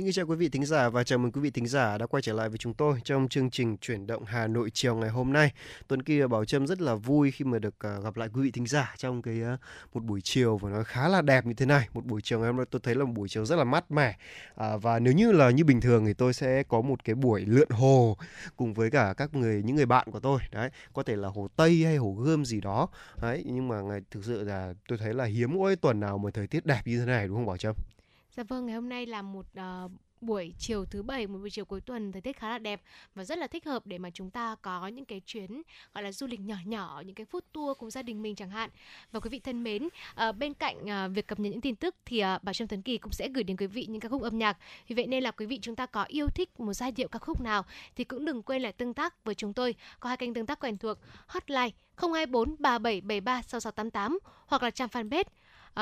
Xin kính chào quý vị thính giả và chào mừng quý vị thính giả đã quay trở lại với chúng tôi trong chương trình chuyển động Hà Nội chiều ngày hôm nay. Tuấn Kỳ và Bảo Trâm rất là vui khi mà được à, gặp lại quý vị thính giả trong cái à, một buổi chiều và nó khá là đẹp như thế này. Một buổi chiều ngày hôm nay tôi thấy là một buổi chiều rất là mát mẻ. à, và nếu như là như bình thường thì tôi sẽ có một cái buổi lượn hồ cùng với cả các người những người bạn của tôi. Đấy, có thể là hồ Tây hay hồ Gươm gì đó. Đấy, nhưng mà ngày thực sự là tôi thấy là hiếm mỗi tuần nào mà thời tiết đẹp như thế này đúng không Bảo Trâm? Dạ vâng, ngày hôm nay là một uh, buổi chiều thứ bảy, một buổi chiều cuối tuần thời tiết khá là đẹp và rất là thích hợp để mà chúng ta có những cái chuyến gọi là du lịch nhỏ nhỏ, những cái food tour cùng gia đình mình chẳng hạn. Và quý vị thân mến, uh, bên cạnh uh, việc cập nhật những tin tức thì uh, bà Trâm Tấn Kỳ cũng sẽ gửi đến quý vị những ca khúc âm nhạc. Vì vậy nên là quý vị chúng ta có yêu thích một giai điệu ca khúc nào thì cũng đừng quên là tương tác với chúng tôi. Có hai kênh tương tác quen thuộc hotline 024 3773 6688 hoặc là trang fanpage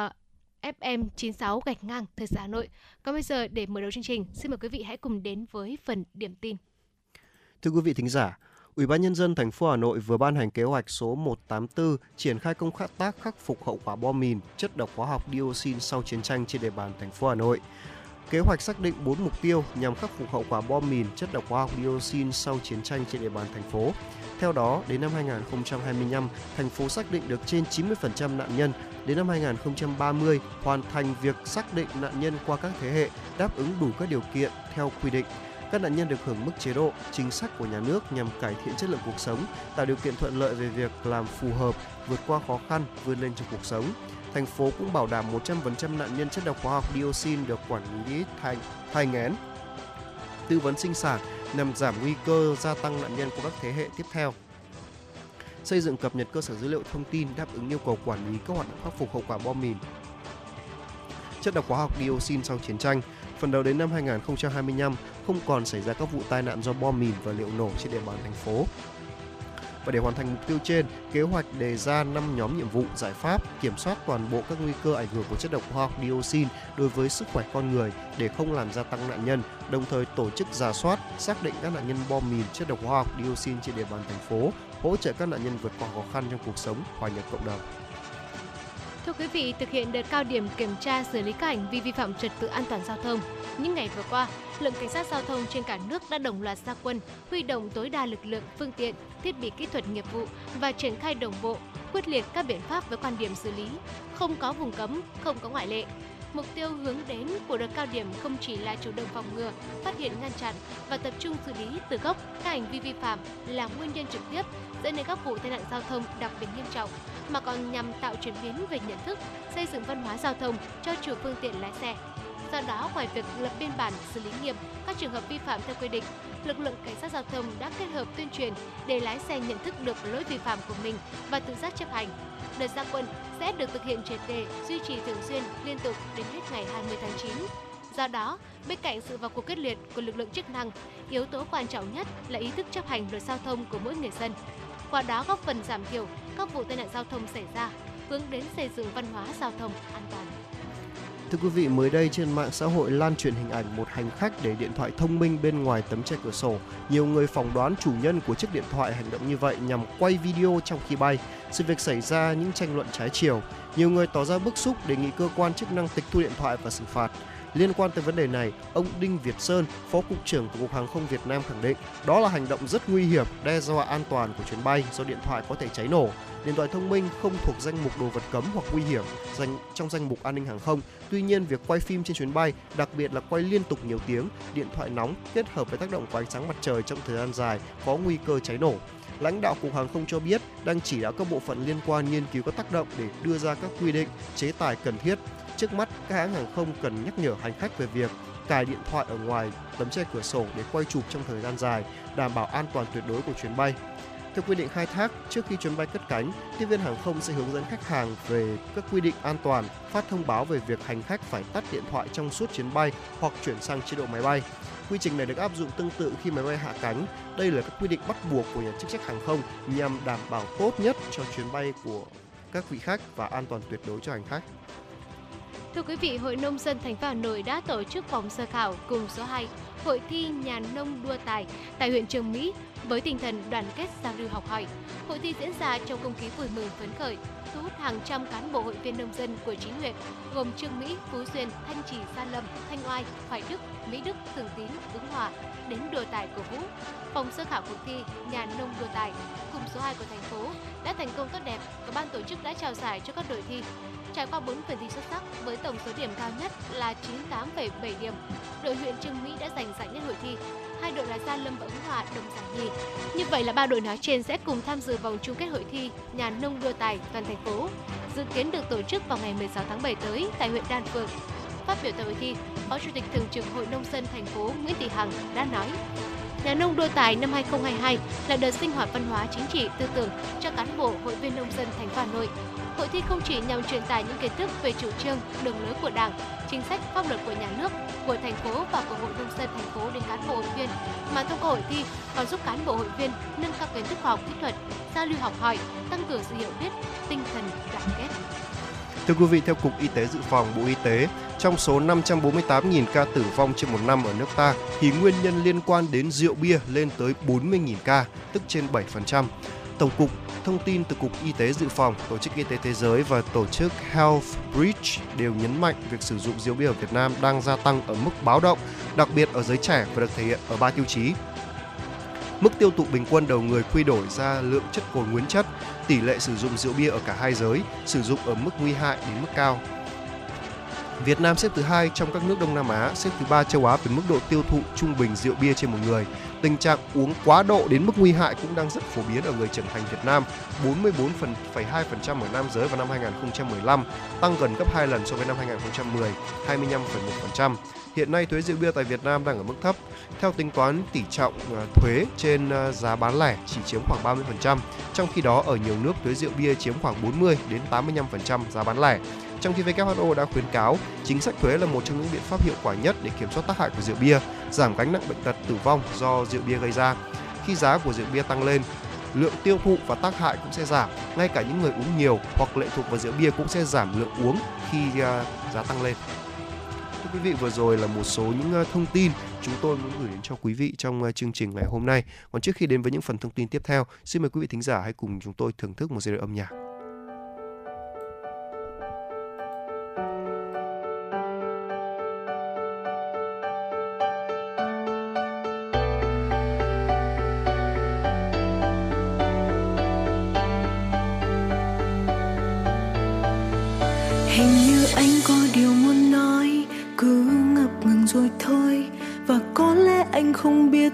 uh, FM 96 gạch ngang Thời gian Hà Nội. Còn bây giờ để mở đầu chương trình, xin mời quý vị hãy cùng đến với phần điểm tin. Thưa quý vị thính giả, Ủy ban nhân dân thành phố Hà Nội vừa ban hành kế hoạch số 184 triển khai công tác khắc phục hậu quả bom mìn, chất độc hóa học dioxin sau chiến tranh trên địa bàn thành phố Hà Nội. Kế hoạch xác định 4 mục tiêu nhằm khắc phục hậu quả bom mìn, chất độc hóa học dioxin sau chiến tranh trên địa bàn thành phố. Theo đó, đến năm 2025, thành phố xác định được trên 90% nạn nhân đến năm 2030 hoàn thành việc xác định nạn nhân qua các thế hệ đáp ứng đủ các điều kiện theo quy định. Các nạn nhân được hưởng mức chế độ, chính sách của nhà nước nhằm cải thiện chất lượng cuộc sống, tạo điều kiện thuận lợi về việc làm phù hợp, vượt qua khó khăn, vươn lên trong cuộc sống. Thành phố cũng bảo đảm 100% nạn nhân chất độc hóa học dioxin được quản lý thai, thai nghén, tư vấn sinh sản nhằm giảm nguy cơ gia tăng nạn nhân của các thế hệ tiếp theo xây dựng cập nhật cơ sở dữ liệu thông tin đáp ứng yêu cầu quản lý các hoạt động khắc phục hậu quả bom mìn. Chất độc hóa học dioxin sau chiến tranh, phần đầu đến năm 2025 không còn xảy ra các vụ tai nạn do bom mìn và liệu nổ trên địa bàn thành phố. Và để hoàn thành mục tiêu trên, kế hoạch đề ra 5 nhóm nhiệm vụ giải pháp kiểm soát toàn bộ các nguy cơ ảnh hưởng của chất độc hóa học dioxin đối với sức khỏe con người để không làm gia tăng nạn nhân, đồng thời tổ chức giả soát, xác định các nạn nhân bom mìn chất độc hóa học dioxin trên địa bàn thành phố hỗ trợ các nạn nhân vượt qua khó khăn trong cuộc sống, hòa nhập cộng đồng. Thưa quý vị, thực hiện đợt cao điểm kiểm tra xử lý các hành vi vi phạm trật tự an toàn giao thông, những ngày vừa qua, lượng cảnh sát giao thông trên cả nước đã đồng loạt ra quân, huy động tối đa lực lượng, phương tiện, thiết bị kỹ thuật nghiệp vụ và triển khai đồng bộ, quyết liệt các biện pháp với quan điểm xử lý, không có vùng cấm, không có ngoại lệ, Mục tiêu hướng đến của đợt cao điểm không chỉ là chủ động phòng ngừa, phát hiện ngăn chặn và tập trung xử lý từ gốc các hành vi vi phạm là nguyên nhân trực tiếp dẫn đến các vụ tai nạn giao thông đặc biệt nghiêm trọng, mà còn nhằm tạo chuyển biến về nhận thức, xây dựng văn hóa giao thông cho chủ phương tiện lái xe. Do đó, ngoài việc lập biên bản xử lý nghiêm các trường hợp vi phạm theo quy định, lực lượng cảnh sát giao thông đã kết hợp tuyên truyền để lái xe nhận thức được lỗi vi phạm của mình và tự giác chấp hành. Đợt gia quân sẽ được thực hiện triệt đề, duy trì thường xuyên, liên tục đến hết ngày 20 tháng 9. Do đó, bên cạnh sự vào cuộc quyết liệt của lực lượng chức năng, yếu tố quan trọng nhất là ý thức chấp hành luật giao thông của mỗi người dân. Qua đó góp phần giảm thiểu các vụ tai nạn giao thông xảy ra, hướng đến xây dựng văn hóa giao thông an toàn. Thưa quý vị, mới đây trên mạng xã hội lan truyền hình ảnh một hành khách để điện thoại thông minh bên ngoài tấm che cửa sổ. Nhiều người phỏng đoán chủ nhân của chiếc điện thoại hành động như vậy nhằm quay video trong khi bay. Sự việc xảy ra những tranh luận trái chiều. Nhiều người tỏ ra bức xúc đề nghị cơ quan chức năng tịch thu điện thoại và xử phạt. Liên quan tới vấn đề này, ông Đinh Việt Sơn, Phó Cục trưởng của Cục Hàng không Việt Nam khẳng định đó là hành động rất nguy hiểm, đe dọa an toàn của chuyến bay do điện thoại có thể cháy nổ. Điện thoại thông minh không thuộc danh mục đồ vật cấm hoặc nguy hiểm dành trong danh mục an ninh hàng không. Tuy nhiên, việc quay phim trên chuyến bay, đặc biệt là quay liên tục nhiều tiếng, điện thoại nóng kết hợp với tác động của ánh sáng mặt trời trong thời gian dài có nguy cơ cháy nổ lãnh đạo cục hàng không cho biết đang chỉ đạo các bộ phận liên quan nghiên cứu các tác động để đưa ra các quy định chế tài cần thiết Trước mắt, các hãng hàng không cần nhắc nhở hành khách về việc cài điện thoại ở ngoài tấm che cửa sổ để quay chụp trong thời gian dài, đảm bảo an toàn tuyệt đối của chuyến bay. Theo quy định khai thác, trước khi chuyến bay cất cánh, tiếp viên hàng không sẽ hướng dẫn khách hàng về các quy định an toàn, phát thông báo về việc hành khách phải tắt điện thoại trong suốt chuyến bay hoặc chuyển sang chế độ máy bay. Quy trình này được áp dụng tương tự khi máy bay hạ cánh. Đây là các quy định bắt buộc của nhà chức trách hàng không nhằm đảm bảo tốt nhất cho chuyến bay của các vị khách và an toàn tuyệt đối cho hành khách. Thưa quý vị, Hội Nông dân thành phố Hà Nội đã tổ chức vòng sơ khảo cùng số 2 hội thi nhà nông đua tài tại huyện Trường Mỹ với tinh thần đoàn kết giao lưu học hỏi. Hội thi diễn ra trong không khí vui mừng phấn khởi, thu hút hàng trăm cán bộ hội viên nông dân của chín huyện gồm Trương Mỹ, Phú Xuyên, Thanh Trì, Gia Lâm, Thanh Oai, Hoài Đức, Mỹ Đức, Thường Tín, Ứng Hòa đến đua tài cổ vũ. Phòng sơ khảo cuộc thi nhà nông đua tài cùng số 2 của thành phố đã thành công tốt đẹp và ban tổ chức đã trao giải cho các đội thi. Trải qua 4 phần thi xuất sắc với tổng số điểm cao nhất là 98,7 điểm, đội huyện Trương Mỹ đã giành giải nhất hội thi hai đội là Gia Lâm và Ứng Hòa đồng giải nhì. Như vậy là ba đội nói trên sẽ cùng tham dự vòng chung kết hội thi nhà nông đua tài toàn thành phố, dự kiến được tổ chức vào ngày 16 tháng 7 tới tại huyện Đan Phượng. Phát biểu tại hội thi, Phó Chủ tịch Thường trực Hội Nông dân thành phố Nguyễn Thị Hằng đã nói: Nhà nông đua tài năm 2022 là đợt sinh hoạt văn hóa chính trị tư tưởng cho cán bộ hội viên nông dân thành phố Hà Nội. Hội thi không chỉ nhằm truyền tải những kiến thức về chủ trương, đường lối của Đảng, chính sách pháp luật của nhà nước, của thành phố và của hội nông dân thành phố đến cán bộ hội viên, mà thông qua hội thi còn giúp cán bộ hội viên nâng cao kiến thức khoa học kỹ thuật, giao lưu học hỏi, tăng cường sự hiểu biết, tinh thần đoàn kết. Thưa quý vị, theo Cục Y tế Dự phòng Bộ Y tế, trong số 548.000 ca tử vong trên một năm ở nước ta thì nguyên nhân liên quan đến rượu bia lên tới 40.000 ca, tức trên 7%. Tổng cục thông tin từ Cục Y tế Dự phòng, Tổ chức Y tế Thế giới và Tổ chức Health Bridge đều nhấn mạnh việc sử dụng rượu bia ở Việt Nam đang gia tăng ở mức báo động, đặc biệt ở giới trẻ và được thể hiện ở ba tiêu chí. Mức tiêu thụ bình quân đầu người quy đổi ra lượng chất cồn nguyên chất, tỷ lệ sử dụng rượu bia ở cả hai giới, sử dụng ở mức nguy hại đến mức cao. Việt Nam xếp thứ hai trong các nước Đông Nam Á, xếp thứ ba châu Á về mức độ tiêu thụ trung bình rượu bia trên một người. Tình trạng uống quá độ đến mức nguy hại cũng đang rất phổ biến ở người trưởng thành Việt Nam, 44,2% ở nam giới vào năm 2015, tăng gần gấp 2 lần so với năm 2010, 25,1%. Hiện nay thuế rượu bia tại Việt Nam đang ở mức thấp. Theo tính toán tỷ trọng à, thuế trên à, giá bán lẻ chỉ chiếm khoảng 30%, trong khi đó ở nhiều nước thuế rượu bia chiếm khoảng 40 đến 85% giá bán lẻ. Trong khi WHO đã khuyến cáo chính sách thuế là một trong những biện pháp hiệu quả nhất để kiểm soát tác hại của rượu bia, giảm gánh nặng bệnh tật tử vong do rượu bia gây ra. Khi giá của rượu bia tăng lên, lượng tiêu thụ và tác hại cũng sẽ giảm. Ngay cả những người uống nhiều hoặc lệ thuộc vào rượu bia cũng sẽ giảm lượng uống khi à, giá tăng lên. Thưa quý vị, vừa rồi là một số những à, thông tin chúng tôi muốn gửi đến cho quý vị trong à, chương trình ngày hôm nay. Còn trước khi đến với những phần thông tin tiếp theo, xin mời quý vị thính giả hãy cùng chúng tôi thưởng thức một giai đoạn âm nhạc.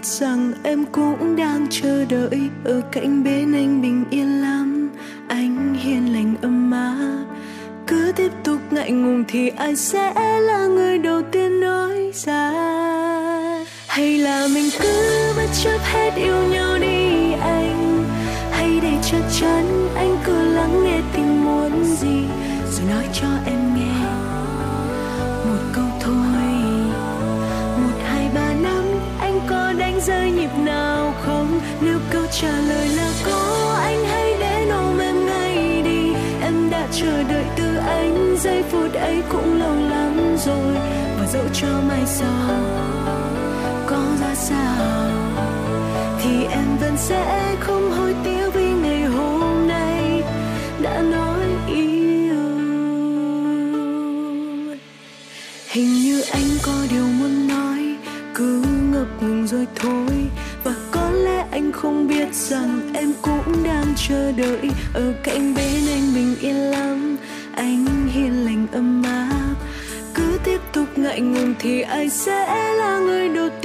Rằng em cũng đang chờ đợi. Ở cạnh bên anh bình yên lắm, anh hiền lành ấm áp. Cứ tiếp tục ngại ngùng thì ai sẽ là người đầu tiên nói ra. Hay là mình cứ bất chấp hết yêu nhau dẫu cho mai sau có ra sao, thì em vẫn sẽ không hối tiếc vì ngày hôm nay đã nói yêu. Hình như anh có điều muốn nói, cứ ngập ngừng rồi thôi. Và có lẽ anh không biết rằng em cũng đang chờ đợi. Ở cạnh bên anh bình yên lắm, anh hiền lành, ấm áp tục ngại thì ai sẽ là người đầu tiên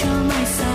và dẫu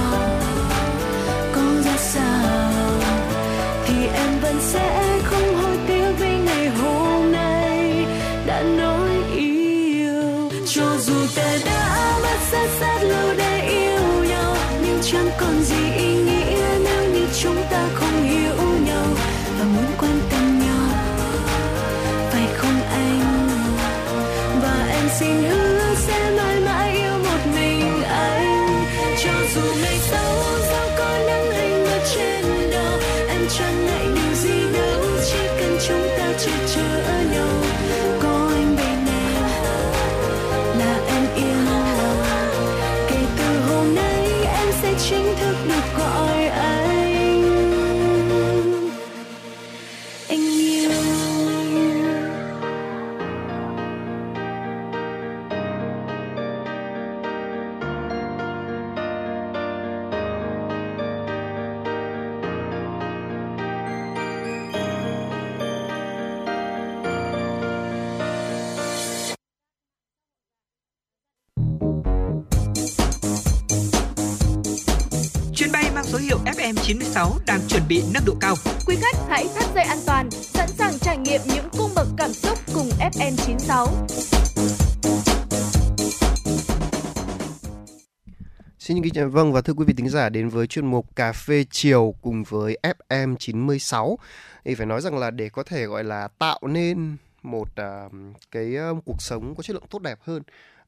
chuẩn bị nâng độ cao. Quý khách hãy thắt dây an toàn, sẵn sàng trải nghiệm những cung bậc cảm xúc cùng FN96. Xin kính chào vâng và thưa quý vị thính giả đến với chuyên mục Cà phê chiều cùng với FM 96. Thì phải nói rằng là để có thể gọi là tạo nên một uh, cái uh, cuộc sống có chất lượng tốt đẹp hơn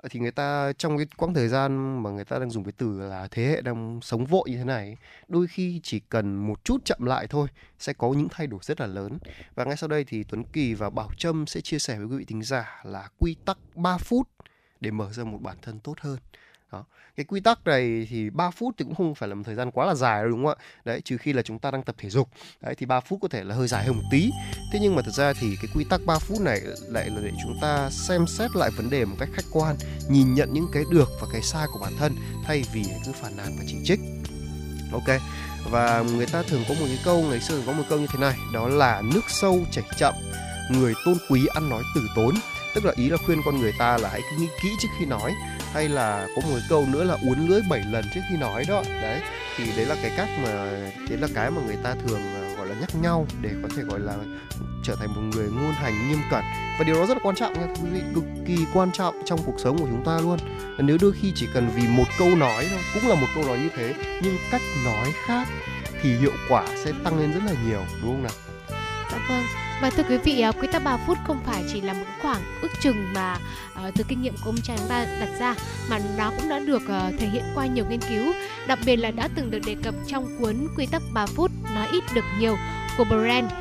thì người ta trong cái quãng thời gian mà người ta đang dùng cái từ là thế hệ đang sống vội như thế này đôi khi chỉ cần một chút chậm lại thôi sẽ có những thay đổi rất là lớn. Và ngay sau đây thì Tuấn Kỳ và Bảo Trâm sẽ chia sẻ với quý vị thính giả là quy tắc 3 phút để mở ra một bản thân tốt hơn đó. Cái quy tắc này thì 3 phút thì cũng không phải là một thời gian quá là dài đâu đúng không ạ? Đấy, trừ khi là chúng ta đang tập thể dục. Đấy thì 3 phút có thể là hơi dài hơn một tí. Thế nhưng mà thực ra thì cái quy tắc 3 phút này lại là để chúng ta xem xét lại vấn đề một cách khách quan, nhìn nhận những cái được và cái sai của bản thân thay vì cứ phản nàn và chỉ trích. Ok. Và người ta thường có một cái câu ngày xưa có một câu như thế này, đó là nước sâu chảy chậm, người tôn quý ăn nói từ tốn. Tức là ý là khuyên con người ta là hãy nghĩ kỹ trước khi nói hay là có một câu nữa là uốn lưỡi 7 lần trước khi nói đó. Đấy, thì đấy là cái cách mà, đấy là cái mà người ta thường à, gọi là nhắc nhau để có thể, gọi là, trở thành một người ngôn hành nghiêm cẩn. Và điều đó rất là quan trọng nha quý vị, cực kỳ quan trọng trong cuộc sống của chúng ta luôn. Nếu đôi khi chỉ cần vì một câu nói thôi, cũng là một câu nói như thế, nhưng cách nói khác thì hiệu quả sẽ tăng lên rất là nhiều, đúng không nào? Dạ vâng. Và thưa quý vị, à, quy tắc 3 phút không phải chỉ là một khoảng ước chừng mà uh, từ kinh nghiệm của ông cha chúng ta đặt ra mà nó cũng đã được uh, thể hiện qua nhiều nghiên cứu, đặc biệt là đã từng được đề cập trong cuốn Quy tắc 3 phút nói ít được nhiều của Brand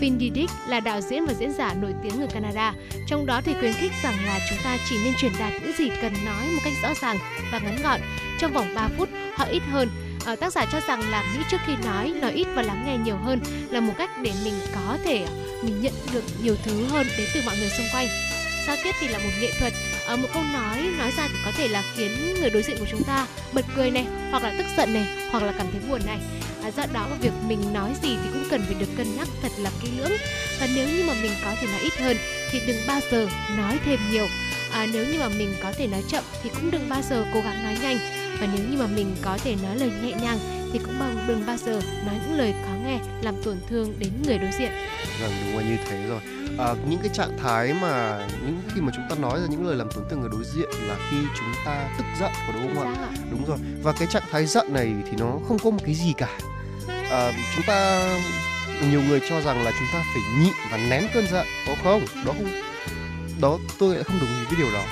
Findidic là đạo diễn và diễn giả nổi tiếng ở Canada. Trong đó thì khuyến khích rằng là chúng ta chỉ nên truyền đạt những gì cần nói một cách rõ ràng và ngắn gọn trong vòng 3 phút hoặc ít hơn Ờ, tác giả cho rằng là nghĩ trước khi nói nói ít và lắng nghe nhiều hơn là một cách để mình có thể ờ, mình nhận được nhiều thứ hơn đến từ mọi người xung quanh. Giao tiếp thì là một nghệ thuật. Ở một câu nói nói ra thì có thể là khiến người đối diện của chúng ta bật cười này hoặc là tức giận này hoặc là cảm thấy buồn này. À, do đó mà việc mình nói gì thì cũng cần phải được cân nhắc thật là kỹ lưỡng. Và nếu như mà mình có thể nói ít hơn thì đừng bao giờ nói thêm nhiều. À, nếu như mà mình có thể nói chậm thì cũng đừng bao giờ cố gắng nói nhanh và nếu như mà mình có thể nói lời nhẹ nhàng thì cũng bằng đừng bao giờ nói những lời khó nghe làm tổn thương đến người đối diện. Vâng đúng là như thế rồi. À, những cái trạng thái mà những khi mà chúng ta nói ra những lời làm tổn thương người đối diện là khi chúng ta tức giận có đúng không ạ? Đúng rồi. Và cái trạng thái giận này thì nó không có một cái gì cả. À, chúng ta nhiều người cho rằng là chúng ta phải nhịn và nén cơn giận có không? Đó không? Đó tôi lại không đồng ý với điều đó.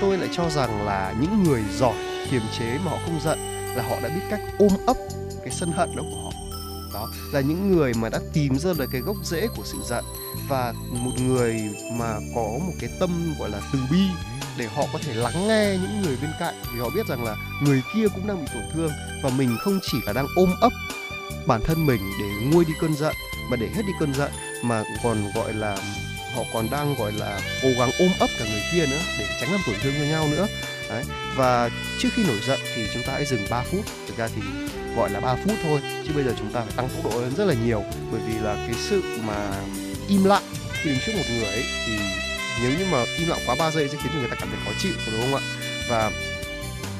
Tôi lại cho rằng là những người giỏi kiềm chế mà họ không giận là họ đã biết cách ôm ấp cái sân hận đó của họ. Đó là những người mà đã tìm ra được cái gốc rễ của sự giận và một người mà có một cái tâm gọi là từ bi để họ có thể lắng nghe những người bên cạnh. Vì họ biết rằng là người kia cũng đang bị tổn thương và mình không chỉ là đang ôm ấp bản thân mình để nguôi đi cơn giận, mà để hết đi cơn giận mà còn gọi là, họ còn đang gọi là cố gắng ôm ấp cả người kia nữa để tránh làm tổn thương cho nhau nữa. Đấy. và trước khi nổi giận thì chúng ta hãy dừng 3 phút. Thực ra thì gọi là 3 phút thôi, chứ bây giờ chúng ta phải tăng tốc độ lên rất là nhiều. Bởi vì là cái sự mà im lặng khi đứng trước một người ấy, thì nếu như mà im lặng quá 3 giây sẽ khiến cho người ta cảm thấy khó chịu đúng không ạ? Và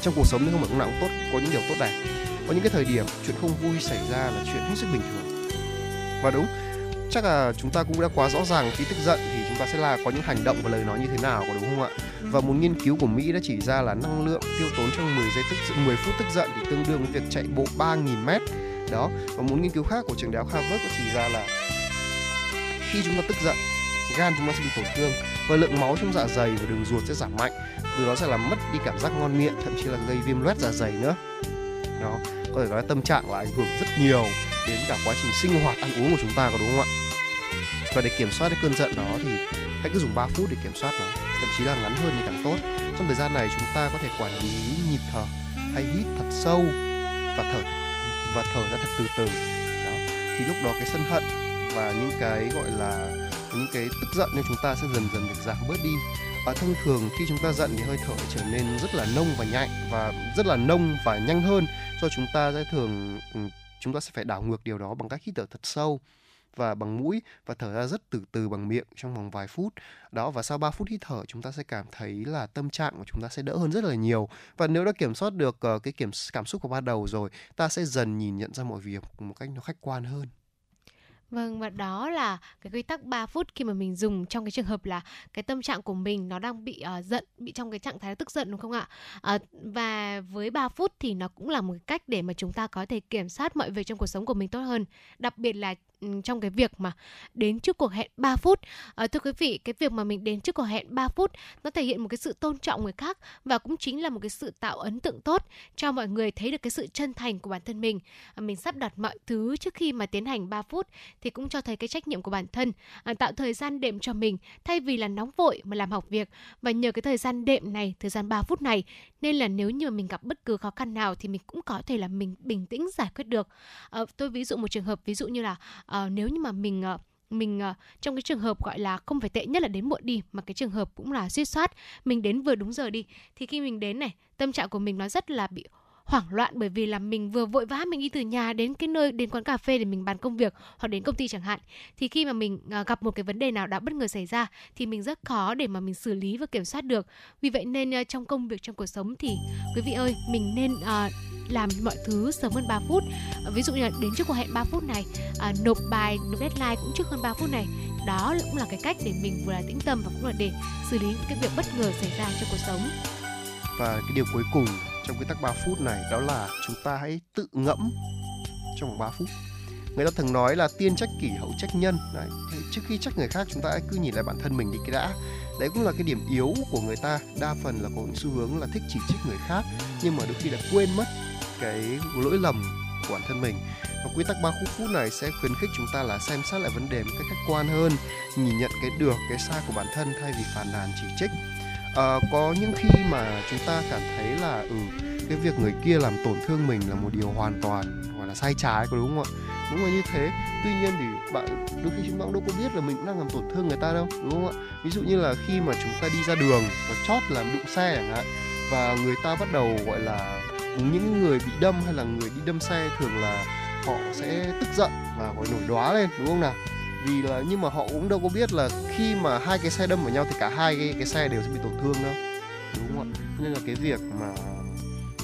trong cuộc sống thì không phải lúc nào cũng tốt, có những điều tốt đẹp. Có những cái thời điểm chuyện không vui xảy ra là chuyện hết sức bình thường. Và đúng chắc là chúng ta cũng đã quá rõ ràng khi tức giận thì chúng ta sẽ là có những hành động và lời nói như thế nào có đúng không ạ? Và một nghiên cứu của Mỹ đã chỉ ra là năng lượng tiêu tốn trong 10 giây tức 10 phút tức giận thì tương đương với việc chạy bộ 3.000 mét. Đó. Và một nghiên cứu khác của trường đại học Harvard có chỉ ra là khi chúng ta tức giận gan chúng ta sẽ bị tổn thương và lượng máu trong dạ dày và đường ruột sẽ giảm mạnh từ đó sẽ làm mất đi cảm giác ngon miệng thậm chí là gây viêm loét dạ dày nữa đó có thể nói tâm trạng là ảnh hưởng rất nhiều đến cả quá trình sinh hoạt, ăn uống của chúng ta có đúng không ạ? Và để kiểm soát cái cơn giận đó thì hãy cứ dùng 3 phút để kiểm soát nó, thậm chí là ngắn hơn thì càng tốt. Trong thời gian này chúng ta có thể quản lý nhịp thở, hay hít thật sâu và thở và thở ra thật từ từ. Đó, thì lúc đó cái sân hận và những cái gọi là những cái tức giận nên chúng ta sẽ dần dần được giảm bớt đi. Và thông thường khi chúng ta giận thì hơi thở trở nên rất là nông và nhạy và rất là nông và nhanh hơn, do chúng ta sẽ thường ừ, chúng ta sẽ phải đảo ngược điều đó bằng cách hít thở thật sâu và bằng mũi và thở ra rất từ từ bằng miệng trong vòng vài phút. Đó và sau 3 phút hít thở chúng ta sẽ cảm thấy là tâm trạng của chúng ta sẽ đỡ hơn rất là nhiều. Và nếu đã kiểm soát được uh, cái kiểm cảm xúc của ban đầu rồi, ta sẽ dần nhìn nhận ra mọi việc một cách nó khách quan hơn. Vâng và đó là cái quy tắc 3 phút khi mà mình dùng trong cái trường hợp là cái tâm trạng của mình nó đang bị uh, giận, bị trong cái trạng thái tức giận đúng không ạ? Uh, và với 3 phút thì nó cũng là một cách để mà chúng ta có thể kiểm soát mọi việc trong cuộc sống của mình tốt hơn. Đặc biệt là trong cái việc mà đến trước cuộc hẹn 3 phút. À, thưa quý vị, cái việc mà mình đến trước cuộc hẹn 3 phút nó thể hiện một cái sự tôn trọng người khác và cũng chính là một cái sự tạo ấn tượng tốt cho mọi người thấy được cái sự chân thành của bản thân mình. À, mình sắp đặt mọi thứ trước khi mà tiến hành 3 phút thì cũng cho thấy cái trách nhiệm của bản thân à, tạo thời gian đệm cho mình thay vì là nóng vội mà làm học việc và nhờ cái thời gian đệm này, thời gian 3 phút này nên là nếu như mình gặp bất cứ khó khăn nào thì mình cũng có thể là mình bình tĩnh giải quyết được. À, tôi ví dụ một trường hợp ví dụ như là uh, nếu như mà mình uh, mình uh, trong cái trường hợp gọi là không phải tệ nhất là đến muộn đi mà cái trường hợp cũng là suy soát mình đến vừa đúng giờ đi thì khi mình đến này tâm trạng của mình nó rất là bị hoảng loạn bởi vì là mình vừa vội vã mình đi từ nhà đến cái nơi đến quán cà phê để mình bàn công việc hoặc đến công ty chẳng hạn. Thì khi mà mình à, gặp một cái vấn đề nào đã bất ngờ xảy ra thì mình rất khó để mà mình xử lý và kiểm soát được. Vì vậy nên à, trong công việc trong cuộc sống thì quý vị ơi mình nên uh, làm mọi thứ sớm hơn 3 phút. Ví dụ như là đến trước cuộc hẹn 3 phút này à, nộp bài nộp deadline cũng trước hơn 3 phút này. Đó cũng là cái cách để mình vừa là tĩnh tâm và cũng là để xử lý những cái việc bất ngờ xảy ra trong cuộc sống. Và cái điều cuối cùng trong quy tắc 3 phút này, đó là chúng ta hãy tự ngẫm trong vòng 3 phút. Người ta thường nói là tiên trách kỷ, hậu trách nhân. Đấy thì trước khi trách người khác, chúng ta hãy cứ nhìn lại bản thân mình đi cái đã. Đấy cũng là cái điểm yếu của người ta. Đa phần là có xu hướng là thích chỉ trích người khác, nhưng mà đôi khi là quên mất cái lỗi lầm của bản thân mình. Và quy tắc 3 phút này sẽ khuyến khích chúng ta là xem xét lại vấn đề một cách khách quan hơn, nhìn nhận cái được, cái sai của bản thân thay vì phàn nàn chỉ trích à, có những khi mà chúng ta cảm thấy là ừ cái việc người kia làm tổn thương mình là một điều hoàn toàn gọi là sai trái có đúng không ạ? Đúng là như thế. Tuy nhiên thì bạn đôi khi chúng ta cũng đâu có biết là mình cũng đang làm tổn thương người ta đâu đúng không ạ? Ví dụ như là khi mà chúng ta đi ra đường và chót làm đụng xe chẳng hạn và người ta bắt đầu gọi là những người bị đâm hay là người đi đâm xe thường là họ sẽ tức giận và gọi nổi đóa lên đúng không nào? Vì là nhưng mà họ cũng đâu có biết là khi mà hai cái xe đâm vào nhau thì cả hai cái, cái xe đều sẽ bị tổn thương đâu. Đúng không ạ? Nên là cái việc mà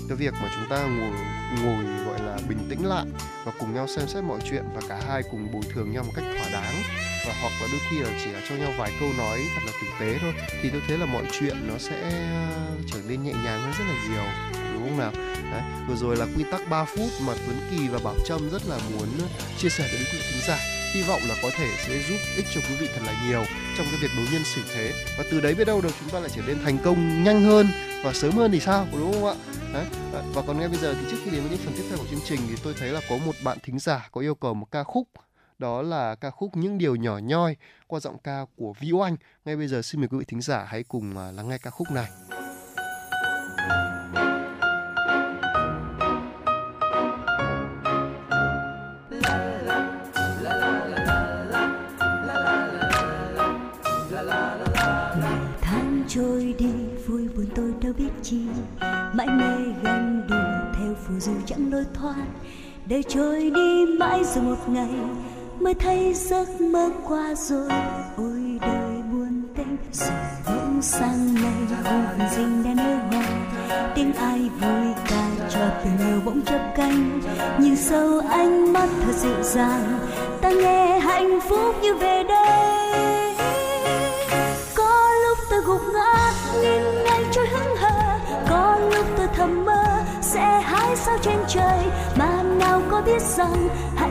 cái việc mà chúng ta ngồi ngồi gọi là bình tĩnh lại và cùng nhau xem xét mọi chuyện và cả hai cùng bồi thường nhau một cách thỏa đáng và hoặc là đôi khi là chỉ là cho nhau vài câu nói thật là tử tế thôi thì tôi thấy là mọi chuyện nó sẽ ờ, trở nên nhẹ nhàng hơn rất là nhiều đúng không nào? Đấy, vừa rồi là quy tắc 3 phút mà Tuấn Kỳ và Bảo Trâm rất là muốn ờ, chia sẻ đến quý vị thính giả. Hy vọng là có thể sẽ giúp ích cho quý vị thật là nhiều trong cái việc đối nhân xử thế. Và từ đấy biết đâu được chúng ta lại trở nên thành công nhanh hơn và sớm hơn thì sao đúng không ạ? Đấy ờ, và còn ngay bây giờ thì trước khi đến với những phần tiếp theo của chương trình thì tôi thấy là có một bạn thính giả có yêu cầu một ca khúc đó là ca khúc những điều nhỏ nhoi qua giọng ca của Vĩ Oanh. Ngay bây giờ xin mời quý vị thính giả hãy cùng à, lắng nghe ca khúc này. Chi. Mãi mê ganh đùa theo phù du chẳng lối thoát. Để trôi đi mãi rồi một ngày mới thấy giấc mơ qua rồi. Ôi đời buồn tênh rồi bỗng sang nay hồn rình đã nở hoa. Tiếng ai vui ca cho tình yêu bỗng chớp cánh. Nhìn sâu ánh mắt thật dịu dàng, ta nghe hạnh phúc như về đây. Có lúc ta gục ngã, nhìn ngay trôi hững hờ. Có lúc tôi thầm mơ, sẽ hái sao trên trời. Mà nào có biết rằng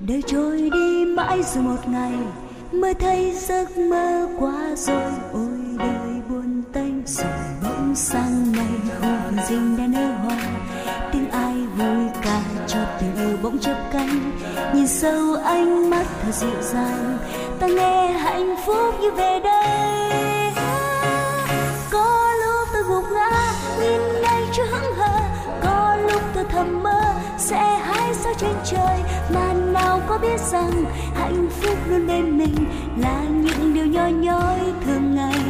Đời trôi đi mãi rồi một ngày mới thấy giấc mơ qua rồi. Ôi đời buồn tênh rồi bỗng sang ngày khu vườn dinh đã nở hoa. Tiếng ai vui ca cho tình yêu bỗng chớp cánh. Nhìn sâu ánh mắt thật dịu dàng, ta nghe hạnh phúc như về đây. Trên trời. Mà nào có biết rằng hạnh phúc luôn bên mình là những điều nhỏ nhói thường ngày.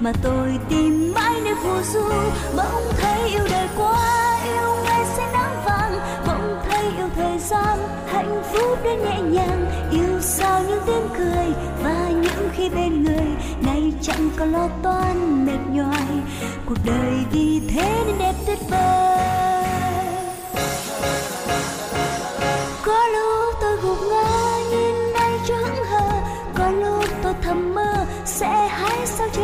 Mà tôi tìm mãi nơi phù du, bỗng thấy yêu đời quá yêu ngày sẽ nắng vàng. Bỗng thấy yêu thời gian, hạnh phúc đến nhẹ nhàng. Yêu sao những tiếng cười và những khi bên người nay chẳng còn lo toan mệt nhoài. Cuộc đời vì thế nên đẹp tuyệt vời.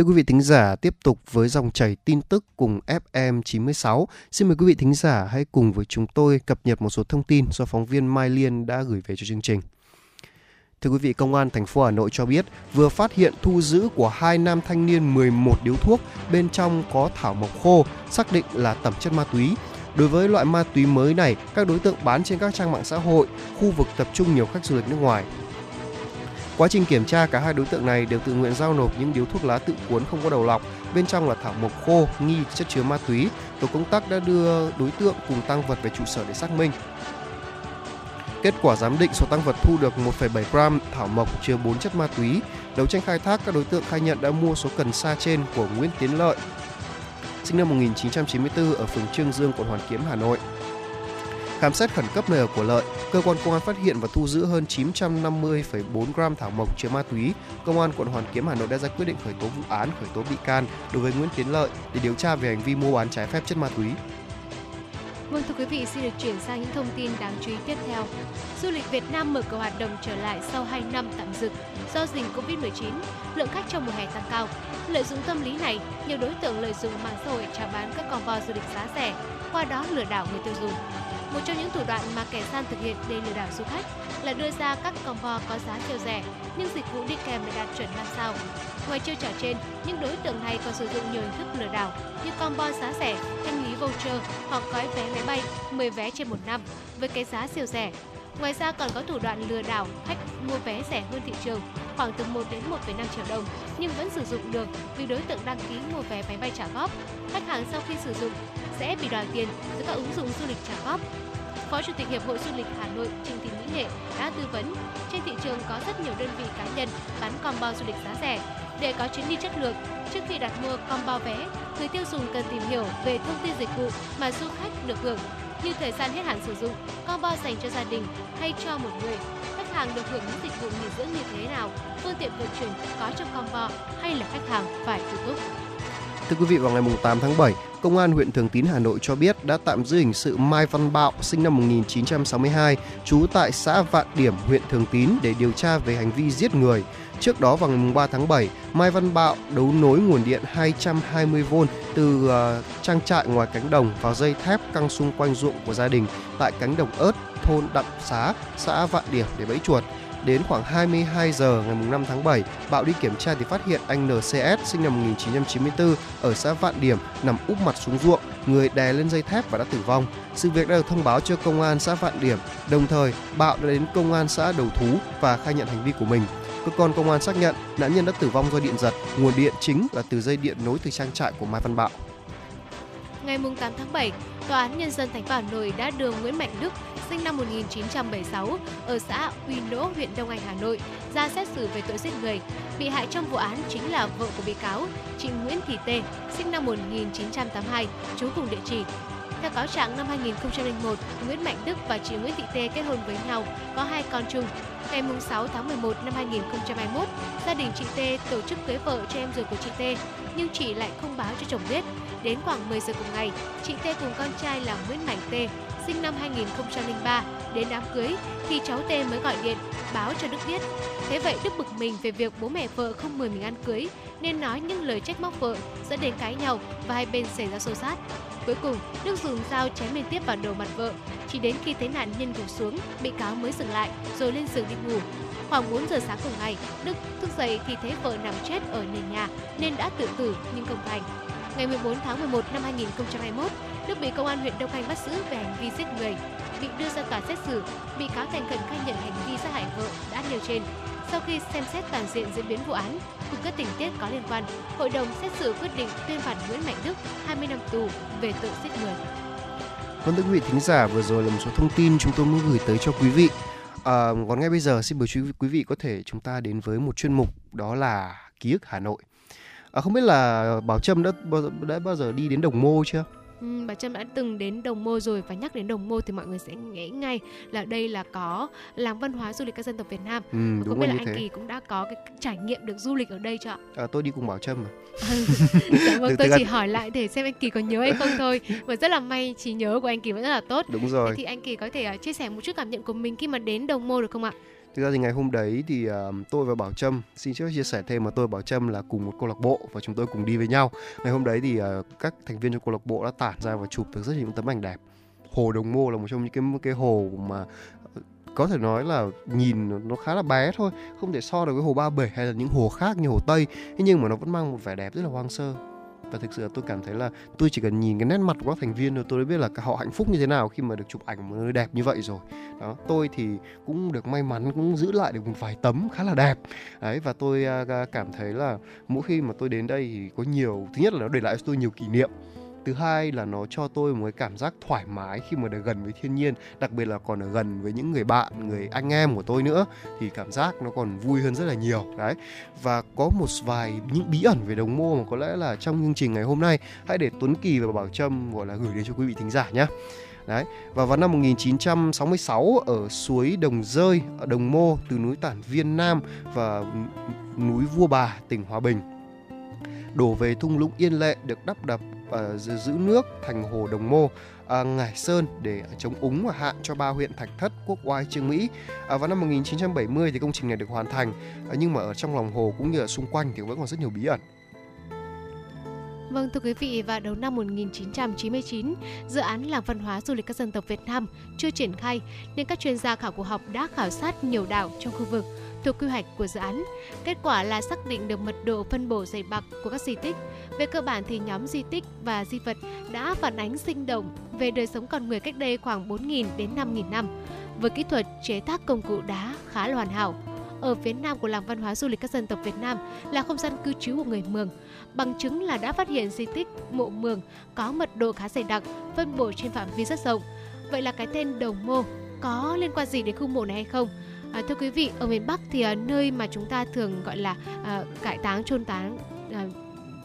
Thưa quý vị thính giả, tiếp tục với dòng chảy tin tức cùng FM 96. Xin mời quý vị thính giả hãy cùng với chúng tôi cập nhật một số thông tin do phóng viên Mai Liên đã gửi về cho chương trình. Thưa quý vị, Công an thành phố Hà Nội cho biết vừa phát hiện thu giữ của hai nam thanh niên 11 điếu thuốc, bên trong có thảo mộc khô, xác định là tẩm chất ma túy. Đối với loại ma túy mới này, các đối tượng bán trên các trang mạng xã hội, khu vực tập trung nhiều khách du lịch nước ngoài. Quá trình kiểm tra, cả hai đối tượng này đều tự nguyện giao nộp những điếu thuốc lá tự cuốn không có đầu lọc, bên trong là thảo mộc khô nghi chất chứa ma túy. Tổ công tác đã đưa đối tượng cùng tăng vật về trụ sở để xác minh. Kết quả giám định số tăng vật thu được 1,7 gram thảo mộc chứa 4 chất ma túy. Đấu tranh khai thác, các đối tượng khai nhận đã mua số cần sa trên của Nguyễn Tiến Lợi, sinh năm 1994 ở phường Trương Dương, quận Hoàn Kiếm, Hà Nội. Khám xét khẩn cấp nơi ở của Lợi, cơ quan công an phát hiện và thu giữ hơn 950,4 gram thảo mộc chứa ma túy. Công an quận Hoàn Kiếm Hà Nội đã ra quyết định khởi tố vụ án, khởi tố bị can đối với Nguyễn Tiến Lợi để điều tra về hành vi mua bán trái phép chất ma túy. Vâng thưa quý vị, xin được chuyển sang những thông tin đáng chú ý tiếp theo. Du lịch Việt Nam mở cửa hoạt động trở lại sau 2 năm tạm dừng do dịch Covid-19, lượng khách trong mùa hè tăng cao. Lợi dụng tâm lý này, nhiều đối tượng lợi dụng mạng xã hội chào bán các con du lịch giá rẻ, qua đó lừa đảo người tiêu dùng. Một trong những thủ đoạn mà kẻ gian thực hiện để lừa đảo du khách là đưa ra các combo có giá siêu rẻ nhưng dịch vụ đi kèm lại đạt chuẩn 5 sao. Ngoài chiêu trò trên, những đối tượng này còn sử dụng nhiều hình thức lừa đảo như combo giá rẻ, thanh lý voucher hoặc gói vé máy bay 10 vé trên một năm với cái giá siêu rẻ. Ngoài ra còn có thủ đoạn lừa đảo khách mua vé rẻ hơn thị trường khoảng từ 1 đến 1,5 triệu đồng nhưng vẫn sử dụng được vì đối tượng đăng ký mua vé máy bay trả góp. Khách hàng sau khi sử dụng sẽ bị đòi tiền từ các ứng dụng du lịch trả góp. Phó Chủ tịch Hiệp hội Du lịch Hà Nội trịnh Thị Mỹ Nghệ đã tư vấn trên thị trường có rất nhiều đơn vị cá nhân bán combo du lịch giá rẻ. Để có chuyến đi chất lượng, trước khi đặt mua combo vé, người tiêu dùng cần tìm hiểu về thông tin dịch vụ mà du khách được hưởng như thời gian hết hạn sử dụng, combo dành cho gia đình hay cho một người. Khách hàng được hưởng những dịch vụ nghỉ dưỡng như thế nào, phương tiện vận chuyển có trong combo hay là khách hàng phải tự túc. Thưa quý vị, vào ngày 8 tháng 7, Công an huyện Thường Tín Hà Nội cho biết đã tạm giữ hình sự Mai Văn Bạo sinh năm 1962, trú tại xã Vạn Điểm, huyện Thường Tín để điều tra về hành vi giết người. Trước đó vào ngày 3 tháng 7, Mai Văn Bạo đấu nối nguồn điện 220V từ uh, trang trại ngoài cánh đồng vào dây thép căng xung quanh ruộng của gia đình tại cánh đồng ớt thôn Đặng Xá, xã Vạn Điểm để bẫy chuột. Đến khoảng 22 giờ ngày 5 tháng 7, Bạo đi kiểm tra thì phát hiện anh NCS sinh năm 1994 ở xã Vạn Điểm nằm úp mặt xuống ruộng, người đè lên dây thép và đã tử vong. Sự việc đã được thông báo cho công an xã Vạn Điểm. Đồng thời, Bạo đã đến công an xã đầu thú và khai nhận hành vi của mình. Cơ quan công an xác nhận nạn nhân đã tử vong do điện giật, nguồn điện chính là từ dây điện nối từ trang trại của Mai Văn Bạo. Ngày 8 tháng 7, Tòa án Nhân dân thành phố Hà Nội đã đưa Nguyễn Mạnh Đức, sinh năm 1976, ở xã Uy Nỗ, huyện Đông Anh, Hà Nội, ra xét xử về tội giết người. Bị hại trong vụ án chính là vợ của bị cáo, chị Nguyễn Thị Tê, sinh năm 1982, trú cùng địa chỉ theo cáo trạng năm 2001, Nguyễn Mạnh Đức và chị Nguyễn Thị Tê kết hôn với nhau, có hai con chung. Ngày 6 tháng 11 năm 2021, gia đình chị Tê tổ chức cưới vợ cho em ruột của chị Tê, nhưng chị lại không báo cho chồng biết. Đến khoảng 10 giờ cùng ngày, chị Tê cùng con trai là Nguyễn Mạnh Tê, sinh năm 2003, đến đám cưới thì cháu Tê mới gọi điện báo cho Đức biết. Thế vậy Đức bực mình về việc bố mẹ vợ không mời mình ăn cưới nên nói những lời trách móc vợ dẫn đến cãi nhau và hai bên xảy ra xô xát. Cuối cùng, Đức dùng dao chém liên tiếp vào đầu mặt vợ. Chỉ đến khi thấy nạn nhân gục xuống, bị cáo mới dừng lại rồi lên giường đi ngủ. Khoảng 4 giờ sáng cùng ngày, Đức thức dậy thì thấy vợ nằm chết ở nền nhà nên đã tự tử nhưng không thành. Ngày 14 tháng 11 năm 2021, Đức bị công an huyện Đông Anh bắt giữ về hành vi giết người. Bị đưa ra tòa xét xử, bị cáo thành khẩn khai nhận hành vi sát hại vợ đã nêu trên. Sau khi xem xét toàn diện diễn biến vụ án cùng các tình tiết có liên quan, hội đồng xét xử quyết định tuyên phạt Nguyễn Mạnh Đức 20 năm tù về tội giết người. Vâng thưa quý vị thính giả, vừa rồi là một số thông tin chúng tôi muốn gửi tới cho quý vị. À, còn ngay bây giờ xin mời quý vị có thể chúng ta đến với một chuyên mục đó là ký ức Hà Nội. À, không biết là Bảo Trâm đã đã bao giờ đi đến Đồng Mô chưa? Ừ, bà Trâm đã từng đến Đồng Mô rồi và nhắc đến Đồng Mô thì mọi người sẽ nghĩ ngay là đây là có làng văn hóa du lịch các dân tộc Việt Nam. Ừ, đúng không biết là anh thế. Kỳ cũng đã có cái trải nghiệm được du lịch ở đây chưa ạ? À, tôi đi cùng Bảo Trâm mà. dạ vâng, tôi chỉ hỏi lại để xem anh Kỳ có nhớ hay không thôi. Và rất là may trí nhớ của anh Kỳ vẫn rất là tốt. Đúng Thế rồi. thì anh Kỳ có thể uh, chia sẻ một chút cảm nhận của mình khi mà đến Đồng Mô được không ạ? Thực ra thì ngày hôm đấy thì uh, tôi và Bảo Trâm xin trước chia sẻ thêm mà tôi và Bảo Trâm là cùng một câu lạc bộ và chúng tôi cùng đi với nhau. Ngày hôm đấy thì uh, các thành viên trong câu lạc bộ đã tản ra và chụp được rất nhiều những tấm ảnh đẹp. Hồ Đồng Mô là một trong những cái cái hồ mà ờ, có thể nói là nhìn nó khá là bé thôi, không thể so được với hồ Ba Bể hay là những hồ khác như hồ Tây. Thế nhưng mà nó vẫn mang một vẻ đẹp rất là hoang sơ. Và thực sự là tôi cảm thấy là tôi chỉ cần nhìn cái nét mặt của các thành viên thôi, tôi đã biết là họ hạnh phúc như thế nào khi mà được chụp ảnh ở một nơi đẹp như vậy rồi. Đó, tôi thì cũng được may mắn, cũng giữ lại được một vài tấm khá là đẹp. Đấy, và tôi à, cảm thấy là mỗi khi mà tôi đến đây thì có nhiều, thứ nhất là nó để lại cho tôi nhiều kỷ niệm thứ hai là nó cho tôi một cái cảm giác thoải mái khi mà được gần với thiên nhiên đặc biệt là còn ở gần với những người bạn người anh em của tôi nữa thì cảm giác nó còn vui hơn rất là nhiều. Đấy. Và có một vài những bí ẩn về đồng mô mà có lẽ là trong chương trình ngày hôm nay hãy để Tuấn Kỳ và Bảo Trâm gọi là gửi đến cho quý vị thính giả nhé. Đấy, và vào năm 1966 ở suối Đồng Rơi, ở Đồng Mô, từ núi Tản Viên Nam và núi Vua Bà, tỉnh Hòa Bình, đổ về thung lũng Yên Lệ được đắp đập Ờ, và giữ nước thành hồ Đồng Mô, à, Ngải Sơn để chống úng và hạn cho ba huyện Thạch Thất, Quốc Oai, Trương Mỹ. À, vào năm 1970 thì công trình này được hoàn thành, à, nhưng mà ở trong lòng hồ cũng như ở xung quanh thì vẫn còn rất nhiều bí ẩn. Vâng thưa quý vị, vào đầu năm 1999, dự án làng văn hóa du lịch các dân tộc Việt Nam chưa triển khai nên các chuyên gia khảo cổ học đã khảo sát nhiều đảo trong khu vực thuộc quy hoạch của dự án. Kết quả là xác định được mật độ phân bổ dày đặc của các di tích. Về cơ bản thì nhóm di tích và di vật đã phản ánh sinh động về đời sống con người cách đây khoảng 4.000 đến 5.000 năm với kỹ thuật chế tác công cụ đá khá là hoàn hảo. Ở phía nam của làng văn hóa du lịch các dân tộc Việt Nam là không gian cư trú của người Mường. Bằng chứng là đã phát hiện di tích mộ Mường có mật độ khá dày đặc, phân bổ trên phạm vi rất rộng. Vậy là cái tên Đồng Mô có liên quan gì đến khu mộ này hay không? À, thưa quý vị, ở miền Bắc thì à, nơi mà chúng ta thường gọi là à, cải táng chôn táng à,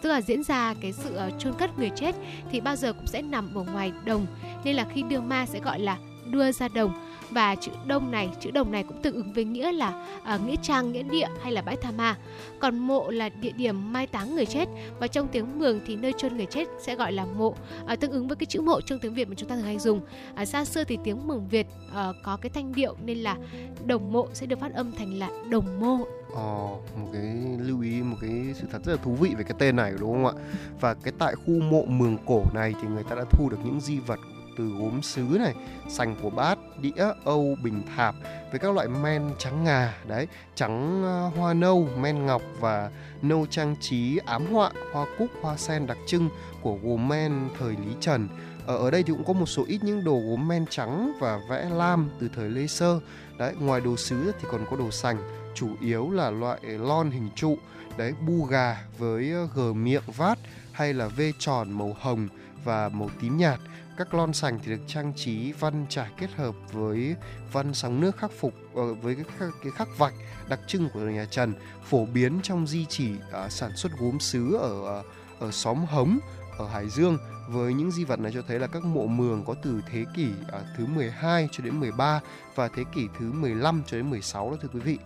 tức là diễn ra cái sự uh, chôn cất người chết thì bao giờ cũng sẽ nằm ở ngoài đồng nên là khi đưa ma sẽ gọi là đưa ra đồng và chữ đông này chữ đồng này cũng tương ứng với nghĩa là à, nghĩa trang nghĩa địa hay là bãi tha ma. Còn mộ là địa điểm mai táng người chết. Và trong tiếng mường thì nơi chôn người chết sẽ gọi là mộ à, tương ứng với cái chữ mộ trong tiếng việt mà chúng ta thường hay dùng. À, xa xưa thì tiếng mường việt à, có cái thanh điệu nên là đồng mộ sẽ được phát âm thành là đồng mô Ồ, ờ, một cái lưu ý một cái sự thật rất là thú vị về cái tên này đúng không ạ? Và cái tại khu mộ Mường Cổ này thì người ta đã thu được những di vật từ gốm sứ này, sành của bát, đĩa, âu, bình thạp với các loại men trắng ngà đấy, trắng ờ, hoa nâu, men ngọc và nâu trang trí ám họa, hoa cúc, hoa sen đặc trưng của gốm men thời Lý Trần. Ở, ở đây thì cũng có một số ít những đồ gốm men trắng và vẽ lam từ thời Lê Sơ. Đấy, ngoài đồ sứ thì còn có đồ sành, chủ yếu là loại lon hình trụ, đấy bu gà với ờ, gờ miệng vát hay là vê tròn màu hồng và màu tím nhạt các lon sành thì được trang trí văn trải kết hợp với văn sóng nước khắc phục ờ, với cái, cái khắc vạch đặc trưng của nhà Trần phổ biến trong di chỉ uh, sản xuất gốm sứ ở uh, ở xóm Hống ở Hải Dương với những di vật này cho thấy là các mộ mường có từ thế kỷ à, thứ 12 cho đến 13 và thế kỷ thứ 15 cho đến 16 đó thưa quý vị.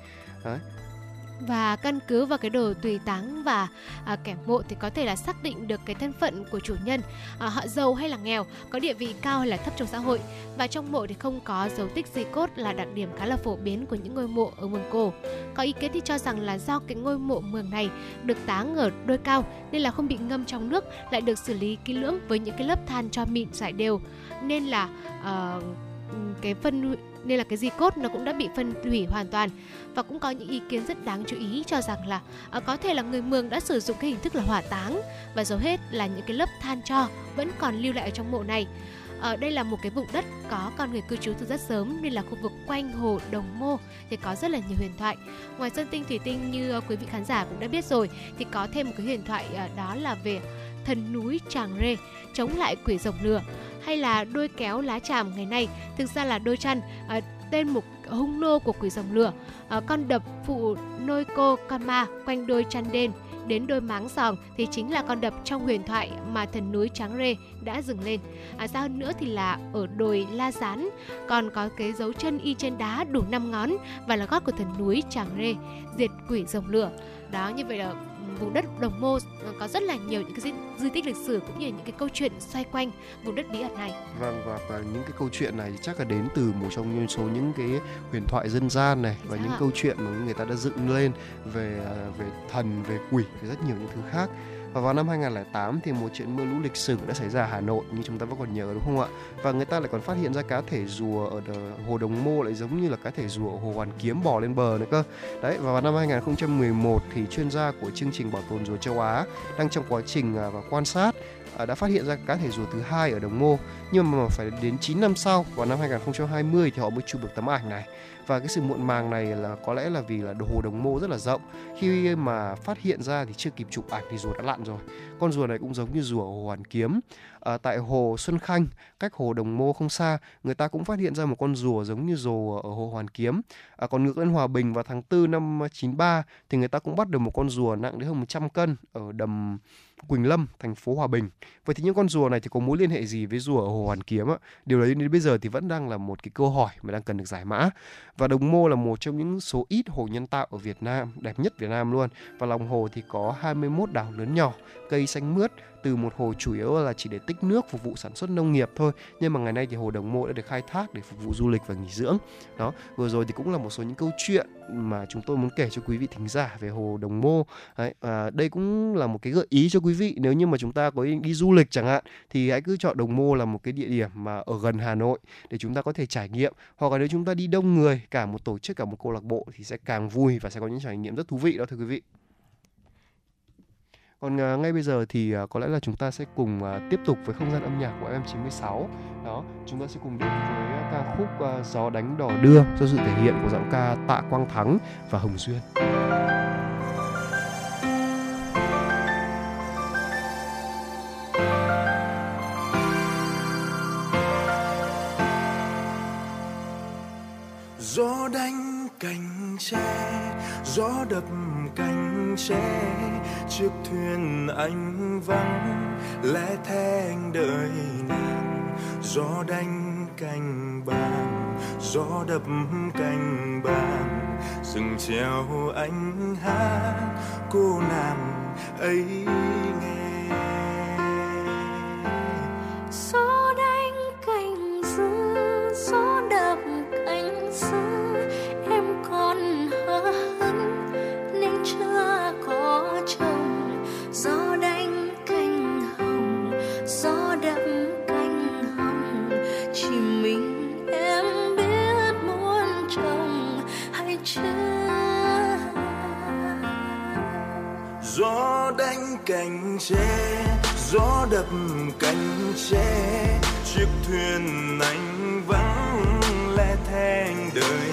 Đấy và căn cứ vào cái đồ tùy táng và à, kẻ mộ thì có thể là xác định được cái thân phận của chủ nhân à, họ giàu hay là nghèo có địa vị cao hay là thấp trong xã hội. Và trong mộ thì không có dấu tích di cốt là đặc điểm khá là phổ biến của những ngôi mộ ở mường cổ có ý kiến thì cho rằng là do cái ngôi mộ mường này được táng ở đôi cao nên là không bị ngâm trong nước lại được xử lý kỹ lưỡng với những cái lớp than cho mịn giải đều. Nên là uh, cái phân nên là cái di cốt nó cũng đã bị phân hủy hoàn toàn và cũng có những ý kiến rất đáng chú ý cho rằng là à, có thể là người Mường đã sử dụng cái hình thức là hỏa táng và dầu hết là những cái lớp than cho vẫn còn lưu lại ở trong mộ này. Ở đây là một cái vùng đất có con người cư trú từ rất sớm nên là khu vực quanh hồ Đồng Mô thì có rất là nhiều huyền thoại. Ngoài sơn tinh thủy tinh như ờ, quý vị khán giả cũng đã biết rồi thì có thêm một cái huyền thoại ờ, đó là về thần núi Tràng Rê chống lại quỷ rồng lửa hay là đôi kéo lá tràm ngày nay thực ra là đôi chăn à, ờ, tên một hung nô của quỷ rồng lửa à, ờ, con đập phụ nôi cô con ma quanh đôi chăn đen đến đôi máng giòn thì chính là con đập trong huyền thoại mà thần núi Tráng Rê đã dừng lên. À, xa hơn nữa thì là ở đồi La Gián còn có cái dấu chân y trên đá đủ 5 ngón và là gót của thần núi Tràng Rê diệt quỷ rồng lửa. Đó như vậy là vùng đất Đồng Mô có rất là nhiều những cái di, di tích lịch sử cũng như những cái câu chuyện xoay quanh vùng đất bí ẩn này. Vâng và, và những cái câu chuyện này chắc là đến từ một trong số những cái huyền thoại dân gian này và những câu chuyện mà người ta đã dựng lên về ờ, về thần, về quỷ, về rất nhiều những thứ khác và vào năm 2008 thì một trận mưa lũ lịch sử đã xảy ra ở Hà Nội, như chúng ta vẫn còn nhớ, đúng không ạ? Và người ta lại còn phát hiện ra cá thể rùa ở hồ Đồng Mô lại giống như là cá thể rùa ở hồ Hoàn Kiếm bò lên bờ nữa cơ. Đấy, và vào năm 2011 thì chuyên gia của chương trình bảo tồn rùa châu Á đang trong quá trình à, và quan sát À, đã phát hiện ra cá thể rùa thứ hai ở Đồng Mô nhưng mà phải đến 9 năm sau vào năm 2020 thì họ mới chụp được tấm ảnh này. Và cái sự muộn màng này là có lẽ là vì là hồ đồng mô rất là rộng. Khi mà phát hiện ra thì chưa kịp chụp ảnh thì rùa đã lặn rồi. Con rùa này cũng giống như rùa hồ hoàn kiếm. À, tại hồ xuân khanh cách hồ đồng mô không xa người ta cũng phát hiện ra một con rùa giống như rùa ở hồ hoàn kiếm. À, còn ngược lên hòa bình vào tháng 4 năm 93 thì người ta cũng bắt được một con rùa nặng đến hơn 100 cân ở đầm Quỳnh Lâm, thành phố Hòa Bình. Vậy thì những con rùa này thì có mối liên hệ gì với rùa ở Hồ Hoàn Kiếm ạ? Điều đấy đến bây giờ thì vẫn đang là một cái câu hỏi mà đang cần được giải mã. Và Đồng Mô là một trong những số ít hồ nhân tạo ở Việt Nam, đẹp nhất Việt Nam luôn. Và lòng hồ thì có 21 đảo lớn nhỏ, cây xanh mướt, từ một hồ chủ yếu là chỉ để tích nước phục vụ sản xuất nông nghiệp thôi. Nhưng mà ngày nay thì hồ Đồng Mô đã được khai thác để phục vụ du lịch và nghỉ dưỡng. Đó vừa rồi thì cũng là một số những câu chuyện mà chúng tôi muốn kể cho quý vị thính giả về hồ Đồng Mô. Đấy, à, đây cũng là một cái gợi ý cho quý vị. Nếu như mà chúng ta có đi du lịch chẳng hạn thì hãy cứ chọn Đồng Mô là một cái địa điểm mà ở gần Hà Nội để chúng ta có thể trải nghiệm. Hoặc là nếu chúng ta đi đông người cả một tổ chức cả một câu lạc bộ thì sẽ càng vui và sẽ có những trải nghiệm rất thú vị đó thưa quý vị. Còn uh, ngay bây giờ thì uh, có lẽ là chúng ta sẽ cùng uh, tiếp tục với không gian âm nhạc của FM96 đó chúng ta sẽ cùng đến với uh, ca khúc uh, gió đánh đỏ đưa do sự thể hiện của giọng ca Tạ Quang Thắng và Hồng Duyên. Gió đánh cành tre gió đập cành tre chiếc thuyền anh vắng lẽ thế anh đợi nàng. Gió đánh cành bàn gió đập cành bàn rừng treo anh hát cô nàng ấy nghe. Gió đánh cành rừng, gió đập cành tre chiếc thuyền anh vắng. wonder.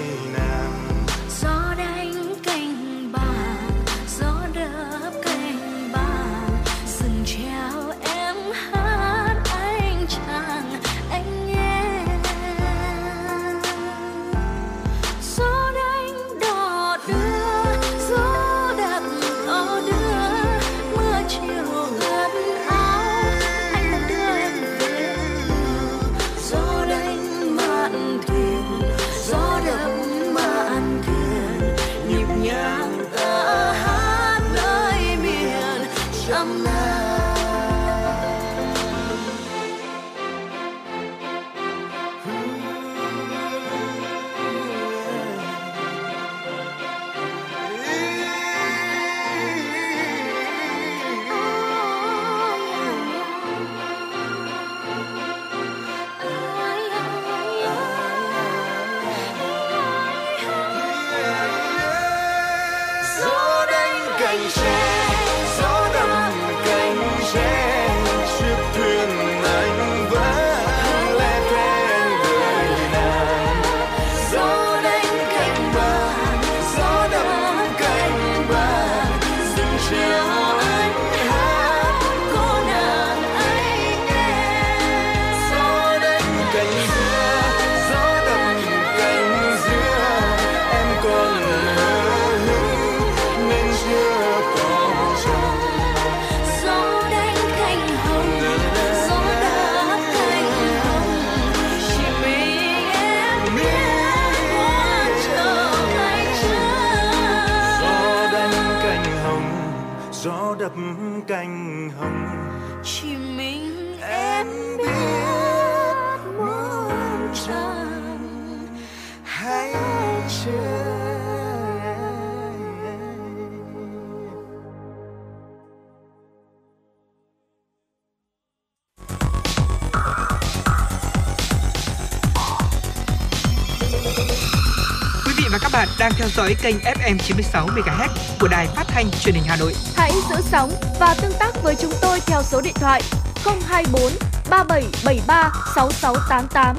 Dõi kênh FM 96 MHz của đài phát thanh truyền hình Hà Nội. Hãy giữ sóng và tương tác với chúng tôi theo số điện thoại 024 3773 6688.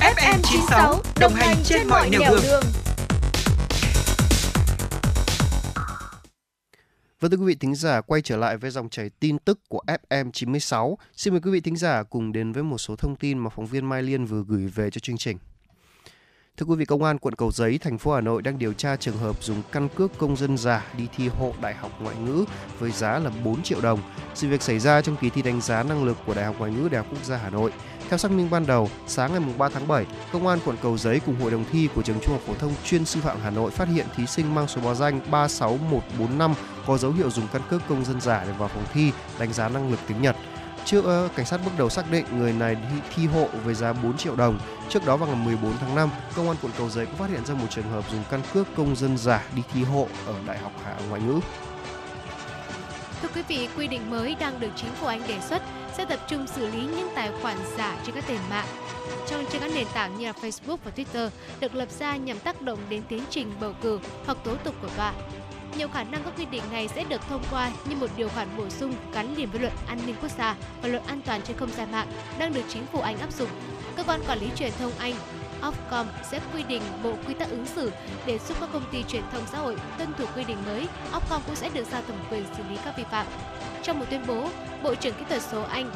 FM 96 đồng hành trên, trên mọi nẻo đường. đường. Vâng thưa quý vị thính giả, quay trở lại với dòng chảy tin tức của FM 96. Xin mời quý vị thính giả cùng đến với một số thông tin mà phóng viên Mai Liên vừa gửi về cho chương trình. Thưa quý vị, Công an quận Cầu Giấy, thành phố Hà Nội đang điều tra trường hợp dùng căn cước công dân giả đi thi hộ Đại học Ngoại ngữ với giá là 4 triệu đồng. Sự việc xảy ra trong kỳ thi đánh giá năng lực của Đại học Ngoại ngữ Đại học Quốc gia Hà Nội. Theo xác minh ban đầu, sáng ngày 3 tháng 7, Công an quận Cầu Giấy cùng hội đồng thi của trường Trung học phổ thông chuyên sư phạm Hà Nội phát hiện thí sinh mang số báo danh 36145 có dấu hiệu dùng căn cước công dân giả để vào phòng thi đánh giá năng lực tiếng Nhật. Trước ờ, cảnh sát bước đầu xác định người này thi, thi hộ với giá 4 triệu đồng. Trước đó vào ngày 14 tháng 5, công an quận Cầu Giấy cũng phát hiện ra một trường hợp dùng căn cước công dân giả đi thi hộ ở Đại học Hạ Ngoại ngữ. Thưa quý vị, quy định mới đang được chính phủ Anh đề xuất sẽ tập trung xử lý những tài khoản giả trên các nền mạng trong trên các nền tảng như là Facebook và Twitter được lập ra nhằm tác động đến tiến trình bầu cử hoặc tố tụng của tòa. Nhiều khả năng các quy định này sẽ được thông qua như một điều khoản bổ sung gắn liền với luật an ninh quốc gia và luật an toàn trên không gian mạng đang được chính phủ Anh áp dụng. Cơ quan quản lý truyền thông Anh Ofcom sẽ quy định bộ quy tắc ứng xử để giúp các công ty truyền thông xã hội tuân thủ quy định mới. Ofcom cũng sẽ được giao thẩm quyền xử lý các vi phạm. Trong một tuyên bố, Bộ trưởng Kỹ thuật số Anh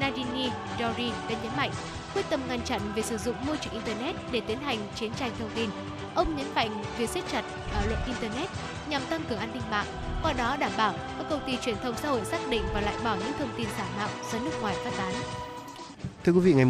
Nadine Dorry đã nhấn mạnh quyết tâm ngăn chặn việc sử dụng môi trường Internet để tiến hành chiến tranh thông tin. Ông nhấn mạnh việc siết chặt à, luật Internet nhằm tăng cường an ninh mạng, qua đó đảm bảo các công ty truyền thông xã hội xác định và loại bỏ những thông tin giả mạo do nước ngoài phát tán. Thưa quý vị, ngày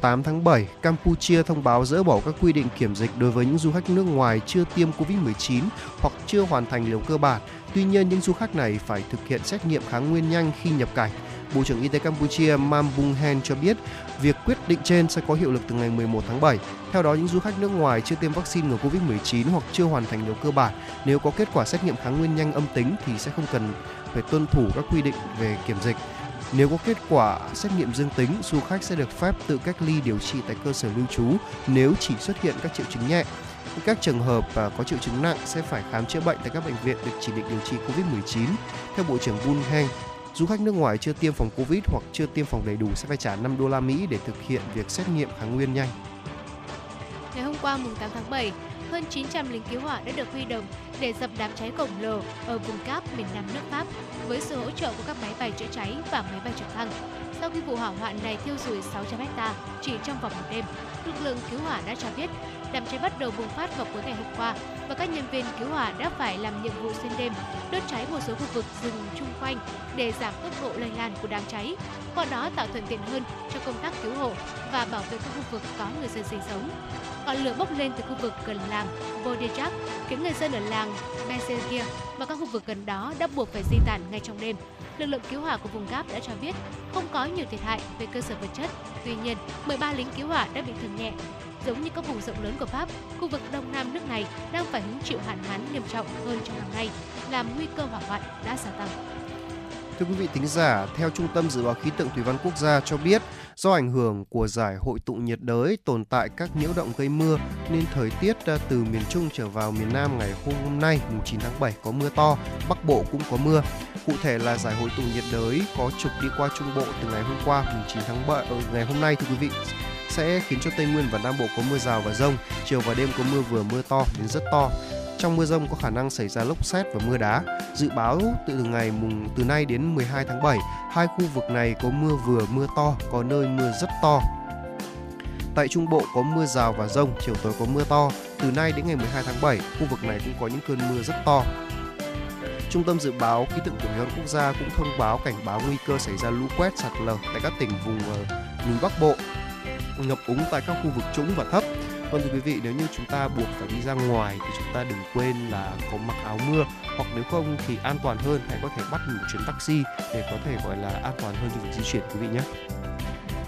8 tháng 7, Campuchia thông báo dỡ bỏ các quy định kiểm dịch đối với những du khách nước ngoài chưa tiêm Covid-19 hoặc chưa hoàn thành liều cơ bản. Tuy nhiên, những du khách này phải thực hiện xét nghiệm kháng nguyên nhanh khi nhập cảnh. Bộ trưởng Y tế Campuchia Mam Bung Hen cho biết việc quyết định trên sẽ có hiệu lực từ ngày 11 tháng 7. Theo đó, những du khách nước ngoài chưa tiêm vaccine ngừa Covid-19 hoặc chưa hoàn thành liều cơ bản, nếu có kết quả xét nghiệm kháng nguyên nhanh âm tính thì sẽ không cần phải tuân thủ các quy định về kiểm dịch. Nếu có kết quả xét nghiệm dương tính, du khách sẽ được phép tự cách ly điều trị tại cơ sở lưu trú nếu chỉ xuất hiện các triệu chứng nhẹ. Các trường hợp à, có triệu chứng nặng sẽ phải khám chữa bệnh tại các bệnh viện được chỉ định điều trị COVID-19. Theo Bộ trưởng Bun Heng, du khách nước ngoài chưa tiêm phòng Covid hoặc chưa tiêm phòng đầy đủ sẽ phải trả 5 đô la Mỹ để thực hiện việc xét nghiệm kháng nguyên nhanh. Ngày hôm qua mùng 8 tháng 7, hơn 900 lính cứu hỏa đã được huy động để dập đám cháy khổng lồ ở vùng Cáp miền Nam nước Pháp với sự hỗ trợ của các máy bay chữa cháy và máy bay trực thăng. Sau khi vụ hỏa hoạn này thiêu rụi 600 hecta chỉ trong vòng một đêm, lực lượng cứu hỏa đã cho biết đám cháy bắt đầu bùng phát vào cuối ngày hôm qua và các nhân viên cứu hỏa đã phải làm nhiệm vụ xuyên đêm đốt cháy một số khu vực rừng chung quanh để giảm tốc độ lây lan của đám cháy, qua đó tạo thuận tiện hơn cho công tác cứu hộ và bảo vệ các khu vực có người dân sinh sống. Ngọn lửa bốc lên từ khu vực gần làng Bodejak khiến người dân ở làng Besekia và các khu vực gần đó đã buộc phải di tản ngay trong đêm. Lực lượng cứu hỏa của vùng Gap đã cho biết không có nhiều thiệt hại về cơ sở vật chất. Tuy nhiên, 13 lính cứu hỏa đã bị thương nhẹ. Giống như các vùng rộng lớn của Pháp, khu vực đông nam nước này đang phải hứng chịu hạn hán nghiêm trọng hơn trong năm nay, làm nguy cơ hỏa hoạn đã gia tăng. Thưa quý vị thính giả, theo Trung tâm Dự báo Khí tượng Thủy văn Quốc gia cho biết, do ảnh hưởng của giải hội tụ nhiệt đới tồn tại các nhiễu động gây mưa nên thời tiết à, từ miền Trung trở vào miền Nam ngày hôm nay, mùng 9 tháng 7 có mưa to, Bắc Bộ cũng có mưa. Cụ thể là giải hội tụ nhiệt đới có trục đi qua Trung Bộ từ ngày hôm qua, mùng 9 tháng 7, ờ, ngày hôm nay thưa quý vị sẽ khiến cho Tây Nguyên và Nam Bộ có mưa rào và rông, chiều và đêm có mưa vừa mưa to đến rất to. Trong mưa rông có khả năng xảy ra lốc xét và mưa đá. Dự báo từ ngày mùng từ nay đến 12 tháng 7, hai khu vực này có mưa vừa mưa to, có nơi mưa rất to. Tại Trung Bộ có mưa rào và rông, chiều tối có mưa to. Từ nay đến ngày 12 tháng 7, khu vực này cũng có những cơn mưa rất to. Trung tâm Dự báo Khí tượng Thủy văn Quốc gia cũng thông báo cảnh báo nguy cơ xảy ra lũ quét sạt lở tại các tỉnh vùng ờ, núi Bắc Bộ, ngập úng tại các khu vực trũng và thấp Vâng thưa quý vị, nếu như chúng ta buộc phải đi ra ngoài thì chúng ta đừng quên là có mặc áo mưa hoặc nếu không thì an toàn hơn hãy có thể bắt một chuyến taxi để có thể gọi là an toàn hơn cho việc di chuyển quý vị nhé.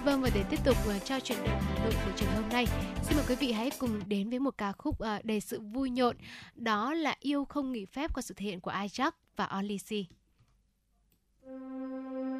Vâng và để tiếp tục ờ, uh, cho chuyện động Hà Nội của trường hôm nay, xin mời quý vị hãy cùng đến với một ca khúc uh, đầy sự vui nhộn, đó là Yêu không nghỉ phép qua sự thể hiện của Ajax và Olisi. bao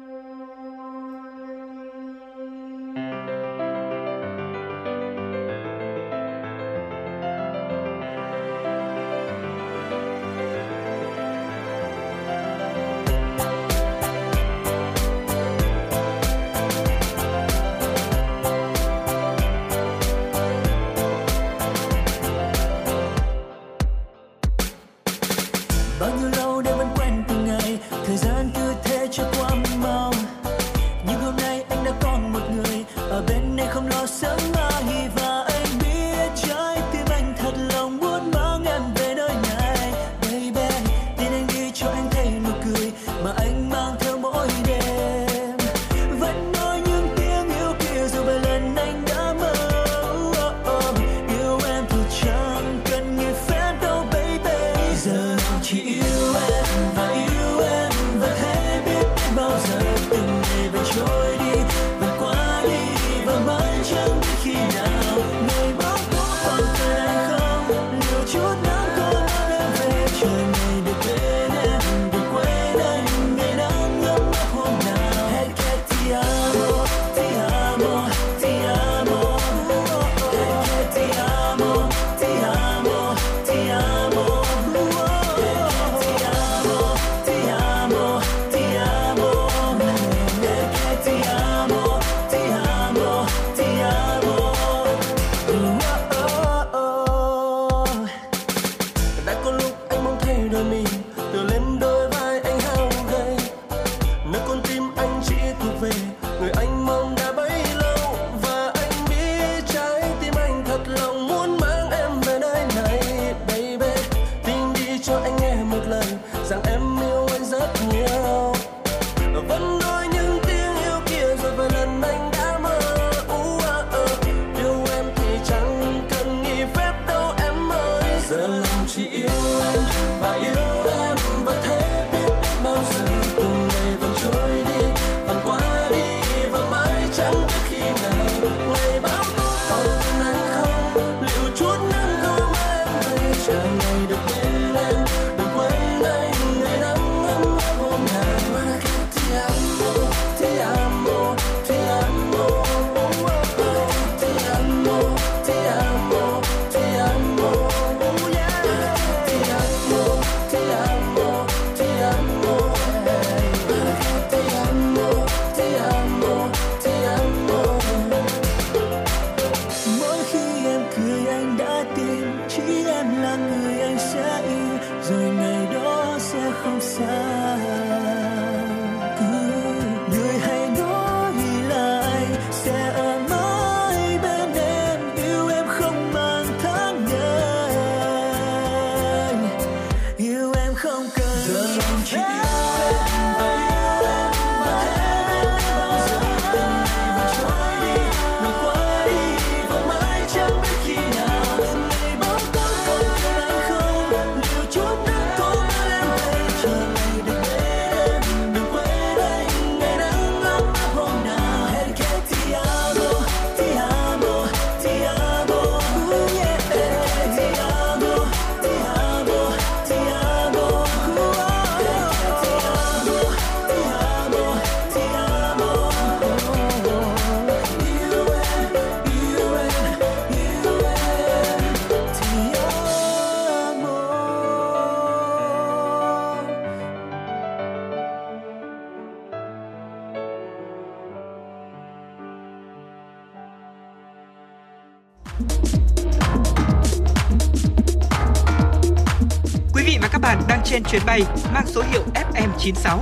chuyến bay mang số hiệu FM96.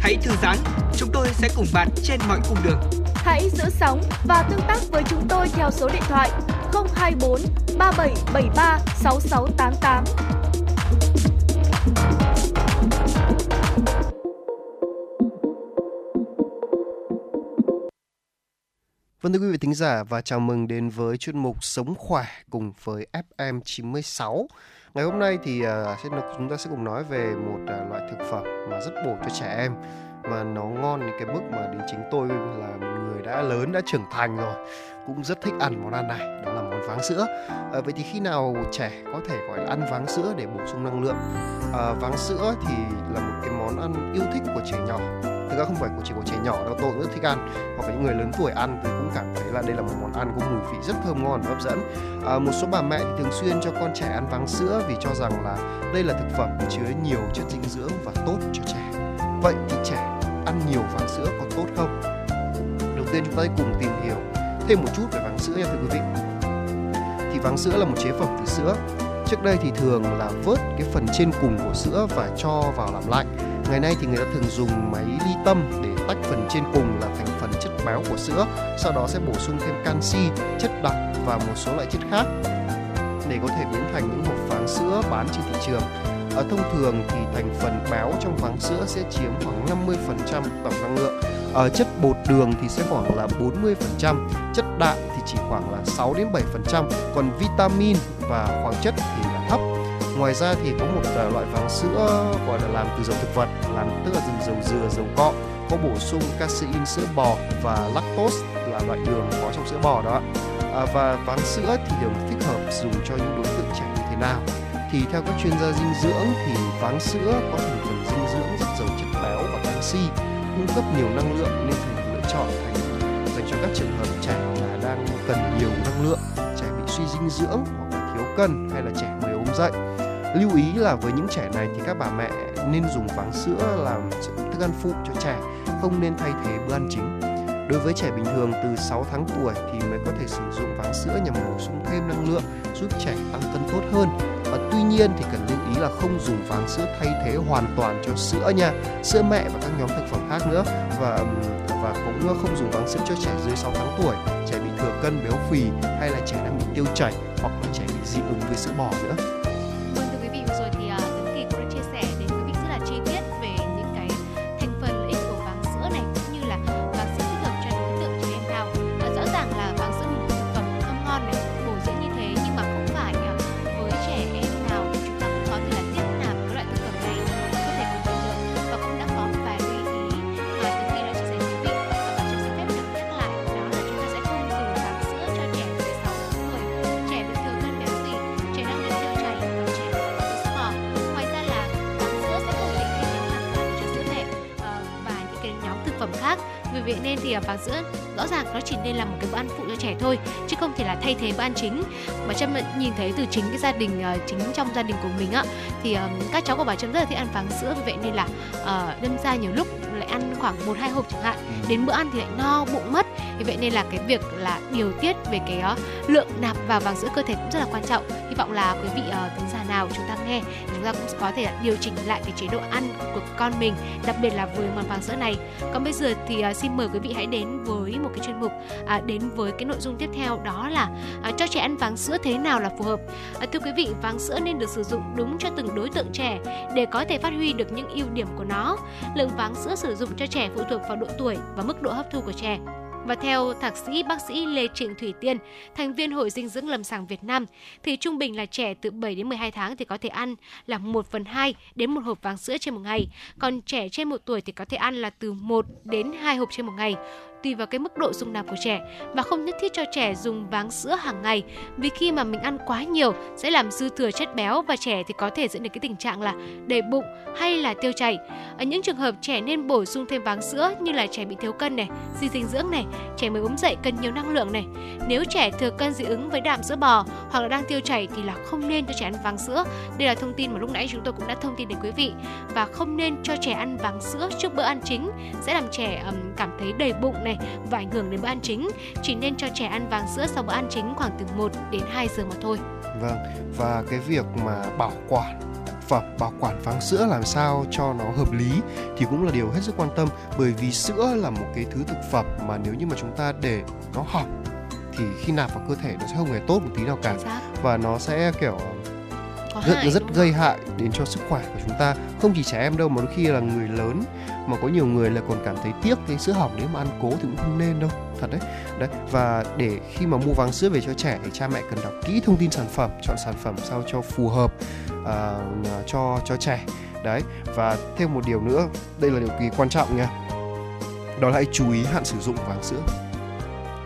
Hãy thư giãn, chúng tôi sẽ cùng bạn trên mọi cung đường. Hãy giữ sóng và tương tác với chúng tôi theo số điện thoại 024 3773 6688. Vâng thưa quý vị thính giả và chào mừng đến với chuyên mục Sống khỏe cùng với FM 96. Ngày hôm nay thì uh, chúng ta sẽ cùng nói về một uh, loại thực phẩm mà rất bổ cho trẻ em mà nó ngon đến cái mức mà đến chính tôi là một người đã lớn đã trưởng thành rồi cũng rất thích ăn món ăn này đó là món váng sữa. À, vậy thì khi nào trẻ có thể gọi là ăn váng sữa để bổ sung năng lượng? À, váng sữa thì là một cái món ăn yêu thích của trẻ nhỏ thực ra không phải chỉ có trẻ nhỏ đâu tôi cũng rất thích ăn. Hoặc là những người lớn tuổi ăn thì cũng cảm thấy là đây là một món ăn có mùi vị rất thơm ngon và hấp dẫn. À, một số bà mẹ thì thường xuyên cho con trẻ ăn váng sữa vì cho rằng là đây là thực phẩm chứa nhiều chất dinh dưỡng và tốt cho trẻ. Vậy thì trẻ ăn nhiều váng sữa có tốt không? Đầu tiên chúng ta cùng tìm hiểu thêm một chút về váng sữa nha thưa quý vị. Thì váng sữa là một chế phẩm từ sữa. Trước đây thì thường là vớt cái phần trên cùng của sữa và cho vào làm lạnh ngày nay thì người ta thường dùng máy ly tâm để tách phần trên cùng là thành phần chất béo của sữa. Sau đó sẽ bổ sung thêm canxi chất đặc và một số loại chất khác để có thể biến thành những hộp váng sữa bán trên thị trường. Ở thông thường thì thành phần béo trong váng sữa sẽ chiếm khoảng 50% tổng năng lượng. Ở chất bột đường thì sẽ khoảng là 40%, chất đạm thì chỉ khoảng là 6 đến 7%, còn vitamin và khoáng chất thì là. Ngoài ra thì có một à, loại váng sữa gọi là làm từ dầu thực vật, làm tức là từ dầu dừa, dầu cọ, có bổ sung casein sữa bò và lactose là loại đường có trong sữa bò đó. À, và váng sữa thì được thích hợp dùng cho những đối tượng trẻ như thế nào? Thì theo các chuyên gia dinh dưỡng thì váng sữa có thành phần dinh dưỡng rất giàu chất béo và canxi cung cấp nhiều năng lượng nên thường lựa chọn thành dành cho các trường hợp trẻ là đang cần nhiều năng lượng trẻ bị suy dinh dưỡng hoặc là thiếu cân hay là trẻ mới ốm dậy lưu ý là với những trẻ này thì các bà mẹ nên dùng váng sữa làm thức ăn phụ cho trẻ không nên thay thế bữa ăn chính Đối với trẻ bình thường từ 6 tháng tuổi thì mới có thể sử dụng váng sữa nhằm bổ sung thêm năng lượng giúp trẻ tăng cân tốt hơn. Và tuy nhiên thì cần lưu ý là không dùng váng sữa thay thế hoàn toàn cho sữa nha, sữa mẹ và các nhóm thực phẩm khác nữa và và cũng không dùng váng sữa cho trẻ dưới 6 tháng tuổi, trẻ bị thừa cân béo phì hay là trẻ đang bị tiêu chảy hoặc là trẻ bị dị ứng với sữa bò nữa. Cái bữa ăn phụ cho trẻ thôi chứ không thể là thay thế bữa ăn chính. Mà trâm nhìn thấy từ chính cái gia đình uh, chính trong gia đình của mình á thì um, các cháu của bà trâm rất là thích ăn váng sữa. Vì vậy nên là uh, đâm ra nhiều lúc lại ăn khoảng một hai hộp chẳng hạn. Ừ. đến bữa ăn thì lại no bụng mất. Vì vậy nên là cái việc là điều tiết về cái lượng nạp vào vàng sữa cơ thể cũng rất là quan trọng. Hy vọng là quý vị uh, thính giả nào chúng ta nghe ra cũng có thể điều chỉnh lại cái chế độ ăn của con mình, đặc biệt là với món vàng sữa này. Còn bây giờ thì à, xin mời quý vị hãy đến với một cái chuyên mục à, đến với cái nội dung tiếp theo, đó là à, cho trẻ ăn vàng sữa thế nào là phù hợp. Thưa quý vị vàng sữa nên được sử dụng đúng cho từng đối tượng trẻ để có thể phát huy được những ưu điểm của nó. Lượng vàng sữa sử dụng cho trẻ phụ thuộc vào độ tuổi và mức độ hấp thu của trẻ và theo thạc sĩ bác sĩ Lê Trịnh Thủy Tiên, thành viên Hội Dinh dưỡng Lâm sàng Việt Nam, thì trung bình là trẻ từ 7 đến 12 tháng thì có thể ăn là 1 phần 2 đến một hộp váng sữa trên một ngày. Còn trẻ trên 1 tuổi thì có thể ăn là từ 1 đến 2 hộp trên một ngày tùy vào cái mức độ dung nạp của trẻ và không nhất thiết cho trẻ dùng váng sữa hàng ngày vì khi mà mình ăn quá nhiều sẽ làm dư thừa chất béo và trẻ thì có thể dẫn đến cái tình trạng là đầy bụng hay là tiêu chảy. Ở những trường hợp trẻ nên bổ sung thêm váng sữa như là trẻ bị thiếu cân này, suy dinh dưỡng này, trẻ mới ốm dậy cần nhiều năng lượng này. Nếu trẻ thừa cân dị ứng với đạm sữa bò hoặc là đang tiêu chảy thì là không nên cho trẻ ăn váng sữa. Đây là thông tin mà lúc nãy chúng tôi cũng đã thông tin đến quý vị và không nên cho trẻ ăn váng sữa trước bữa ăn chính sẽ làm trẻ um, cảm thấy đầy bụng này và ảnh hưởng đến bữa ăn chính. Chỉ nên cho trẻ ăn vàng sữa sau bữa ăn chính khoảng từ 1 đến 2 giờ mà thôi. Vâng, và cái việc mà bảo quản phẩm bảo quản váng sữa làm sao cho nó hợp lý thì cũng là điều hết sức quan tâm bởi vì sữa là một cái thứ thực phẩm mà nếu như mà chúng ta để nó hỏng thì khi nạp vào cơ thể nó sẽ không hề tốt một tí nào cả và nó sẽ kiểu rất hại, rất gây hại đến cho sức khỏe của chúng ta. Không chỉ trẻ em đâu mà đôi khi là người lớn mà có nhiều người là còn cảm thấy tiếc cái sữa hỏng nếu mà ăn cố thì cũng không nên đâu. Thật đấy. Đấy và để khi mà mua vàng sữa về cho trẻ thì cha mẹ cần đọc kỹ thông tin sản phẩm chọn sản phẩm sao cho phù hợp uh, cho cho trẻ. Đấy và thêm một điều nữa đây là điều kỳ quan trọng nha. Đó là hãy chú ý hạn sử dụng vàng sữa.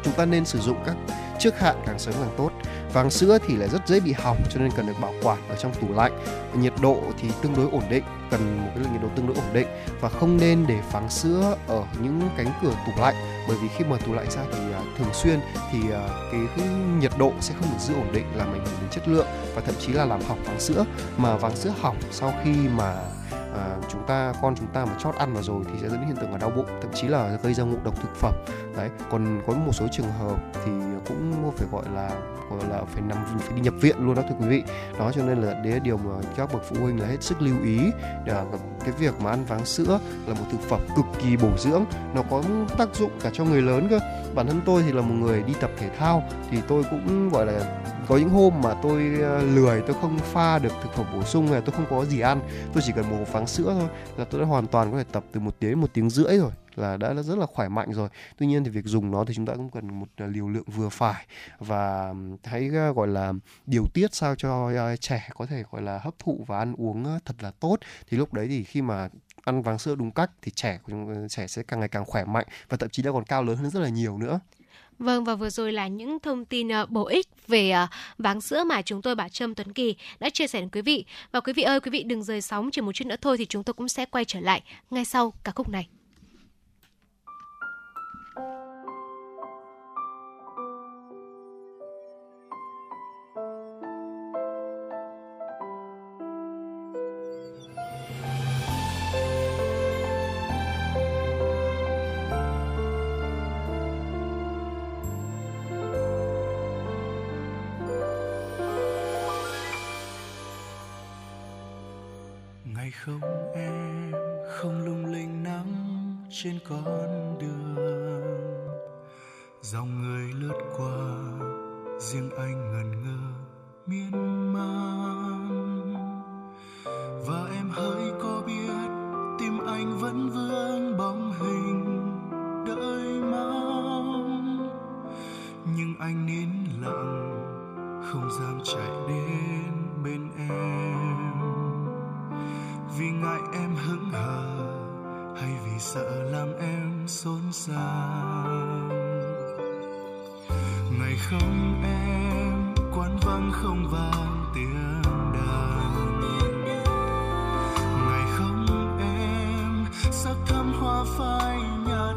Chúng ta nên sử dụng các trước hạn càng sớm càng tốt vàng sữa thì lại rất dễ bị hỏng cho nên cần được bảo quản ở trong tủ lạnh. Nhiệt độ thì tương đối ổn định cần một cái nhiệt độ tương đối ổn định và không nên để vàng sữa ở những cánh cửa tủ lạnh. Bởi vì khi mở tủ lạnh ra thì uh, thường xuyên thì uh, cái, cái nhiệt độ sẽ không được giữ ổn định làm ảnh hưởng đến chất lượng và thậm chí là làm hỏng vàng sữa. Mà vàng sữa hỏng sau khi mà à, chúng ta con chúng ta mà chót ăn vào rồi thì sẽ dẫn đến hiện tượng là đau bụng thậm chí là gây ra ngộ độc thực phẩm. Đấy còn có một số trường hợp thì cũng phải gọi là là phải nằm phải đi nhập viện luôn đó thưa quý vị. Đó cho nên là đấy là điều mà các bậc phụ huynh là hết sức lưu ý. Để cái việc mà ăn váng sữa là một thực phẩm cực kỳ bổ dưỡng, nó có tác dụng cả cho người lớn cơ. Bản thân tôi thì là một người đi tập thể thao thì tôi cũng, gọi là, có những hôm mà tôi ờ, lười, tôi không pha được thực phẩm bổ sung này tôi không có gì ăn, tôi chỉ cần một váng sữa thôi là tôi đã hoàn toàn có thể tập từ một tiếng một tiếng rưỡi rồi là đã rất là khỏe mạnh rồi tuy nhiên thì việc dùng nó thì chúng ta cũng cần một à, liều lượng vừa phải và hãy à, gọi là điều tiết sao cho à, trẻ có thể gọi là hấp thụ và ăn uống thật là tốt thì lúc đấy thì khi mà ăn vàng sữa đúng cách thì trẻ trẻ sẽ càng ngày càng khỏe mạnh và thậm chí đã còn cao lớn hơn rất là nhiều nữa Vâng và vừa rồi là những thông tin uh, bổ ích về uh, váng sữa mà chúng tôi bà Trâm Tuấn Kỳ đã chia sẻ đến quý vị. Và quý vị ơi, quý vị đừng rời sóng chỉ một chút nữa thôi thì chúng tôi cũng sẽ quay trở lại ngay sau ca khúc này. Con đường. Dòng người lướt qua riêng anh ngẩn ngơ miên phai nhạt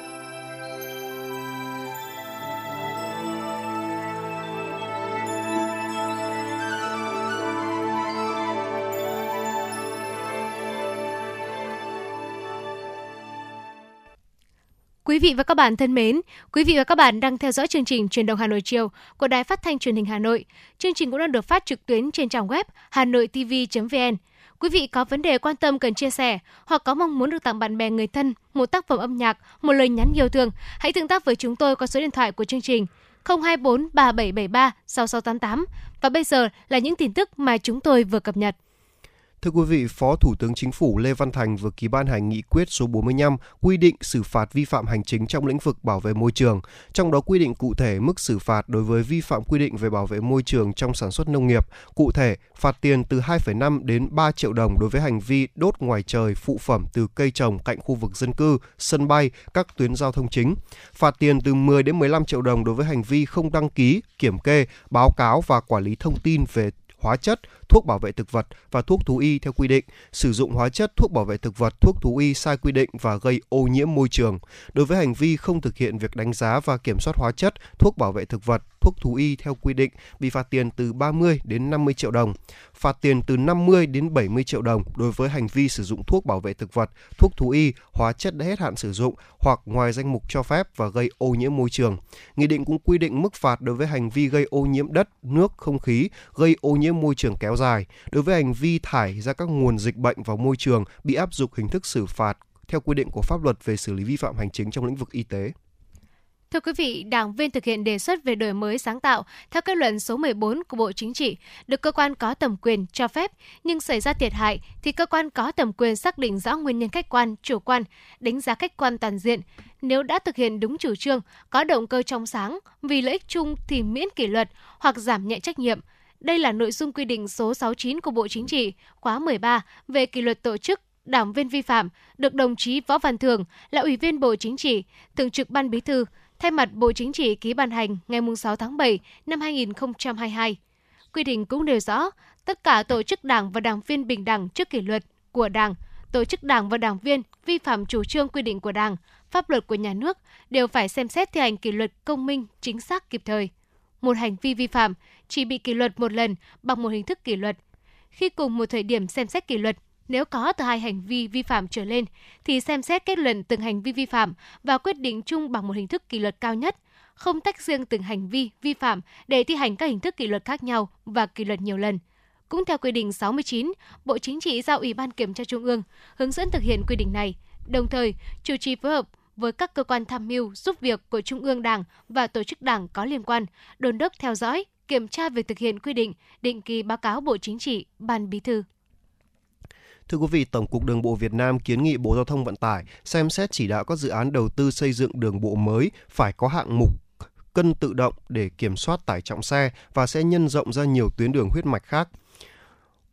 Quý vị và các bạn thân mến, quý vị và các bạn đang theo dõi chương trình Truyền động Hà Nội chiều của Đài Phát thanh Truyền hình Hà Nội. Chương trình cũng đang được phát trực tuyến trên trang web hanoitv.vn. Quý vị có vấn đề quan tâm cần chia sẻ hoặc có mong muốn được tặng bạn bè người thân một tác phẩm âm nhạc, một lời nhắn yêu thương, hãy tương tác với chúng tôi qua số điện thoại của chương trình 024 3773 6688. Và bây giờ là những tin tức mà chúng tôi vừa cập nhật. Thưa quý vị, Phó Thủ tướng Chính phủ Lê Văn Thành vừa ký ban hành nghị quyết số 45 quy định xử phạt vi phạm hành chính trong lĩnh vực bảo vệ môi trường, trong đó quy định cụ thể mức xử phạt đối với vi phạm quy định về bảo vệ môi trường trong sản xuất nông nghiệp. Cụ thể, phạt tiền từ 2,5 đến 3 triệu đồng đối với hành vi đốt ngoài trời phụ phẩm từ cây trồng cạnh khu vực dân cư, sân bay, các tuyến giao thông chính. Phạt tiền từ 10 đến 15 triệu đồng đối với hành vi không đăng ký, kiểm kê, báo cáo và quản lý thông tin về hóa chất, thuốc bảo vệ thực vật và thuốc thú y theo quy định, sử dụng hóa chất, thuốc bảo vệ thực vật, thuốc thú y sai quy định và gây ô nhiễm môi trường. Đối với hành vi không thực hiện việc đánh giá và kiểm soát hóa chất, thuốc bảo vệ thực vật, thuốc thú y theo quy định bị phạt tiền từ 30 đến 50 triệu đồng. Phạt tiền từ 50 đến 70 triệu đồng đối với hành vi sử dụng thuốc bảo vệ thực vật, thuốc thú y, hóa chất đã hết hạn sử dụng hoặc ngoài danh mục cho phép và gây ô nhiễm môi trường. Nghị định cũng quy định mức phạt đối với hành vi gây ô nhiễm đất, nước, không khí, gây ô nhiễm môi trường kéo dài. Đối với hành vi thải ra các nguồn dịch bệnh vào môi trường bị áp dụng hình thức xử phạt theo quy định của pháp luật về xử lý vi phạm hành chính trong lĩnh vực y tế. Thưa quý vị, đảng viên thực hiện đề xuất về đổi mới sáng tạo theo kết luận số 14 của Bộ Chính trị được cơ quan có thẩm quyền cho phép, nhưng xảy ra thiệt hại thì cơ quan có thẩm quyền xác định rõ nguyên nhân khách quan, chủ quan, đánh giá khách quan toàn diện. Nếu đã thực hiện đúng chủ trương, có động cơ trong sáng, vì lợi ích chung thì miễn kỷ luật hoặc giảm nhẹ trách nhiệm. Đây là nội dung quy định số 69 của Bộ Chính trị, khóa 13 về kỷ luật tổ chức đảng viên vi phạm, được đồng chí Võ Văn Thường là Ủy viên Bộ Chính trị, Thường trực Ban Bí thư, thay mặt Bộ Chính trị ký ban hành ngày 6 tháng 7 năm 2022. Quy định cũng nêu rõ, tất cả tổ chức đảng và đảng viên bình đẳng trước kỷ luật của đảng, tổ chức đảng và đảng viên vi phạm chủ trương quy định của đảng, pháp luật của nhà nước đều phải xem xét thi hành kỷ luật công minh, chính xác kịp thời. Một hành vi vi phạm chỉ bị kỷ luật một lần bằng một hình thức kỷ luật. Khi cùng một thời điểm xem xét kỷ luật, nếu có từ hai hành vi vi phạm trở lên, thì xem xét kết luận từng hành vi vi phạm và quyết định chung bằng một hình thức kỷ luật cao nhất, không tách riêng từng hành vi vi phạm để thi hành các hình thức kỷ luật khác nhau và kỷ luật nhiều lần. Cũng theo quy định 69, Bộ Chính trị giao Ủy ban Kiểm tra Trung ương hướng dẫn thực hiện quy định này, đồng thời chủ trì phối hợp với các cơ quan tham mưu giúp việc của Trung ương Đảng và tổ chức đảng có liên quan, đôn đốc theo dõi, kiểm tra việc thực hiện quy định, định kỳ báo cáo Bộ Chính trị, Ban Bí thư. Thưa quý vị, Tổng cục Đường bộ Việt Nam kiến nghị Bộ Giao thông Vận tải xem xét chỉ đạo các dự án đầu tư xây dựng đường bộ mới phải có hạng mục cân tự động để kiểm soát tải trọng xe và sẽ nhân rộng ra nhiều tuyến đường huyết mạch khác.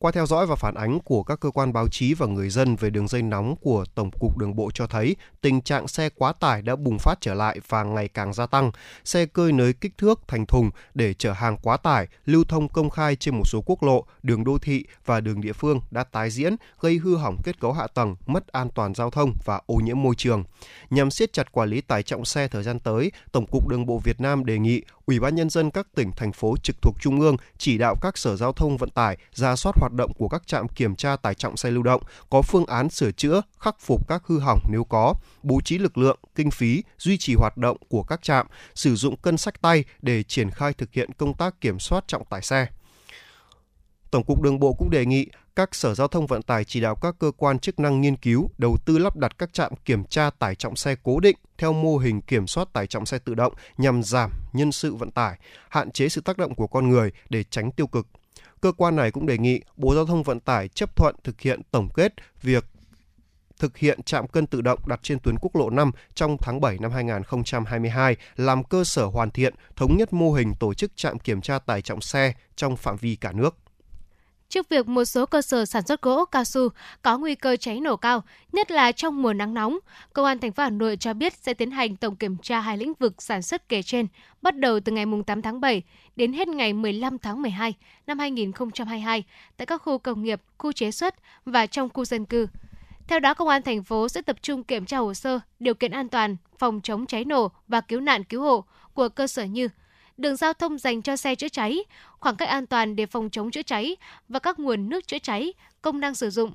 Qua theo dõi và phản ánh của các cơ quan báo chí và người dân về đường dây nóng của Tổng cục Đường bộ cho thấy tình trạng xe quá tải đã bùng phát trở lại và ngày càng gia tăng. Xe cơi nới kích thước thành thùng để chở hàng quá tải lưu thông công khai trên một số quốc lộ, đường đô thị và đường địa phương đã tái diễn, gây hư hỏng kết cấu hạ tầng, mất an toàn giao thông và ô nhiễm môi trường. Nhằm siết chặt quản lý tải trọng xe thời gian tới, Tổng cục Đường bộ Việt Nam đề nghị Ủy ban nhân dân các tỉnh thành phố trực thuộc trung ương chỉ đạo các sở giao thông vận tải ra soát hoạt động của các trạm kiểm tra tải trọng xe lưu động, có phương án sửa chữa, khắc phục các hư hỏng nếu có, bố trí lực lượng, kinh phí, duy trì hoạt động của các trạm, sử dụng cân sách tay để triển khai thực hiện công tác kiểm soát trọng tải xe. Tổng cục Đường bộ cũng đề nghị các sở giao thông vận tải chỉ đạo các cơ quan chức năng nghiên cứu, đầu tư lắp đặt các trạm kiểm tra tải trọng xe cố định theo mô hình kiểm soát tải trọng xe tự động nhằm giảm nhân sự vận tải, hạn chế sự tác động của con người để tránh tiêu cực. Cơ quan này cũng đề nghị Bộ Giao thông Vận tải chấp thuận thực hiện tổng kết việc thực hiện trạm cân tự động đặt trên tuyến quốc lộ 5 trong tháng 7 năm 2022 làm cơ sở hoàn thiện, thống nhất mô hình tổ chức trạm kiểm tra tải trọng xe trong phạm vi cả nước. Trước việc một số cơ sở sản xuất gỗ cao su có nguy cơ cháy nổ cao, nhất là trong mùa nắng nóng, Công an thành phố Hà Nội cho biết sẽ tiến hành tổng kiểm tra hai lĩnh vực sản xuất kể trên, bắt đầu từ ngày 8 tháng 7 đến hết ngày 15 tháng 12 năm 2022 tại các khu công nghiệp, khu chế xuất và trong khu dân cư. Theo đó, Công an thành phố sẽ tập trung kiểm tra hồ sơ, điều kiện an toàn, phòng chống cháy nổ và cứu nạn cứu hộ của cơ sở như đường giao thông dành cho xe chữa cháy, khoảng cách an toàn để phòng chống chữa cháy và các nguồn nước chữa cháy, công năng sử dụng,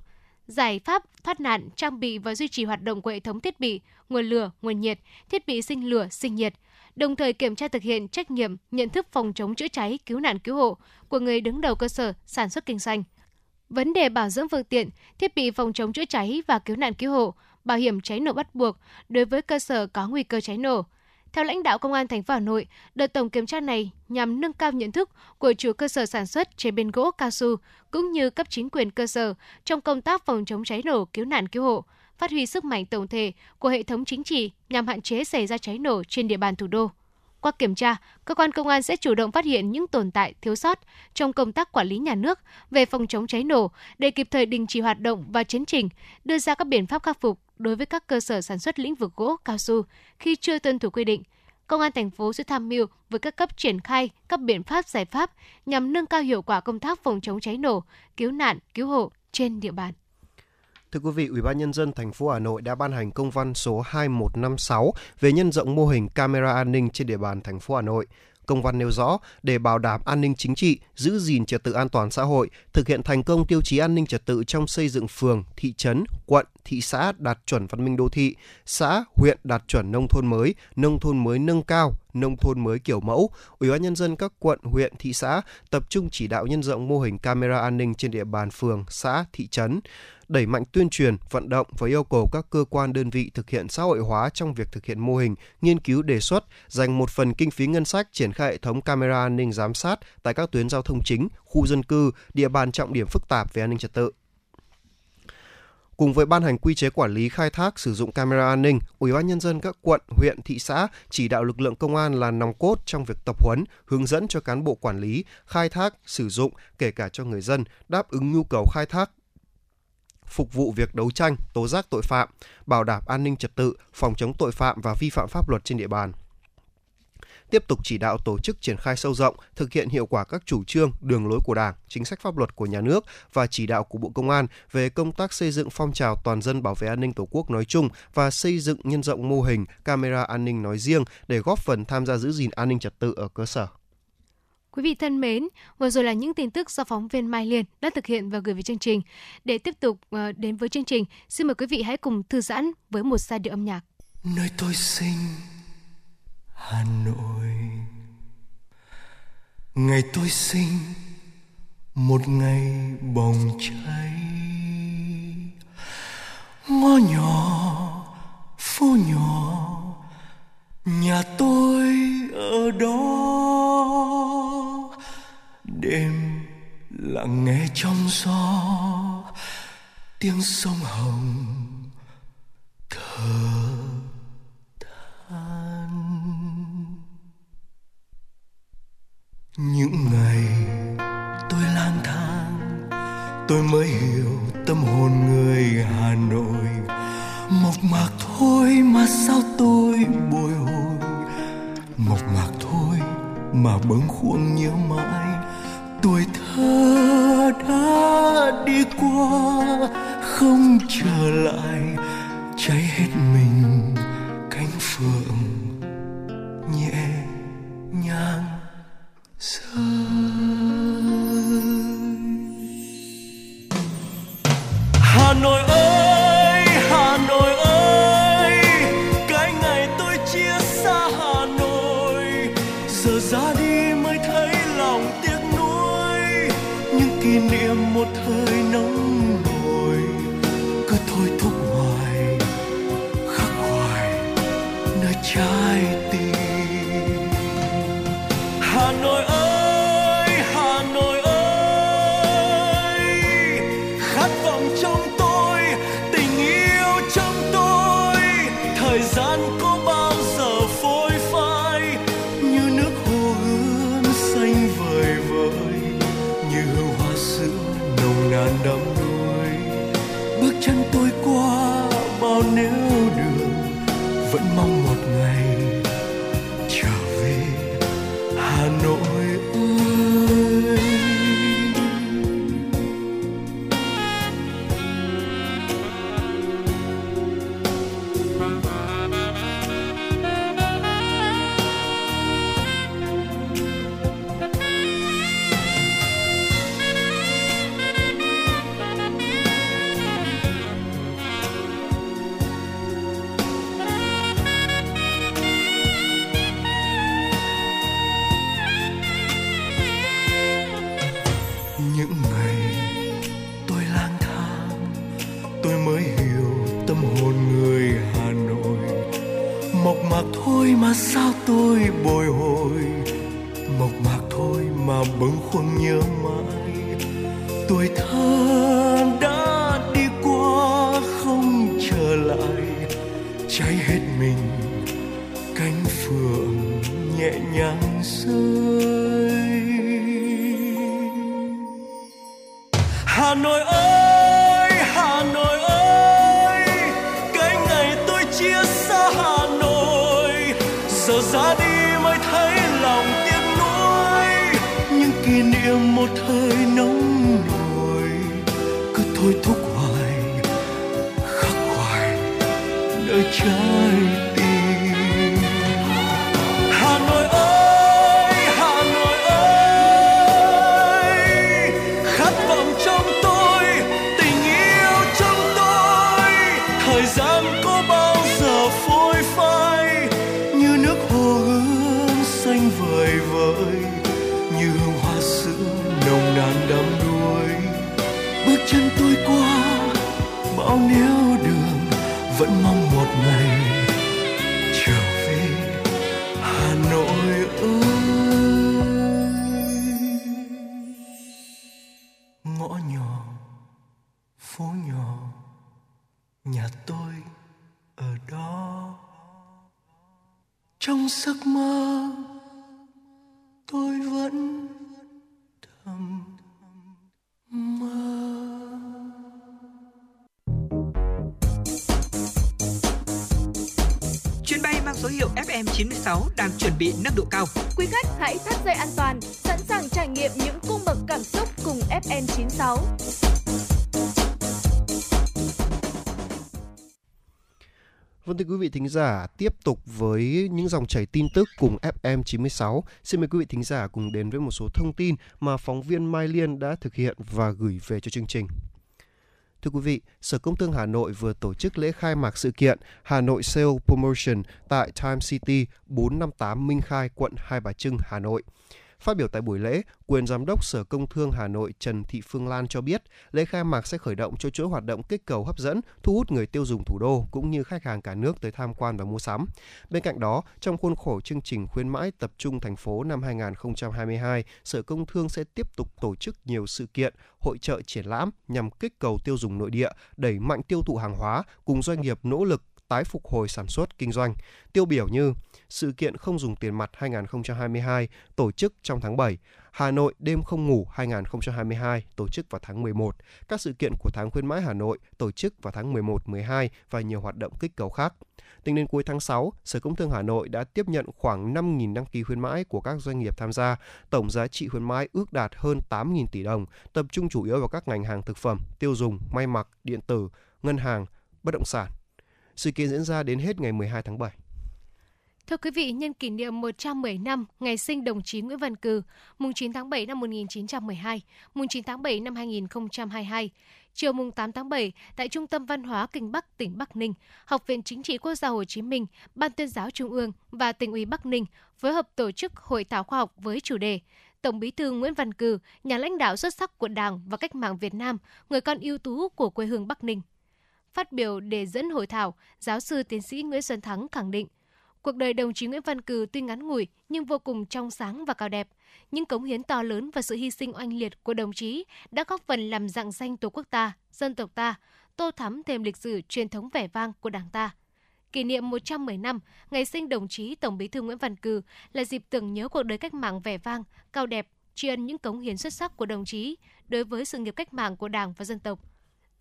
giải pháp thoát nạn, trang bị và duy trì hoạt động của hệ thống thiết bị, nguồn lửa, nguồn nhiệt, thiết bị sinh lửa, sinh nhiệt, đồng thời kiểm tra thực hiện trách nhiệm, nhận thức phòng chống chữa cháy, cứu nạn cứu hộ của người đứng đầu cơ sở sản xuất kinh doanh. Vấn đề bảo dưỡng phương tiện, thiết bị phòng chống chữa cháy và cứu nạn cứu hộ, bảo hiểm cháy nổ bắt buộc đối với cơ sở có nguy cơ cháy nổ, theo lãnh đạo Công an thành phố Hà Nội, đợt tổng kiểm tra này nhằm nâng cao nhận thức của chủ cơ sở sản xuất chế biến gỗ cao su cũng như cấp chính quyền cơ sở trong công tác phòng chống cháy nổ, cứu nạn cứu hộ, phát huy sức mạnh tổng thể của hệ thống chính trị nhằm hạn chế xảy ra cháy nổ trên địa bàn thủ đô. Qua kiểm tra, cơ quan công an sẽ chủ động phát hiện những tồn tại thiếu sót trong công tác quản lý nhà nước về phòng chống cháy nổ để kịp thời đình chỉ hoạt động và chấn chỉnh, đưa ra các biện pháp khắc phục đối với các cơ sở sản xuất lĩnh vực gỗ cao su khi chưa tuân thủ quy định. Công an thành phố sẽ tham mưu với các cấp triển khai các biện pháp giải pháp nhằm nâng cao hiệu quả công tác phòng chống cháy nổ, cứu nạn, cứu hộ trên địa bàn. Thưa quý vị, Ủy ban nhân dân thành phố Hà Nội đã ban hành công văn số 2156 về nhân rộng mô hình camera an ninh trên địa bàn thành phố Hà Nội. Công văn nêu rõ, để bảo đảm an ninh chính trị, giữ gìn trật tự an toàn xã hội, thực hiện thành công tiêu chí an ninh trật tự trong xây dựng phường, thị trấn, quận, thị xã đạt chuẩn văn minh đô thị, xã, huyện đạt chuẩn nông thôn mới, nông thôn mới nâng cao, nông thôn mới kiểu mẫu, Ủy ban nhân dân các quận, huyện, thị xã tập trung chỉ đạo nhân rộng mô hình camera an ninh trên địa bàn phường, xã, thị trấn, đẩy mạnh tuyên truyền, vận động và yêu cầu các cơ quan đơn vị thực hiện xã hội hóa trong việc thực hiện mô hình, nghiên cứu đề xuất, dành một phần kinh phí ngân sách triển khai hệ thống camera an ninh giám sát tại các tuyến giao thông chính, khu dân cư, địa bàn trọng điểm phức tạp về an ninh trật tự. Cùng với ban hành quy chế quản lý khai thác sử dụng camera an ninh, Ủy ban nhân dân các quận, huyện, thị xã chỉ đạo lực lượng công an là nòng cốt trong việc tập huấn, hướng dẫn cho cán bộ quản lý, khai thác, sử dụng kể cả cho người dân đáp ứng nhu cầu khai thác phục vụ việc đấu tranh, tố giác tội phạm, bảo đảm an ninh trật tự, phòng chống tội phạm và vi phạm pháp luật trên địa bàn tiếp tục chỉ đạo tổ chức triển khai sâu rộng, thực hiện hiệu quả các chủ trương, đường lối của Đảng, chính sách pháp luật của nhà nước và chỉ đạo của Bộ Công an về công tác xây dựng phong trào toàn dân bảo vệ an ninh Tổ quốc nói chung và xây dựng nhân rộng mô hình camera an ninh nói riêng để góp phần tham gia giữ gìn an ninh trật tự ở cơ sở. Quý vị thân mến, vừa rồi là những tin tức do phóng viên Mai Liên đã thực hiện và gửi về chương trình. Để tiếp tục ờ, đến với chương trình, xin mời quý vị hãy cùng thư giãn với một giai điệu âm nhạc. Nơi tôi sinh Hà Nội Ngày tôi sinh Một ngày bồng cháy Ngõ nhỏ Phố nhỏ Nhà tôi ở đó Đêm lặng nghe trong gió Tiếng sông Hồng thở than. Những ngày tôi lang thang, tôi mới hiểu tâm hồn người hà nội. Mộc mạc thôi mà sao tôi bồi hồi? Mộc mạc thôi mà bâng khuâng nhớ mãi tuổi thơ đã đi qua không trở lại cháy hết mình. Cháy hết mình cánh phượng nhẹ nhàng rơi. Hà Nội ơi, quý vị thính giả, tiếp tục với những dòng chảy tin tức cùng FM96. Xin mời quý vị thính giả cùng đến với một số thông tin mà phóng viên Mai Liên đã thực hiện và gửi về cho chương trình. Thưa quý vị, Sở Công Thương Hà Nội vừa tổ chức lễ khai mạc sự kiện Hà Nội Sale Promotion tại Time City 458 Minh Khai, quận Hai Bà Trưng, Hà Nội. Phát biểu tại buổi lễ, quyền giám đốc Sở Công Thương Hà Nội Trần Thị Phương Lan cho biết, lễ khai mạc sẽ khởi động cho chuỗi hoạt động kích cầu hấp dẫn, thu hút người tiêu dùng thủ đô cũng như khách hàng cả nước tới tham quan và mua sắm. Bên cạnh đó, trong khuôn khổ chương trình khuyến mãi tập trung thành phố năm 2022, Sở Công Thương sẽ tiếp tục tổ chức nhiều sự kiện, hội trợ triển lãm nhằm kích cầu tiêu dùng nội địa, đẩy mạnh tiêu thụ hàng hóa cùng doanh nghiệp nỗ lực tái phục hồi sản xuất kinh doanh. Tiêu biểu như sự kiện không dùng tiền mặt 2022 tổ chức trong tháng 7, Hà Nội đêm không ngủ 2022 tổ chức vào tháng 11, các sự kiện của tháng khuyến mãi Hà Nội tổ chức vào tháng 11, 12 và nhiều hoạt động kích cầu khác. Tính đến cuối tháng 6, Sở Công Thương Hà Nội đã tiếp nhận khoảng 5.000 đăng ký khuyến mãi của các doanh nghiệp tham gia. Tổng giá trị khuyến mãi ước đạt hơn 8.000 tỷ đồng, tập trung chủ yếu vào các ngành hàng thực phẩm, tiêu dùng, may mặc, điện tử, ngân hàng, bất động sản. Sự kiện diễn ra đến hết ngày 12 tháng 7. Thưa quý vị, nhân kỷ niệm 110 năm ngày sinh đồng chí Nguyễn Văn Cừ, mùng 9 tháng 7 năm 1912, mùng 9 tháng 7 năm 2022, chiều mùng 8 tháng 7 tại Trung tâm Văn hóa Kinh Bắc tỉnh Bắc Ninh, Học viện Chính trị Quốc gia Hồ Chí Minh, Ban tuyên giáo Trung ương và tỉnh ủy Bắc Ninh phối hợp tổ chức hội thảo khoa học với chủ đề Tổng Bí thư Nguyễn Văn Cừ, nhà lãnh đạo xuất sắc của Đảng và cách mạng Việt Nam, người con ưu tú của quê hương Bắc Ninh. Phát biểu để dẫn hội thảo, giáo sư tiến sĩ Nguyễn Xuân Thắng khẳng định, cuộc đời đồng chí Nguyễn Văn Cừ tuy ngắn ngủi nhưng vô cùng trong sáng và cao đẹp. Những cống hiến to lớn và sự hy sinh oanh liệt của đồng chí đã góp phần làm dạng danh Tổ quốc ta, dân tộc ta, tô thắm thêm lịch sử truyền thống vẻ vang của Đảng ta. Kỷ niệm 110 năm ngày sinh đồng chí Tổng Bí thư Nguyễn Văn Cừ là dịp tưởng nhớ cuộc đời cách mạng vẻ vang, cao đẹp, tri ân những cống hiến xuất sắc của đồng chí đối với sự nghiệp cách mạng của Đảng và dân tộc.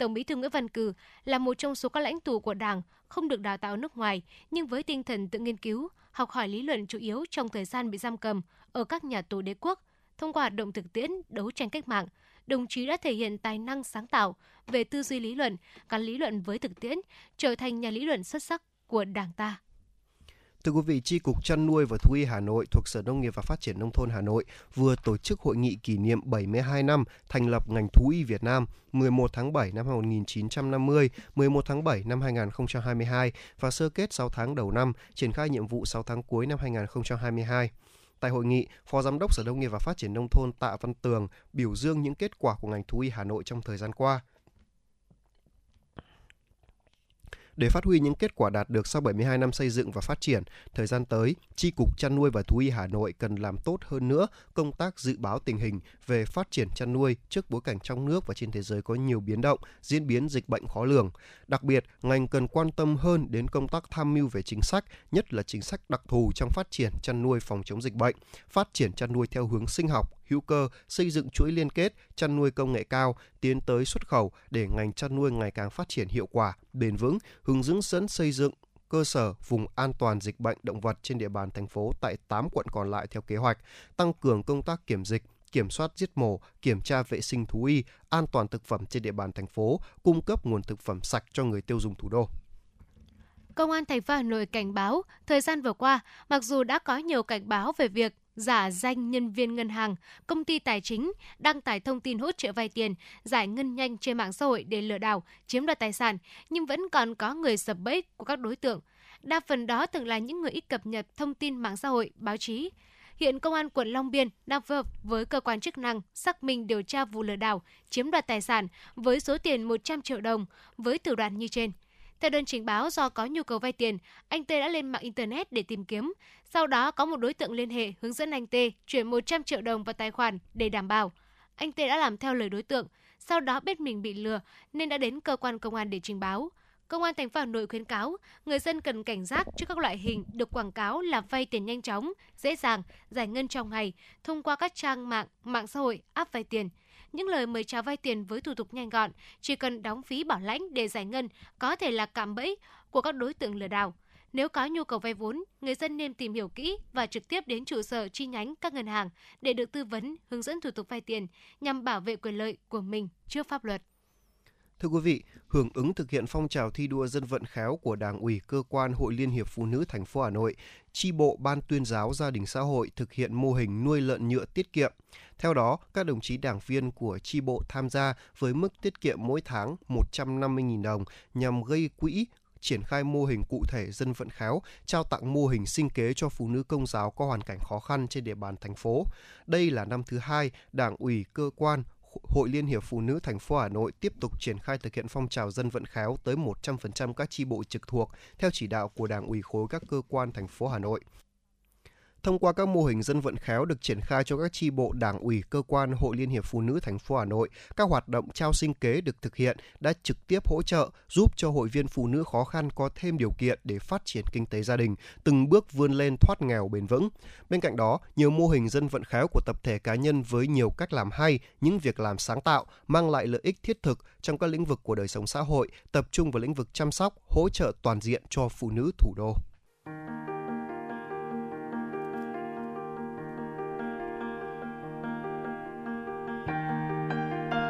Tổng Bí thư Nguyễn Văn Cừ là một trong số các lãnh tụ của Đảng không được đào tạo nước ngoài, nhưng với tinh thần tự nghiên cứu, học hỏi lý luận chủ yếu trong thời gian bị giam cầm ở các nhà tù đế quốc, thông qua hoạt động thực tiễn, đấu tranh cách mạng, đồng chí đã thể hiện tài năng sáng tạo về tư duy lý luận, gắn lý luận với thực tiễn, trở thành nhà lý luận xuất sắc của Đảng ta. Thưa quý vị, Tri Cục Chăn nuôi và Thú y Hà Nội thuộc Sở Nông nghiệp và Phát triển Nông thôn Hà Nội vừa tổ chức hội nghị kỷ niệm 72 năm thành lập ngành thú y Việt Nam 11 tháng 7 năm 1950, 11 tháng 7 năm 2022 và sơ kết 6 tháng đầu năm, triển khai nhiệm vụ 6 tháng cuối năm 2022. Tại hội nghị, Phó Giám đốc Sở Nông nghiệp và Phát triển Nông thôn Tạ Văn Tường biểu dương những kết quả của ngành thú y Hà Nội trong thời gian qua – Để phát huy những kết quả đạt được sau 72 năm xây dựng và phát triển, thời gian tới, Tri Cục Chăn nuôi và Thú y Hà Nội cần làm tốt hơn nữa công tác dự báo tình hình về phát triển chăn nuôi trước bối cảnh trong nước và trên thế giới có nhiều biến động, diễn biến dịch bệnh khó lường. Đặc biệt, ngành cần quan tâm hơn đến công tác tham mưu về chính sách, nhất là chính sách đặc thù trong phát triển chăn nuôi phòng chống dịch bệnh, phát triển chăn nuôi theo hướng sinh học, hữu cơ, xây dựng chuỗi liên kết, chăn nuôi công nghệ cao, tiến tới xuất khẩu để ngành chăn nuôi ngày càng phát triển hiệu quả, bền vững, hướng dẫn dẫn xây dựng cơ sở vùng an toàn dịch bệnh động vật trên địa bàn thành phố tại 8 quận còn lại theo kế hoạch, tăng cường công tác kiểm dịch, kiểm soát giết mổ, kiểm tra vệ sinh thú y, an toàn thực phẩm trên địa bàn thành phố, cung cấp nguồn thực phẩm sạch cho người tiêu dùng thủ đô. Công an thành phố Hà Nội cảnh báo, thời gian vừa qua, mặc dù đã có nhiều cảnh báo về việc giả danh nhân viên ngân hàng, công ty tài chính đăng tải thông tin hỗ trợ vay tiền, giải ngân nhanh trên mạng xã hội để lừa đảo, chiếm đoạt tài sản, nhưng vẫn còn có người sập bẫy của các đối tượng. Đa phần đó thường là những người ít cập nhật thông tin mạng xã hội, báo chí. Hiện Công an quận Long Biên đang phối hợp với cơ quan chức năng xác minh điều tra vụ lừa đảo, chiếm đoạt tài sản với số tiền 100 triệu đồng với thủ đoạn như trên. Theo đơn trình báo do có nhu cầu vay tiền, anh T đã lên mạng Internet để tìm kiếm. Sau đó có một đối tượng liên hệ hướng dẫn anh T chuyển 100 triệu đồng vào tài khoản để đảm bảo. Anh T đã làm theo lời đối tượng, sau đó biết mình bị lừa nên đã đến cơ quan công an để trình báo. Công an thành phố Hà Nội khuyến cáo người dân cần cảnh giác trước các loại hình được quảng cáo là vay tiền nhanh chóng, dễ dàng, giải ngân trong ngày thông qua các trang mạng, mạng xã hội, app vay tiền – những lời mời chào vay tiền với thủ tục nhanh gọn, chỉ cần đóng phí bảo lãnh để giải ngân có thể là cạm bẫy của các đối tượng lừa đảo. Nếu có nhu cầu vay vốn, người dân nên tìm hiểu kỹ và trực tiếp đến trụ sở chi nhánh các ngân hàng để được tư vấn, hướng dẫn thủ tục vay tiền nhằm bảo vệ quyền lợi của mình trước pháp luật. Thưa quý vị, hưởng ứng thực hiện phong trào thi đua dân vận khéo của Đảng ủy cơ quan Hội Liên hiệp Phụ nữ thành phố Hà Nội, chi bộ Ban tuyên giáo gia đình xã hội thực hiện mô hình nuôi lợn nhựa tiết kiệm. Theo đó, các đồng chí đảng viên của chi bộ tham gia với mức tiết kiệm mỗi tháng 150.000 đồng nhằm gây quỹ triển khai mô hình cụ thể dân vận khéo, trao tặng mô hình sinh kế cho phụ nữ công giáo có hoàn cảnh khó khăn trên địa bàn thành phố. Đây là năm thứ hai, Đảng ủy cơ quan Hội Liên hiệp Phụ nữ thành phố Hà Nội tiếp tục triển khai thực hiện phong trào dân vận khéo tới 100% các chi bộ trực thuộc theo chỉ đạo của Đảng ủy khối các cơ quan thành phố Hà Nội. Thông qua các mô hình dân vận khéo được triển khai cho các tri bộ đảng ủy cơ quan Hội Liên hiệp Phụ nữ thành phố Hà Nội, các hoạt động trao sinh kế được thực hiện đã trực tiếp hỗ trợ giúp cho hội viên phụ nữ khó khăn có thêm điều kiện để phát triển kinh tế gia đình, từng bước vươn lên thoát nghèo bền vững. Bên cạnh đó, nhiều mô hình dân vận khéo của tập thể cá nhân với nhiều cách làm hay, những việc làm sáng tạo mang lại lợi ích thiết thực trong các lĩnh vực của đời sống xã hội, tập trung vào lĩnh vực chăm sóc, hỗ trợ toàn diện cho phụ nữ thủ đô.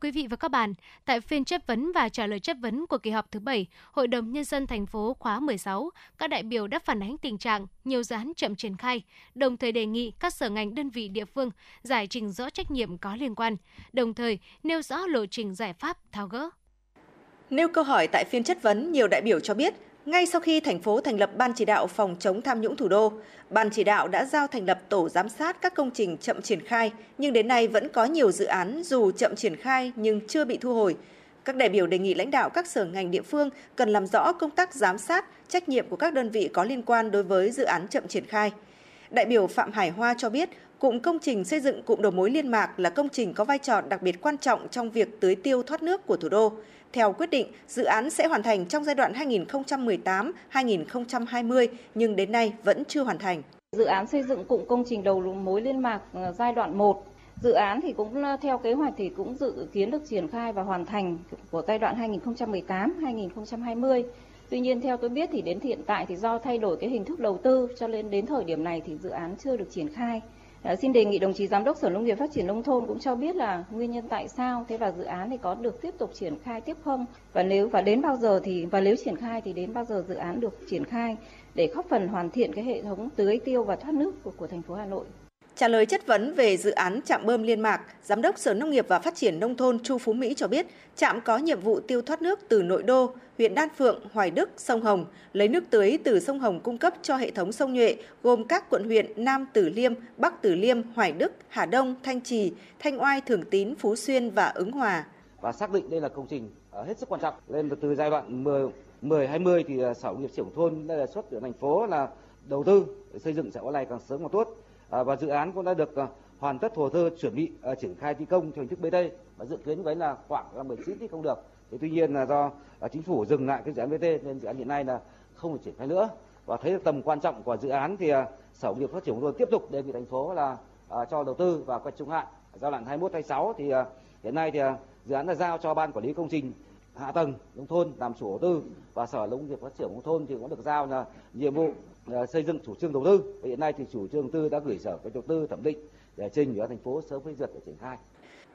quý vị và các bạn, tại phiên chất vấn và trả lời chất vấn của kỳ họp thứ 7, Hội đồng Nhân dân thành phố khóa 16, các đại biểu đã phản ánh tình trạng nhiều dự án chậm triển khai, đồng thời đề nghị các sở ngành đơn vị địa phương giải trình rõ trách nhiệm có liên quan, đồng thời nêu rõ lộ trình giải pháp tháo gỡ. Nêu câu hỏi tại phiên chất vấn, nhiều đại biểu cho biết ngay sau khi thành phố thành lập Ban chỉ đạo phòng chống tham nhũng thủ đô, Ban chỉ đạo đã giao thành lập tổ giám sát các công trình chậm triển khai, nhưng đến nay vẫn có nhiều dự án dù chậm triển khai nhưng chưa bị thu hồi. Các đại biểu đề nghị lãnh đạo các sở ngành địa phương cần làm rõ công tác giám sát, trách nhiệm của các đơn vị có liên quan đối với dự án chậm triển khai. Đại biểu Phạm Hải Hoa cho biết, cụm công trình xây dựng cụm đầu mối liên mạc là công trình có vai trò đặc biệt quan trọng trong việc tưới tiêu thoát nước của thủ đô. Theo quyết định, dự án sẽ hoàn thành trong giai đoạn 2018-2020 nhưng đến nay vẫn chưa hoàn thành. Dự án xây dựng cụm công trình đầu mối liên mạc ờ, giai đoạn 1 Dự án thì cũng ờ, theo kế hoạch thì cũng dự kiến được triển khai và hoàn thành của giai đoạn 2018-2020. Tuy nhiên theo tôi biết thì đến hiện tại thì do thay đổi cái hình thức đầu tư cho nên đến thời điểm này thì dự án chưa được triển khai. À, xin đề nghị đồng chí giám đốc Sở Nông nghiệp Phát triển nông thôn cũng cho biết là nguyên nhân tại sao thế và dự án thì có được tiếp tục triển khai tiếp không và nếu và đến bao giờ thì và nếu triển khai thì đến bao giờ dự án được triển khai để góp phần hoàn thiện cái hệ thống tưới tiêu và thoát nước của, của thành phố Hà Nội. Trả lời chất vấn về dự án trạm bơm Liên Mạc, Giám đốc Sở Nông nghiệp và Phát triển Nông thôn Chu Phú Mỹ cho biết, trạm có nhiệm vụ tiêu thoát nước từ nội đô, huyện Đan Phượng, Hoài Đức, sông Hồng, lấy nước tưới từ sông Hồng cung cấp cho hệ thống sông Nhuệ, gồm các quận huyện Nam Tử Liêm, Bắc Tử Liêm, Hoài Đức, Hà Đông, Thanh Trì, Thanh Oai, Thường Tín, Phú Xuyên và Ứng Hòa. Và xác định đây là công trình à, hết sức quan trọng. Lên từ giai đoạn 10, 10 20 thì à, sở nông nghiệp trưởng thôn đề xuất của thành phố là đầu tư xây dựng sẽ có này càng sớm càng tốt Ờ, và dự án cũng đã được ờ, hoàn tất hồ sơ chuẩn bị ờ, triển khai thi công theo hình thức BT và dự kiến với là khoảng 19 thi công được. Thì tuy nhiên là do chính phủ dừng lại cái dự án BT nên dự án hiện nay là không được triển khai nữa. Và thấy được tầm quan trọng của dự án thì sở nông nghiệp phát triển nông tiếp tục đề nghị thành phố là cho đầu tư và quay trung hạn. Giai đoạn 21 26 thì hiện nay thì dự án là giao cho ban quản lý công trình hạ tầng nông thôn làm chủ đầu tư. Và sở nông nghiệp phát triển nông thôn thì cũng được giao là nhiệm vụ Ờ, xây dựng chủ trương đầu tư và hiện nay thì chủ trương đầu tư đã gửi sở kế đầu tư thẩm định để trình ủy thành phố sớm phê duyệt để triển khai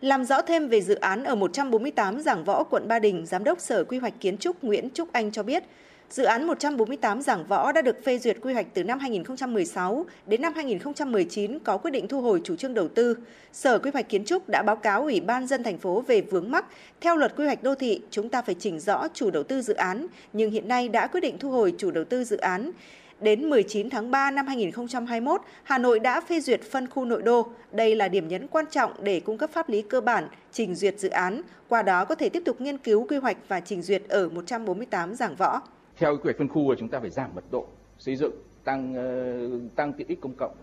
làm rõ thêm về dự án ở 148 Giảng Võ, quận Ba Đình, Giám đốc Sở Quy hoạch Kiến trúc Nguyễn Trúc Anh cho biết, dự án 148 Giảng Võ đã được phê duyệt quy hoạch từ năm 2016 đến năm 2019 có quyết định thu hồi chủ trương đầu tư. Sở Quy hoạch Kiến trúc đã báo cáo Ủy ban dân thành phố về vướng mắc. Theo luật quy hoạch đô thị, chúng ta phải chỉnh rõ chủ đầu tư dự án, nhưng hiện nay đã quyết định thu hồi chủ đầu tư dự án. Đến 19 tháng 3 năm 2021, Hà Nội đã phê duyệt phân khu nội đô. Đây là điểm nhấn quan trọng để cung cấp pháp lý cơ bản, trình duyệt dự án, qua đó có thể tiếp tục nghiên cứu quy hoạch và trình duyệt ở 148 giảng võ. Theo quy hoạch phân khu chúng ta phải giảm mật độ xây dựng, tăng ờ, tăng tiện ích công cộng,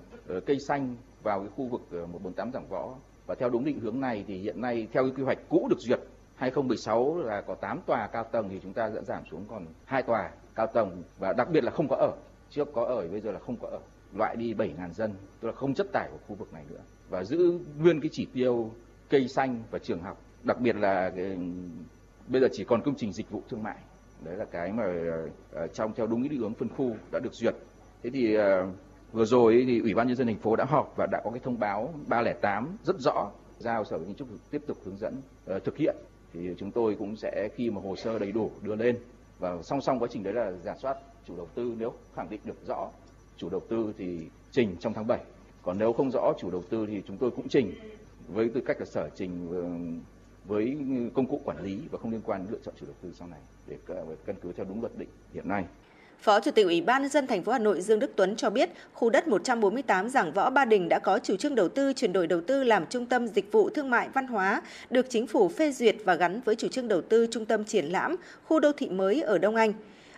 cây xanh vào cái khu vực ờ, 148 giảng võ. Và theo đúng định hướng này thì hiện nay theo cái quy hoạch cũ được duyệt 2016 là có 8 tòa cao tầng thì chúng ta sẽ giảm xuống còn 2 tòa cao tầng và đặc biệt là không có ở trước có ở bây giờ là không có ở. Loại đi 7.000 dân tức là không chất tải của khu vực này nữa. Và giữ nguyên cái chỉ tiêu cây xanh và trường học. Đặc biệt là cái, bây giờ chỉ còn công trình dịch vụ thương mại. Đấy là cái mà ờ, ờ, trong theo đúng cái định hướng phân khu đã được duyệt. Thế thì ờ, vừa rồi thì ủy ban nhân dân thành phố đã họp và đã có cái thông báo 308 rất rõ giao sở kiến trúc tiếp tục hướng dẫn thực hiện. Thì chúng tôi cũng sẽ khi mà hồ sơ đầy đủ đưa lên. Và song song quá trình đấy là giả soát chủ đầu tư nếu khẳng định được rõ chủ đầu tư thì trình trong tháng 7. Còn nếu không rõ chủ đầu tư thì chúng tôi cũng trình với tư cách là sở trình ờ, với công cụ quản lý và không liên quan lựa chọn chủ đầu tư sau này để ờ, căn cứ theo đúng luật định hiện nay. Phó Chủ tịch Ủy ban nhân dân thành phố Hà Nội Dương Đức Tuấn cho biết, khu đất 148 Giảng Võ Ba Đình đã có chủ trương đầu tư chuyển đổi đầu tư làm trung tâm dịch vụ thương mại văn hóa, được chính phủ phê duyệt và gắn với chủ trương đầu tư trung tâm triển lãm, khu đô thị mới ở Đông Anh.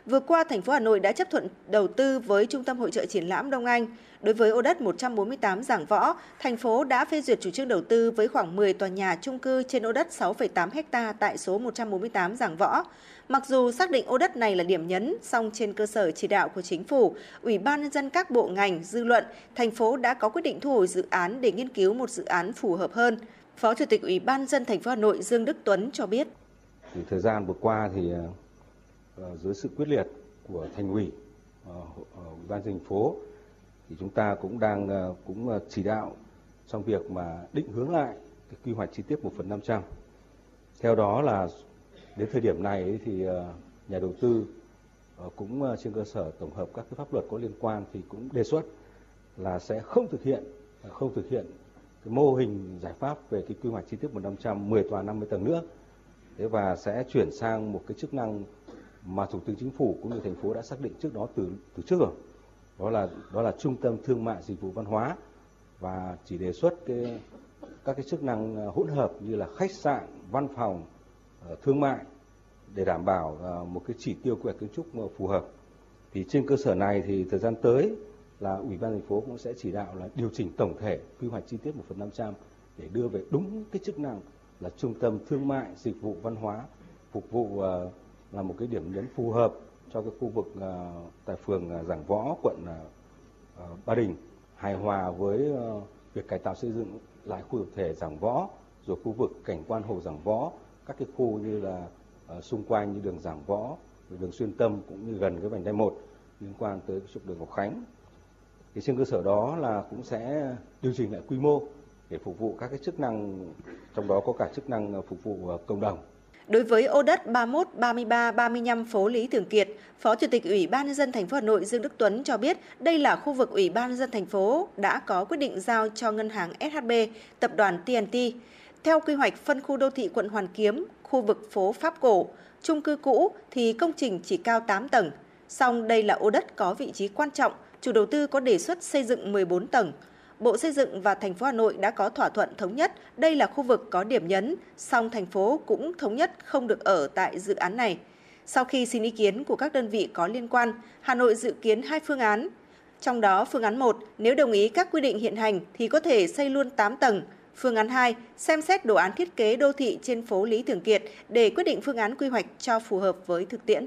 Vừa qua, thành phố Hà Nội đã chấp thuận đầu tư với Trung tâm Hội trợ Triển lãm Đông Anh. Đối với ô đất 148 Giảng Võ, thành phố đã phê duyệt chủ trương đầu tư với khoảng 10 tòa nhà chung cư trên ô đất 6,8 ha tại số 148 Giảng Võ. Mặc dù xác định ô đất này là điểm nhấn, song trên cơ sở chỉ đạo của chính phủ, Ủy ban nhân dân các bộ ngành, dư luận, thành phố đã có quyết định thu hồi dự án để nghiên cứu một dự án phù hợp hơn. Phó Chủ tịch Ủy ban dân thành phố Hà Nội Dương Đức Tuấn cho biết. Thì thời gian vừa qua thì Ờ, dưới sự quyết liệt của thành ủy ờ, ờ, ủy ban thành phố, thì chúng ta cũng đang cũng chỉ đạo trong việc mà định hướng lại cái quy hoạch chi tiết 1 phần 500 Theo đó là đến thời điểm này thì nhà đầu tư cũng trên cơ sở tổng hợp các cái pháp luật có liên quan thì cũng đề xuất là sẽ không thực hiện không thực hiện cái mô hình giải pháp về cái quy hoạch chi tiết 100 10 tòa 50 tầng nữa. Thế và sẽ chuyển sang một cái chức năng mà Thủ tướng Chính phủ cũng như thành phố đã xác định trước đó từ từ trước rồi. Đó là đó là trung tâm thương mại dịch vụ văn hóa và chỉ đề xuất cái các cái chức năng ờ, hỗn hợp như là khách sạn, văn phòng, ờ, thương mại để đảm bảo ờ, một cái chỉ tiêu quy hoạch kiến trúc phù hợp. Thì trên cơ sở này thì thời gian tới là ủy ban thành phố cũng sẽ chỉ đạo là điều chỉnh tổng thể quy hoạch chi tiết một phần 500 để đưa về đúng cái chức năng là trung tâm thương mại dịch vụ văn hóa phục vụ uh, là một cái điểm nhấn phù hợp cho cái khu vực à, tại phường à, Giảng Võ, quận à, Ba Đình, hài hòa với ờ, việc cải tạo xây dựng lại khu tập thể Giảng Võ, rồi khu vực cảnh quan hồ Giảng Võ, các cái khu như là ờ, xung quanh như đường Giảng Võ đường xuyên tâm cũng như gần cái vành đai một liên quan tới trục đường Ngọc Khánh thì trên cơ sở đó là cũng sẽ điều chỉnh lại quy mô để phục vụ các cái chức năng, trong đó có cả chức năng ờ, phục vụ cộng đồng. Đối với ô đất 31, 33, 35 phố Lý Thường Kiệt, Phó Chủ tịch Ủy ban nhân dân thành phố Hà Nội Dương Đức Tuấn cho biết đây là khu vực Ủy ban nhân dân thành phố đã có quyết định giao cho ngân hàng SHB, tập đoàn TNT. Theo quy hoạch phân khu đô thị quận Hoàn Kiếm, khu vực phố Pháp Cổ, chung cư cũ thì công trình chỉ cao 8 tầng. Song đây là ô đất có vị trí quan trọng chủ đầu tư có đề xuất xây dựng 14 tầng. Bộ Xây dựng và thành phố Hà Nội đã có thỏa thuận thống nhất đây là khu vực có điểm nhấn, song thành phố cũng thống nhất không được ở tại dự án này. Sau khi xin ý kiến của các đơn vị có liên quan, Hà Nội dự kiến hai phương án. Trong đó phương án 1, nếu đồng ý các quy định hiện hành thì có thể xây luôn 8 tầng. Phương án 2, xem xét đồ án thiết kế đô thị trên phố Lý Thường Kiệt để quyết định phương án quy hoạch cho phù hợp với thực tiễn.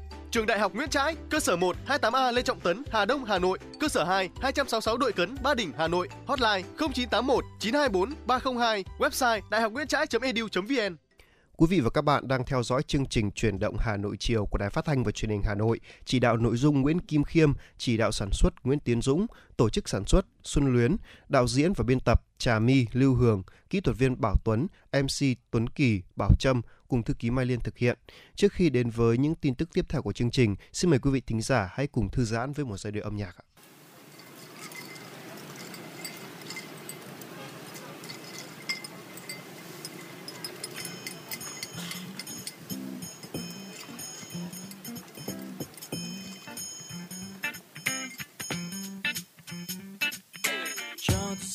Trường Đại học Nguyễn Trãi, cơ sở 1 28A Lê Trọng Tấn, Hà Đông, Hà Nội, cơ sở 2 266 Đội Cấn, Ba Đình, Hà Nội, hotline 0981 924 302, website đạihocnguyentrai.edu.vn. Quý vị và các bạn đang theo dõi chương trình Chuyển động Hà Nội chiều của Đài Phát thanh và Truyền hình Hà Nội. Chỉ đạo nội dung Nguyễn Kim Khiêm, chỉ đạo sản xuất Nguyễn Tiến Dũng, tổ chức sản xuất Xuân Luyến, đạo diễn và biên tập Trà My, Lưu Hường, kỹ thuật viên Bảo Tuấn, MC Tuấn Kỳ, Bảo Trâm cùng thư ký Mai Liên thực hiện. Trước khi đến với những tin tức tiếp theo của chương trình, xin mời quý vị thính giả hãy cùng thư giãn với một giai điệu âm nhạc ạ.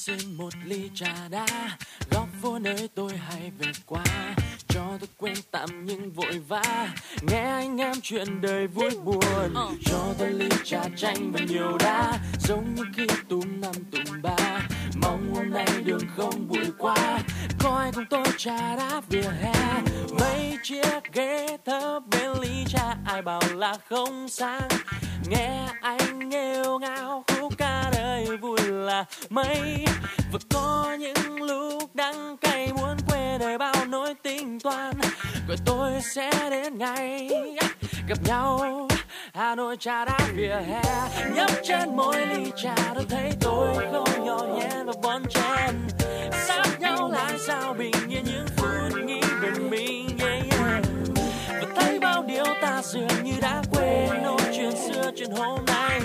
Xin một ly trà đá. Góc phố nơi tôi hay về qua cho tôi quên tạm nhưng vội vã. Nghe anh em chuyện đời vui buồn ờ. cho tôi ly trà chanh và nhiều đá. Giống như khi túm năm túm ba mong hôm nay đường không bụi quá coi cùng tôi trà đá vỉa hè, mấy chiếc ghế thấp bên ly trà. Ai bảo là không sang nghe anh nghêu ngao, khúc ca đời vui là mấy. Và có những lúc đắng cay, muốn quên đời bao nỗi tính toán rồi tôi sẽ đến ngày gặp nhau. Hà Nội trà đá vỉa hè nhấp trên môi ly trà. Đã thấy tôi không nhỏ nhẹ và bon chen sát nhau lại sao bình yên những phút nghĩ về mình yeah, yeah. và thấy bao điều ta dường như đã quên. Nỗi chuyện xưa chuyện hôm nay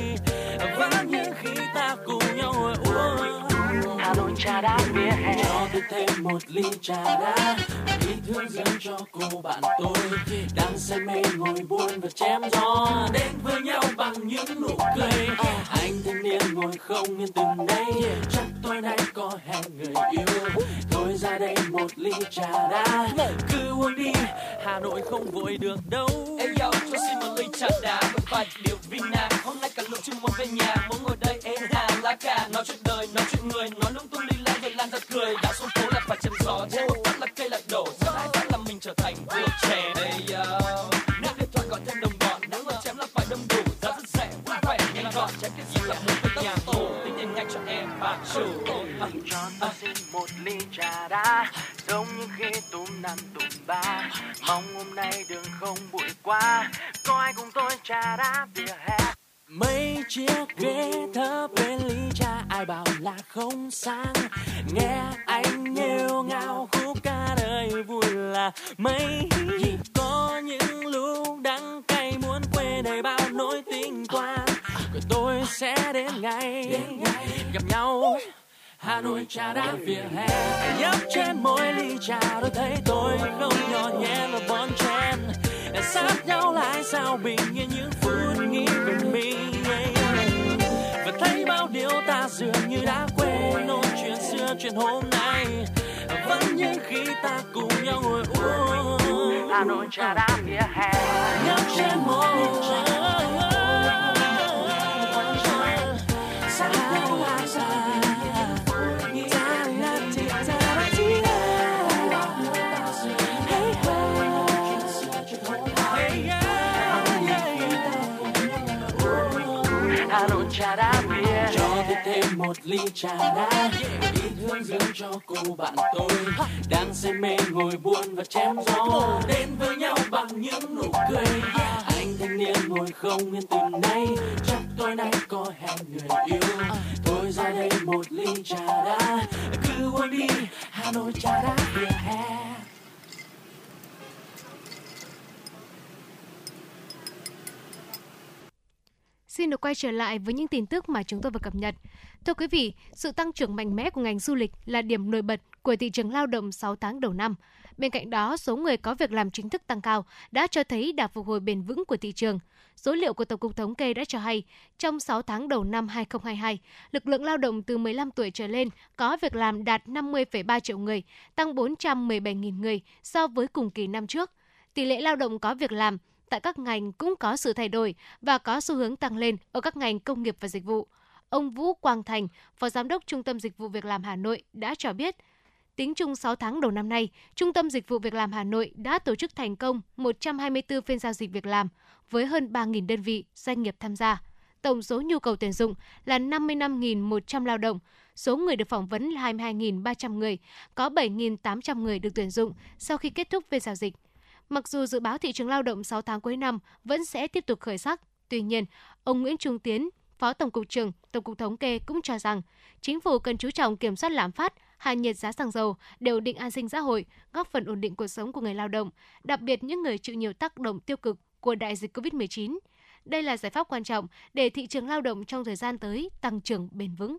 và những khi ta cùng nhau ngồi uống. Hà trà đá vỉa hè. Cho tôi thêm một ly trà đá. Ý thương dâng cho cô bạn tôi. Đang say mê ngồi buồn và chém gió. Đến với nhau bằng những nụ cười. Anh thanh niên ngồi không yên từng đây. Chắc tối nay có hẹn người yêu. Thôi ra đây một ly trà đá. Cứ uống đi hà nội không vội được đâu. Ê yo, cho xin một ly trà đá với vài điều vina Hôm nay cả lũ chưa muốn về nhà, muốn ngồi đây em hà lá cà. Nói chuyện đời, nói chuyện người, nói lung tung đi lan về lan ra cười. Đã xuống phố là phải chém gió, chứ một phát là cây là đổ. Trà đá vỉa hè. Nhấp trên mỗi ly trà tôi thấy tôi không nhỏ nhẹ và bon chen. Sát nhau lại sao bình yên những phút nghĩ về mình và thấy bao điều ta dường như đã quên ôn chuyện xưa chuyện hôm nay. Vẫn như khi ta cùng nhau ngồi uống. Hà Nội trà đá vỉa hè. Nhấp trên mỗi ly trà. Sát nhau lại sao một ly trà đá. Đi hương dưỡng cho cô bạn tôi đang say mê ngồi buồn và chém gió. Đến với nhau bằng những nụ cười. Anh thanh niên ngồi không yên từ nay. Chắc tối nay có hẹn người yêu. Thôi ra đây một ly trà đá. Cứ uống đi, Hà Nội trà đá vỉa hè. Xin được quay trở lại với những tin tức mà chúng tôi vừa cập nhật. Thưa quý vị, sự tăng trưởng mạnh mẽ của ngành du lịch là điểm nổi bật của thị trường lao động 6 tháng đầu năm. Bên cạnh đó, số người có việc làm chính thức tăng cao đã cho thấy đà phục hồi bền vững của thị trường. Số liệu của Tổng cục Thống kê đã cho hay, trong 6 tháng đầu năm 2022, lực lượng lao động từ 15 tuổi trở lên có việc làm đạt 50,3 triệu người, tăng 417.000 người so với cùng kỳ năm trước. Tỷ lệ lao động có việc làm tại các ngành cũng có sự thay đổi và có xu hướng tăng lên ở các ngành công nghiệp và dịch vụ. Ông Vũ Quang Thành, Phó Giám đốc Trung tâm Dịch vụ Việc làm Hà Nội đã cho biết, tính chung 6 tháng đầu năm nay, Trung tâm Dịch vụ Việc làm Hà Nội đã tổ chức thành công 124 phiên giao dịch việc làm với hơn 3.000 đơn vị, doanh nghiệp tham gia. Tổng số nhu cầu tuyển dụng là 55.100 lao động, số người được phỏng vấn là 22.300 người, có 7.800 người được tuyển dụng sau khi kết thúc phiên giao dịch. Mặc dù dự báo thị trường lao động 6 tháng cuối năm vẫn sẽ tiếp tục khởi sắc, tuy nhiên, ông Nguyễn Trung Tiến, Phó Tổng cục trưởng Tổng cục Thống kê cũng cho rằng chính phủ cần chú trọng kiểm soát lạm phát, hạ nhiệt giá xăng dầu, đều định an sinh xã hội, góp phần ổn định cuộc sống của người lao động, đặc biệt những người chịu nhiều tác động tiêu cực của đại dịch COVID-19. Đây là giải pháp quan trọng để thị trường lao động trong thời gian tới tăng trưởng bền vững.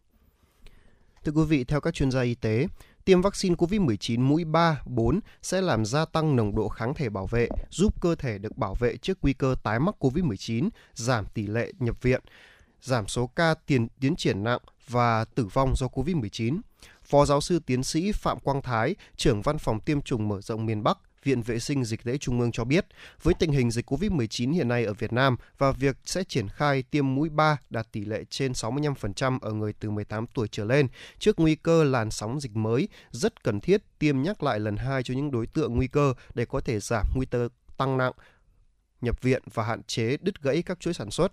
Thưa quý vị, theo các chuyên gia y tế, tiêm vaccine COVID-19 mũi 3, 4 sẽ làm gia tăng nồng độ kháng thể bảo vệ, giúp cơ thể được bảo vệ trước nguy cơ tái mắc COVID-19, giảm tỷ lệ nhập viện, giảm số ca tiền tiến triển nặng và tử vong do COVID-19. Phó giáo sư tiến sĩ Phạm Quang Thái, trưởng văn phòng tiêm chủng mở rộng miền Bắc, Viện Vệ sinh Dịch tễ Trung ương cho biết, với tình hình dịch COVID-19 hiện nay ở Việt Nam và việc sẽ triển khai tiêm mũi 3 đạt tỷ lệ trên 65% ở người từ 18 tuổi trở lên trước nguy cơ làn sóng dịch mới, rất cần thiết tiêm nhắc lại lần hai cho những đối tượng nguy cơ để có thể giảm nguy cơ tăng nặng, nhập viện và hạn chế đứt gãy các chuỗi sản xuất.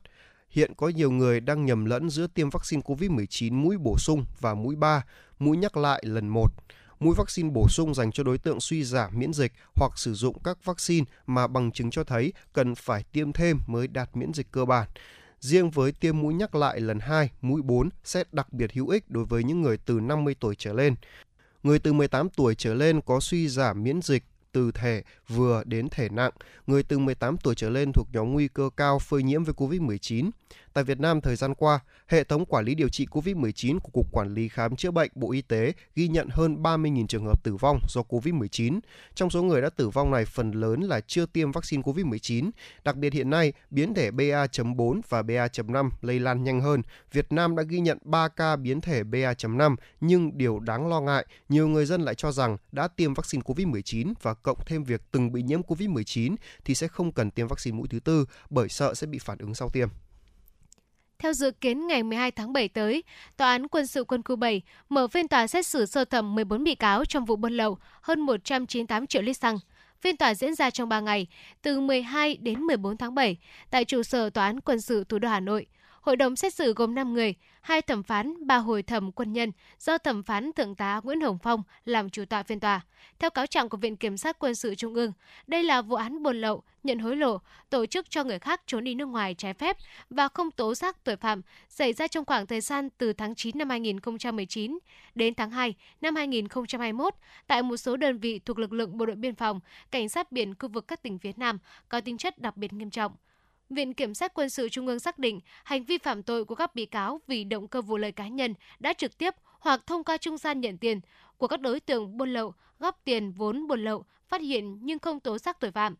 Hiện có nhiều người đang nhầm lẫn giữa tiêm vaccine COVID-19 mũi bổ sung và mũi 3, mũi nhắc lại lần 1 mũi vaccine bổ sung dành cho đối tượng suy giảm miễn dịch hoặc sử dụng các vaccine mà bằng chứng cho thấy cần phải tiêm thêm mới đạt miễn dịch cơ bản. Riêng với tiêm mũi nhắc lại lần 2, mũi 4 sẽ đặc biệt hữu ích đối với những người từ 50 tuổi trở lên. Người từ 18 tuổi trở lên có suy giảm miễn dịch từ thể vừa đến thể nặng, người từ 18 tuổi trở lên thuộc nhóm nguy cơ cao phơi nhiễm với COVID-19. Tại Việt Nam thời gian qua, hệ thống quản lý điều trị COVID-19 của Cục Quản lý Khám chữa bệnh Bộ Y tế ghi nhận hơn 30.000 trường hợp tử vong do COVID-19. Trong số người đã tử vong này, phần lớn là chưa tiêm vaccine COVID-19. Đặc biệt hiện nay, biến thể BA.4 và BA.5 lây lan nhanh hơn. Việt Nam đã ghi nhận 3 ca biến thể BA.5, nhưng điều đáng lo ngại, nhiều người dân lại cho rằng đã tiêm vaccine COVID-19 và cộng thêm việc từng bị nhiễm COVID-19 thì sẽ không cần tiêm vaccine mũi thứ tư bởi sợ sẽ bị phản ứng sau tiêm. Theo dự kiến ngày 12 tháng 7 tới, Tòa án quân sự quân khu 7 mở phiên tòa xét xử sơ thẩm 14 bị cáo trong vụ buôn lậu hơn 198 triệu lít xăng. Phiên tòa diễn ra trong 3 ngày, từ 12 đến 14 tháng 7, tại trụ sở Tòa án quân sự thủ đô Hà Nội. Hội đồng xét xử gồm 5 người, hai thẩm phán, ba hồi thẩm quân nhân do thẩm phán thượng tá Nguyễn Hồng Phong làm chủ tọa phiên tòa. Theo cáo trạng của Viện Kiểm sát Quân sự Trung ương, đây là vụ án buôn lậu, nhận hối lộ, tổ chức cho người khác trốn đi nước ngoài trái phép và không tố giác tội phạm xảy ra trong khoảng thời gian từ tháng 9 năm 2019 đến tháng 2 năm 2021 tại một số đơn vị thuộc lực lượng bộ đội biên phòng, cảnh sát biển khu vực các tỉnh phía Nam có tính chất đặc biệt nghiêm trọng. Viện Kiểm sát Quân sự Trung ương xác định hành vi phạm tội của các bị cáo vì động cơ vụ lợi cá nhân đã trực tiếp hoặc thông qua trung gian nhận tiền của các đối tượng buôn lậu, góp tiền vốn buôn lậu, phát hiện nhưng không tố giác tội phạm.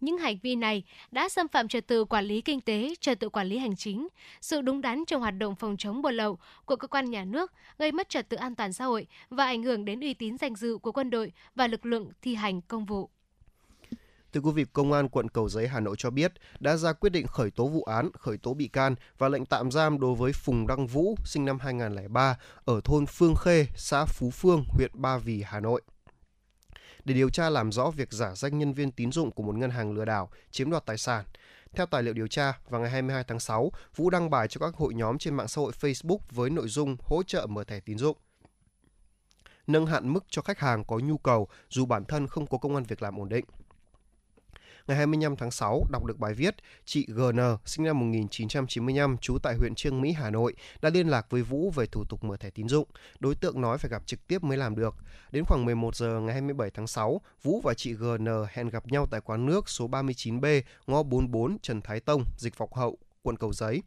Những hành vi này đã xâm phạm trật tự quản lý kinh tế, trật tự quản lý hành chính, sự đúng đắn trong hoạt động phòng chống buôn lậu của cơ quan nhà nước, gây mất trật tự an toàn xã hội và ảnh hưởng đến uy tín danh dự của quân đội và lực lượng thi hành công vụ. Thưa quý vị, Công an quận Cầu Giấy Hà Nội cho biết đã ra quyết định khởi tố vụ án, khởi tố bị can và lệnh tạm giam đối với Phùng Đăng Vũ, sinh năm 2003, ở thôn Phương Khê, xã Phú Phương, huyện Ba Vì, Hà Nội để điều tra làm rõ việc giả danh nhân viên tín dụng của một ngân hàng lừa đảo, chiếm đoạt tài sản. Theo tài liệu điều tra, vào ngày 22 tháng 6, Vũ đăng bài cho các hội nhóm trên mạng xã hội Facebook với nội dung hỗ trợ mở thẻ tín dụng nâng hạn mức cho khách hàng có nhu cầu dù bản thân không có công an việc làm ổn định. Ngày 25 tháng 6, đọc được bài viết, chị GN, sinh năm 1995, trú tại huyện Trương Mỹ, Hà Nội, đã liên lạc với Vũ về thủ tục mở thẻ tín dụng. Đối tượng nói phải gặp trực tiếp mới làm được. Đến khoảng 11 giờ ngày 27 tháng 6, Vũ và chị GN hẹn gặp nhau tại quán nước số 39B, ngõ 44 Trần Thái Tông, dịch vọng hậu, quận Cầu Giấy.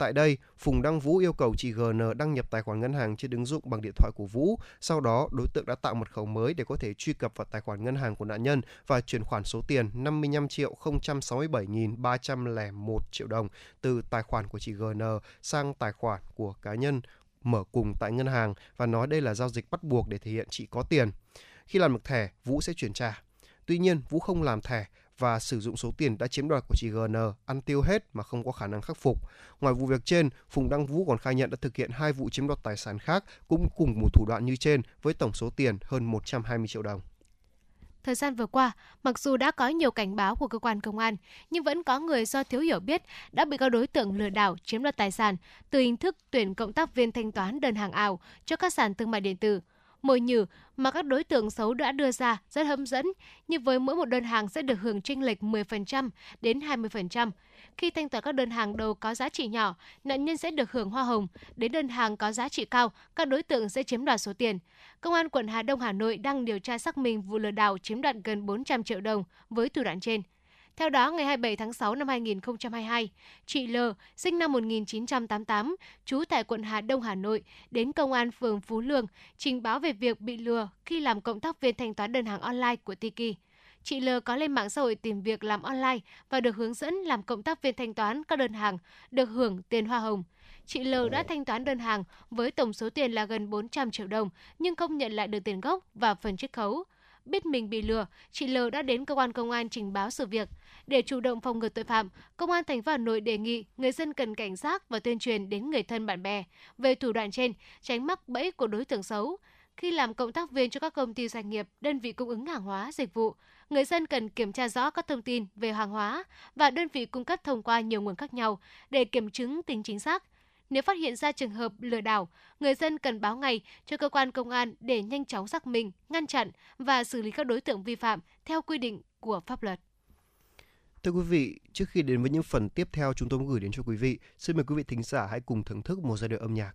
Tại đây, Phùng Đăng Vũ yêu cầu chị GN đăng nhập tài khoản ngân hàng trên ứng dụng bằng điện thoại của Vũ. Sau đó, đối tượng đã tạo mật khẩu mới để có thể truy cập vào tài khoản ngân hàng của nạn nhân và chuyển khoản số tiền 55 triệu 067.301 triệu đồng từ tài khoản của chị GN sang tài khoản của cá nhân mở cùng tại ngân hàng và nói đây là giao dịch bắt buộc để thể hiện chị có tiền. Khi làm được thẻ, Vũ sẽ chuyển trả. Tuy nhiên, Vũ không làm thẻ và sử dụng số tiền đã chiếm đoạt của chị GN ăn tiêu hết mà không có khả năng khắc phục. Ngoài vụ việc trên, Phùng Đăng Vũ còn khai nhận đã thực hiện hai vụ chiếm đoạt tài sản khác cũng cùng một thủ đoạn như trên với tổng số tiền hơn 120 triệu đồng. Thời gian vừa qua, mặc dù đã có nhiều cảnh báo của cơ quan công an, nhưng vẫn có người do thiếu hiểu biết đã bị các đối tượng lừa đảo chiếm đoạt tài sản từ hình thức tuyển cộng tác viên thanh toán đơn hàng ảo cho các sàn thương mại điện tử mồi nhử mà các đối tượng xấu đã đưa ra rất hấp dẫn, như với mỗi một đơn hàng sẽ được hưởng chênh lệch 10% đến 20%. Khi thanh toán các đơn hàng đầu có giá trị nhỏ, nạn nhân sẽ được hưởng hoa hồng. Đến đơn hàng có giá trị cao, các đối tượng sẽ chiếm đoạt số tiền. Công an quận Hà Đông Hà Nội đang điều tra xác minh vụ lừa đảo chiếm đoạt gần 400 triệu đồng với thủ đoạn trên. Theo đó, ngày 27 tháng 6 năm 2022, chị L, sinh năm 1988, trú tại quận Hà Đông, Hà Nội, đến công an phường Phú Lương trình báo về việc bị lừa khi làm cộng tác viên thanh toán đơn hàng online của Tiki. Chị L có lên mạng xã hội tìm việc làm online và được hướng dẫn làm cộng tác viên thanh toán các đơn hàng, được hưởng tiền hoa hồng. Chị L đã thanh toán đơn hàng với tổng số tiền là gần 400 triệu đồng nhưng không nhận lại được tiền gốc và phần chiết khấu. Biết mình bị lừa, chị L đã đến cơ quan công an trình báo sự việc. Để chủ động phòng ngừa tội phạm, Công an thành phố Hà Nội đề nghị người dân cần cảnh giác và tuyên truyền đến người thân bạn bè về thủ đoạn trên, tránh mắc bẫy của đối tượng xấu. Khi làm cộng tác viên cho các công ty doanh nghiệp, đơn vị cung ứng hàng hóa, dịch vụ, người dân cần kiểm tra rõ các thông tin về hàng hóa và đơn vị cung cấp thông qua nhiều nguồn khác nhau để kiểm chứng tính chính xác. Nếu phát hiện ra trường hợp lừa đảo, người dân cần báo ngay cho cơ quan công an để nhanh chóng xác minh, ngăn chặn và xử lý các đối tượng vi phạm theo quy định của pháp luật. Thưa quý vị, trước khi đến với những phần tiếp theo chúng tôi muốn gửi đến cho quý vị, xin mời quý vị thính giả hãy cùng thưởng thức một giai điệu âm nhạc.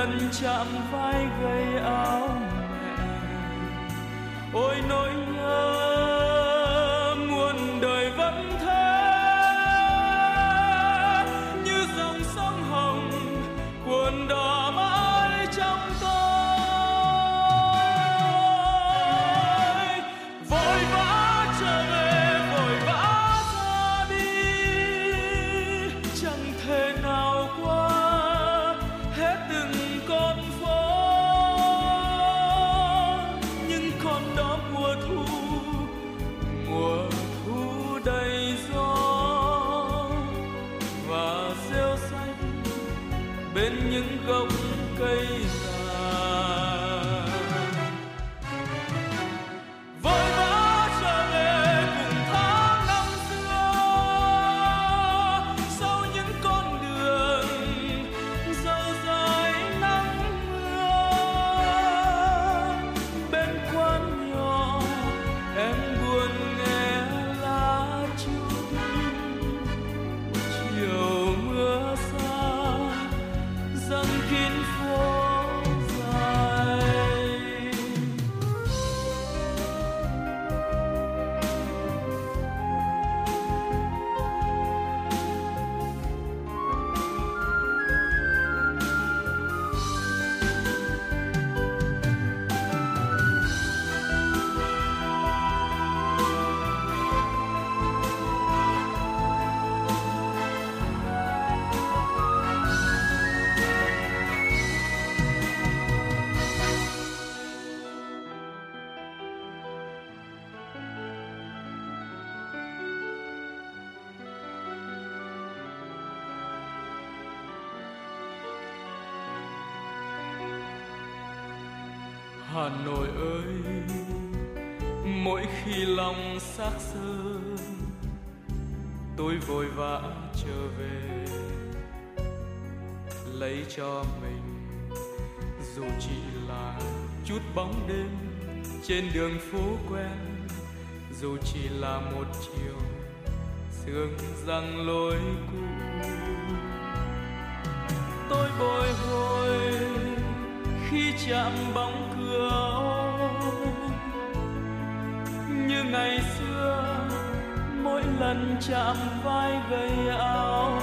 lần chạm vai gầy áo mẹ. Ôi nỗi bên những gốc cây già trên đường phố quen, dù chỉ là một chiều, sương răng lối cũ. Tôi bồi hồi khi chạm bóng cửa, như ngày xưa, mỗi lần chạm vai gầy áo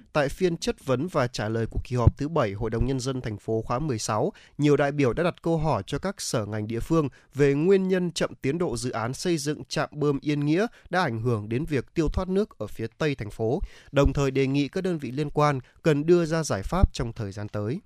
tại phiên chất vấn và trả lời của kỳ họp thứ 7 Hội đồng Nhân dân thành phố khóa 16, nhiều đại biểu đã đặt câu hỏi cho các sở ngành địa phương về nguyên nhân chậm tiến độ dự án xây dựng trạm bơm Yên Nghĩa đã ảnh hưởng đến việc tiêu thoát nước ở phía tây thành phố, đồng thời đề nghị các đơn vị liên quan cần đưa ra giải pháp trong thời gian tới.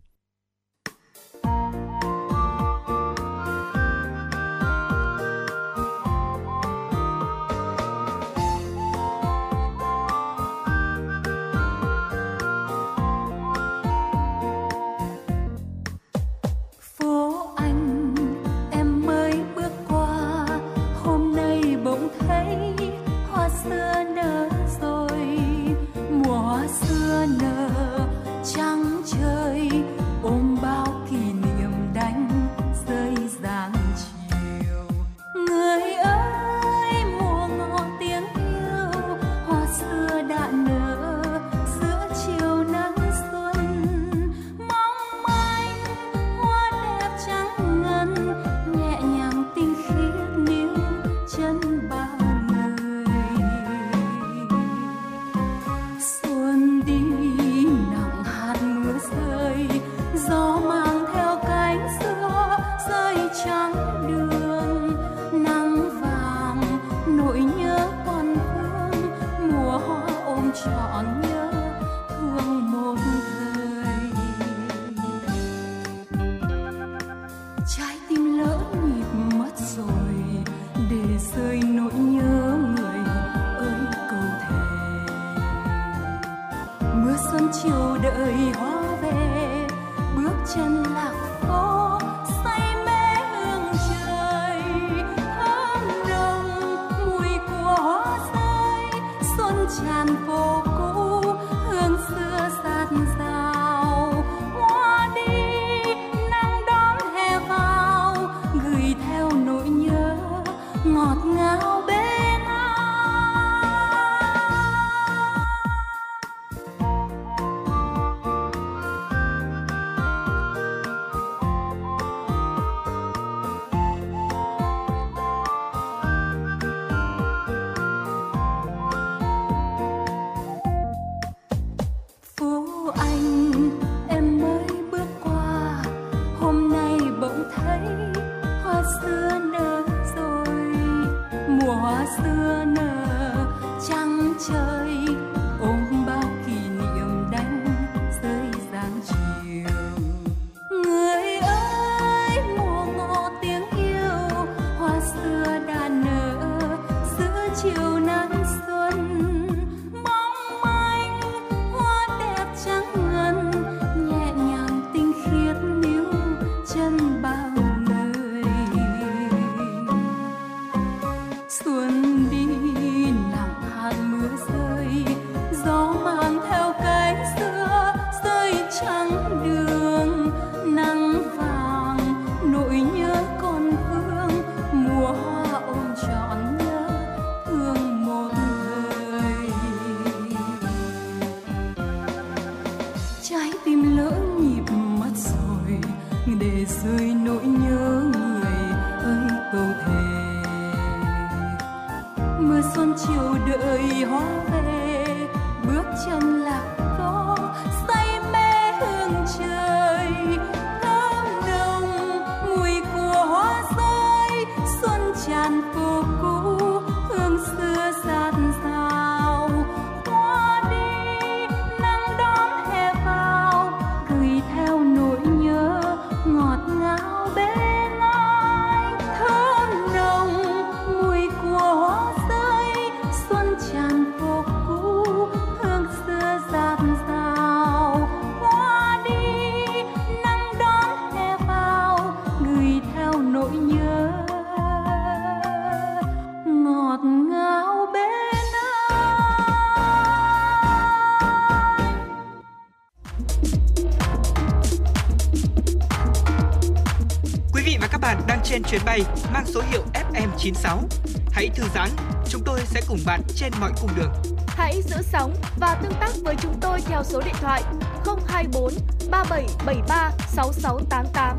Chuyến bay mang số hiệu FM96. Hãy thư giãn, chúng tôi sẽ cùng bạn trên mọi cung đường. Hãy giữ sóng và tương tác với chúng tôi theo số điện thoại 024 3773 6688.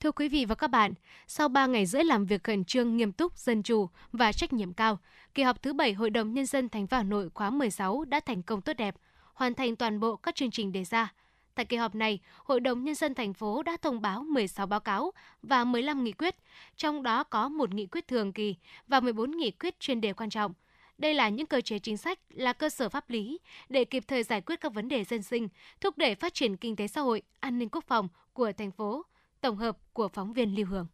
Thưa quý vị và các bạn, sau 3 ngày rưỡi làm việc khẩn trương, nghiêm túc, dân chủ và trách nhiệm cao, kỳ họp thứ 7 Hội đồng Nhân dân thành phố Hà Nội khóa 16 đã thành công tốt đẹp, hoàn thành toàn bộ các chương trình đề ra. Tại kỳ họp này, Hội đồng Nhân dân thành phố đã thông báo 16 báo cáo và 15 nghị quyết, trong đó có một nghị quyết thường kỳ và 14 nghị quyết chuyên đề quan trọng. Đây là những cơ chế chính sách, là cơ sở pháp lý để kịp thời giải quyết các vấn đề dân sinh, thúc đẩy phát triển kinh tế xã hội, an ninh quốc phòng của thành phố. Tổng hợp của phóng viên Lưu Hương.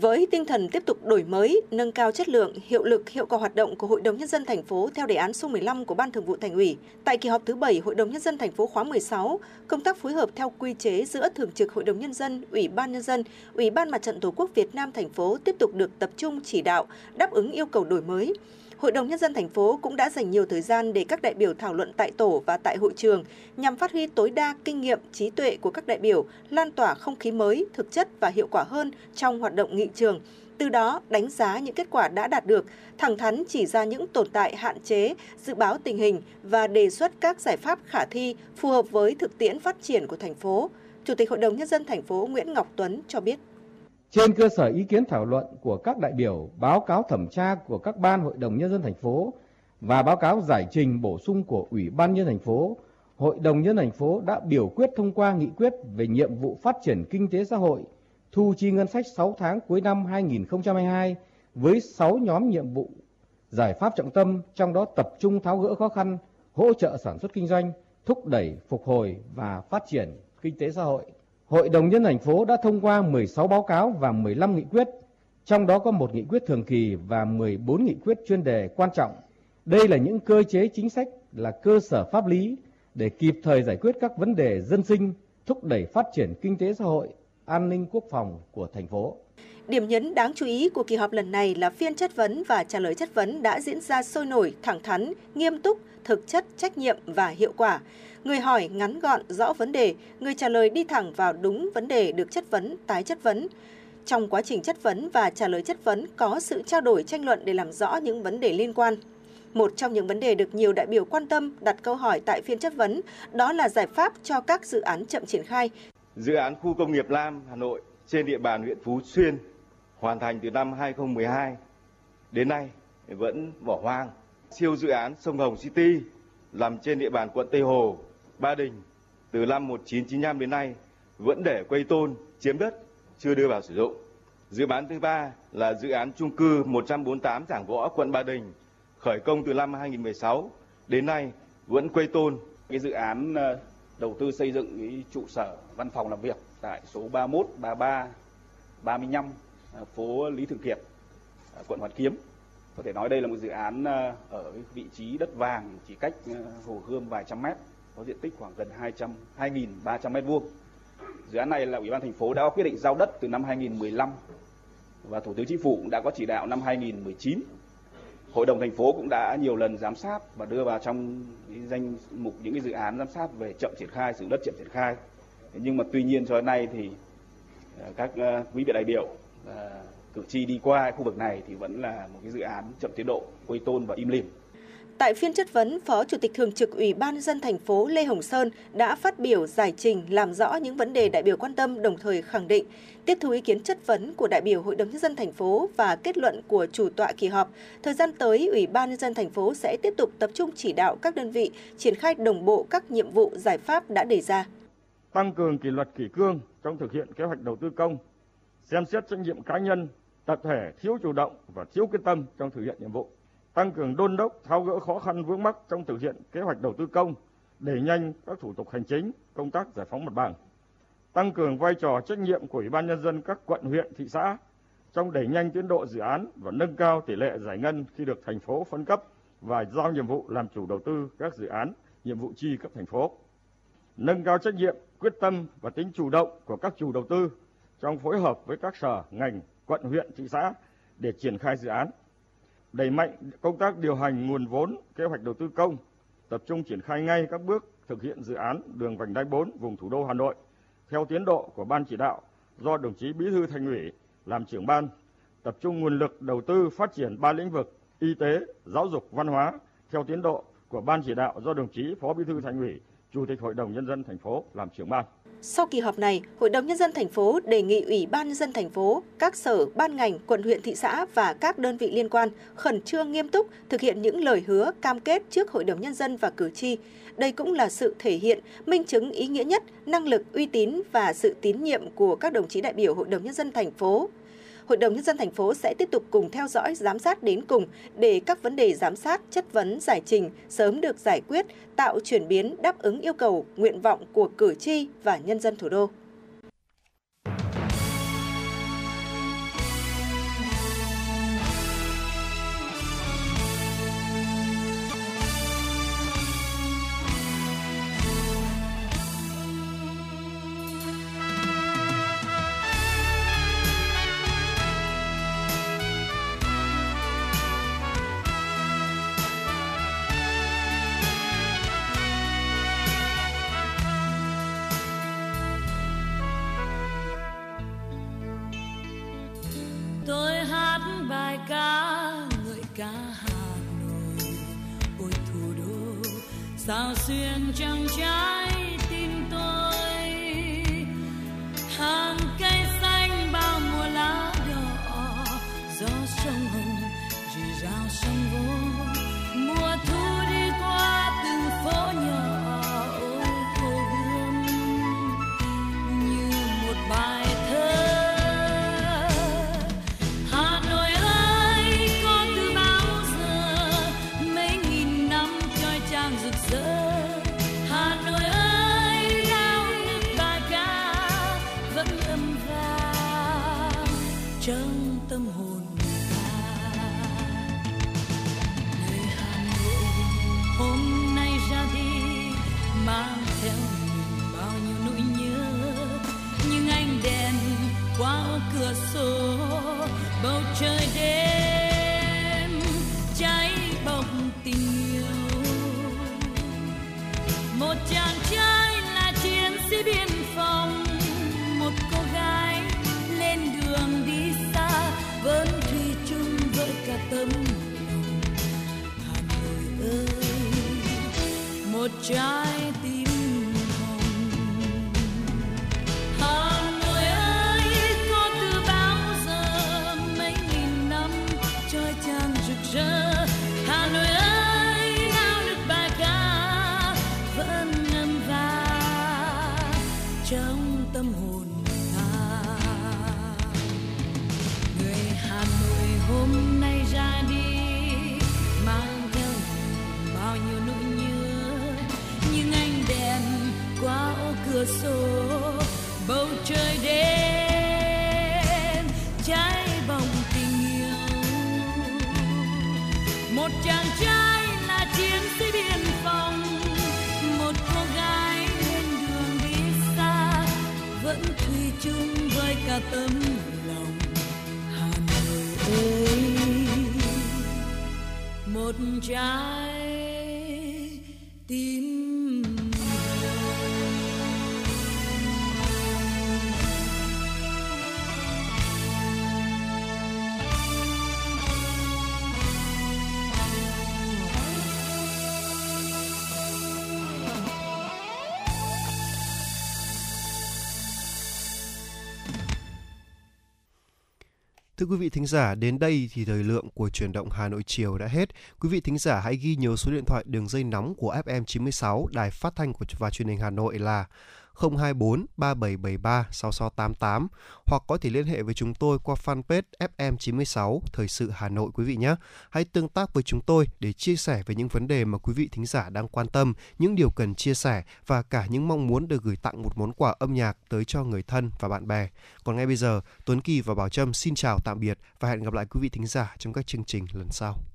Với tinh thần tiếp tục đổi mới, nâng cao chất lượng, hiệu lực, hiệu quả hoạt động của Hội đồng nhân dân thành phố theo đề án số 15 của Ban Thường vụ Thành ủy, tại kỳ họp thứ 7 Hội đồng nhân dân thành phố khóa 16, công tác phối hợp theo quy chế giữa Thường trực Hội đồng nhân dân, Ủy ban nhân dân, Ủy ban Mặt trận Tổ quốc Việt Nam thành phố tiếp tục được tập trung chỉ đạo, đáp ứng yêu cầu đổi mới. Hội đồng Nhân dân thành phố cũng đã dành nhiều thời gian để các đại biểu thảo luận tại tổ và tại hội trường nhằm phát huy tối đa kinh nghiệm, trí tuệ của các đại biểu, lan tỏa không khí mới, thực chất và hiệu quả hơn trong hoạt động nghị trường. Từ đó đánh giá những kết quả đã đạt được, thẳng thắn chỉ ra những tồn tại hạn chế, dự báo tình hình và đề xuất các giải pháp khả thi phù hợp với thực tiễn phát triển của thành phố. Chủ tịch Hội đồng Nhân dân thành phố Nguyễn Ngọc Tuấn cho biết. Trên cơ sở ý kiến thảo luận của các đại biểu, báo cáo thẩm tra của các ban hội đồng nhân dân thành phố và báo cáo giải trình bổ sung của Ủy ban nhân thành phố, Hội đồng nhân thành phố đã biểu quyết thông qua nghị quyết về nhiệm vụ phát triển kinh tế xã hội, thu chi ngân sách 6 tháng cuối năm 2022 với 6 nhóm nhiệm vụ giải pháp trọng tâm, trong đó tập trung tháo gỡ khó khăn, hỗ trợ sản xuất kinh doanh, thúc đẩy phục hồi và phát triển kinh tế xã hội. Hội đồng nhân thành phố đã thông qua 16 báo cáo và 15 nghị quyết, trong đó có một nghị quyết thường kỳ và 14 nghị quyết chuyên đề quan trọng. Đây là những cơ chế chính sách là cơ sở pháp lý để kịp thời giải quyết các vấn đề dân sinh, thúc đẩy phát triển kinh tế xã hội, an ninh quốc phòng của thành phố. Điểm nhấn đáng chú ý của kỳ họp lần này là phiên chất vấn và trả lời chất vấn đã diễn ra sôi nổi, thẳng thắn, nghiêm túc, thực chất, trách nhiệm và hiệu quả. Người hỏi ngắn gọn, rõ vấn đề, người trả lời đi thẳng vào đúng vấn đề được chất vấn, tái chất vấn. Trong quá trình chất vấn và trả lời chất vấn có sự trao đổi tranh luận để làm rõ những vấn đề liên quan. Một trong những vấn đề được nhiều đại biểu quan tâm đặt câu hỏi tại phiên chất vấn đó là giải pháp cho các dự án chậm triển khai. Dự án khu công nghiệp Lam Hà Nội trên địa bàn huyện Phú Xuyên hoàn thành từ năm 2012 đến nay vẫn bỏ hoang. Siêu dự án sông Hồng City nằm trên địa bàn quận Tây Hồ, Ba Đình từ năm 1995 đến nay vẫn để quây tôn, chiếm đất, chưa đưa vào sử dụng. Dự án thứ ba là dự án chung cư 148 Giảng Võ, quận Ba Đình, khởi công từ năm 2016 đến nay vẫn quây tôn. Cái dự án ờ, đầu tư xây dựng cái trụ sở văn phòng làm việc tại số 31, 33, 35 phố Lý Thường Kiệt, à, quận Hoàn Kiếm. Có thể nói đây là một dự án à, ở vị trí đất vàng chỉ cách à, Hồ Gươm vài trăm mét, có diện tích khoảng gần 200 2.300 mét vuông. Dự án này là Ủy ban thành phố đã quyết định giao đất từ năm 2015 và Thủ tướng Chính phủ cũng đã có chỉ đạo năm 2019. Hội đồng thành phố cũng đã nhiều lần giám sát và đưa vào trong danh mục những cái dự án giám sát về chậm triển khai, sử đất chậm triển khai. Nhưng mà tuy nhiên cho đến nay thì ờ, các ờ, quý vị đại biểu ờ, cử tri đi qua khu vực này thì vẫn là một cái dự án chậm tiến độ, quây tôn và im lìm. Tại phiên chất vấn, Phó Chủ tịch Thường trực Ủy ban dân thành phố Lê Hồng Sơn đã phát biểu giải trình làm rõ những vấn đề đại biểu quan tâm đồng thời khẳng định tiếp thu ý kiến chất vấn của đại biểu Hội đồng nhân dân thành phố và kết luận của chủ tọa kỳ họp, thời gian tới Ủy ban nhân dân thành phố sẽ tiếp tục tập trung chỉ đạo các đơn vị triển khai đồng bộ các nhiệm vụ giải pháp đã đề ra. Tăng cường kỷ luật kỷ cương trong thực hiện kế hoạch đầu tư công, xem xét trách nhiệm cá nhân, tập thể thiếu chủ động và thiếu quyết tâm trong thực hiện nhiệm vụ, tăng cường đôn đốc tháo gỡ khó khăn vướng mắc trong thực hiện kế hoạch đầu tư công, đẩy nhanh các thủ tục hành chính, công tác giải phóng mặt bằng, tăng cường vai trò trách nhiệm của Ủy ban nhân dân các quận huyện thị xã trong đẩy nhanh tiến độ dự án và nâng cao tỷ lệ giải ngân khi được thành phố phân cấp và giao nhiệm vụ làm chủ đầu tư các dự án, nhiệm vụ chi cấp thành phố. Nâng cao trách nhiệm, quyết tâm và tính chủ động của các chủ đầu tư trong phối hợp với các sở, ngành, quận, huyện, thị xã để triển khai dự án. Đẩy mạnh công tác điều hành nguồn vốn, kế hoạch đầu tư công, tập trung triển khai ngay các bước thực hiện dự án đường vành đai 4 vùng thủ đô Hà Nội theo tiến độ của ban chỉ đạo do đồng chí Bí thư Thành ủy làm trưởng ban, tập trung nguồn lực đầu tư phát triển ba lĩnh vực y tế, giáo dục, văn hóa theo tiến độ của ban chỉ đạo do đồng chí Phó Bí thư Thành ủy, Chủ tịch Hội đồng nhân dân thành phố làm trưởng ban. Sau kỳ họp này, Hội đồng nhân dân thành phố đề nghị Ủy ban nhân dân thành phố, các sở, ban ngành, quận huyện thị xã và các đơn vị liên quan khẩn trương nghiêm túc thực hiện những lời hứa cam kết trước Hội đồng nhân dân và cử tri. Đây cũng là sự thể hiện minh chứng ý nghĩa nhất năng lực, uy tín và sự tín nhiệm của các đồng chí đại biểu Hội đồng nhân dân thành phố. Hội đồng Nhân dân thành phố sẽ tiếp tục cùng theo dõi, giám sát đến cùng để các vấn đề giám sát, chất vấn, giải trình sớm được giải quyết, tạo chuyển biến đáp ứng yêu cầu, nguyện vọng của cử tri và nhân dân thủ đô. Sao xuyên trong trái một cửa sổ bầu trời đêm cháy vòng tình yêu. Một chàng trai là chiến sĩ biên phòng, một cô gái lên đường đi xa, vẫn thủy chung với cả tấm lòng Hà Nội ơi. Một trái Thưa quý vị thính giả, đến đây thì thời lượng của chuyển động Hà Nội chiều đã hết. Quý vị thính giả hãy ghi nhớ số điện thoại đường dây nóng của FM 96 Đài Phát thanh của và Truyền hình Hà Nội là 024 3773 6688 hoặc có thể liên hệ với chúng tôi qua fanpage FM96 Thời sự Hà Nội quý vị nhé. Hãy tương tác với chúng tôi để chia sẻ về những vấn đề mà quý vị thính giả đang quan tâm, những điều cần chia sẻ và cả những mong muốn được gửi tặng một món quà âm nhạc tới cho người thân và bạn bè. Còn ngay bây giờ, Tuấn Kỳ và Bảo Trâm xin chào tạm biệt và hẹn gặp lại quý vị thính giả trong các chương trình lần sau.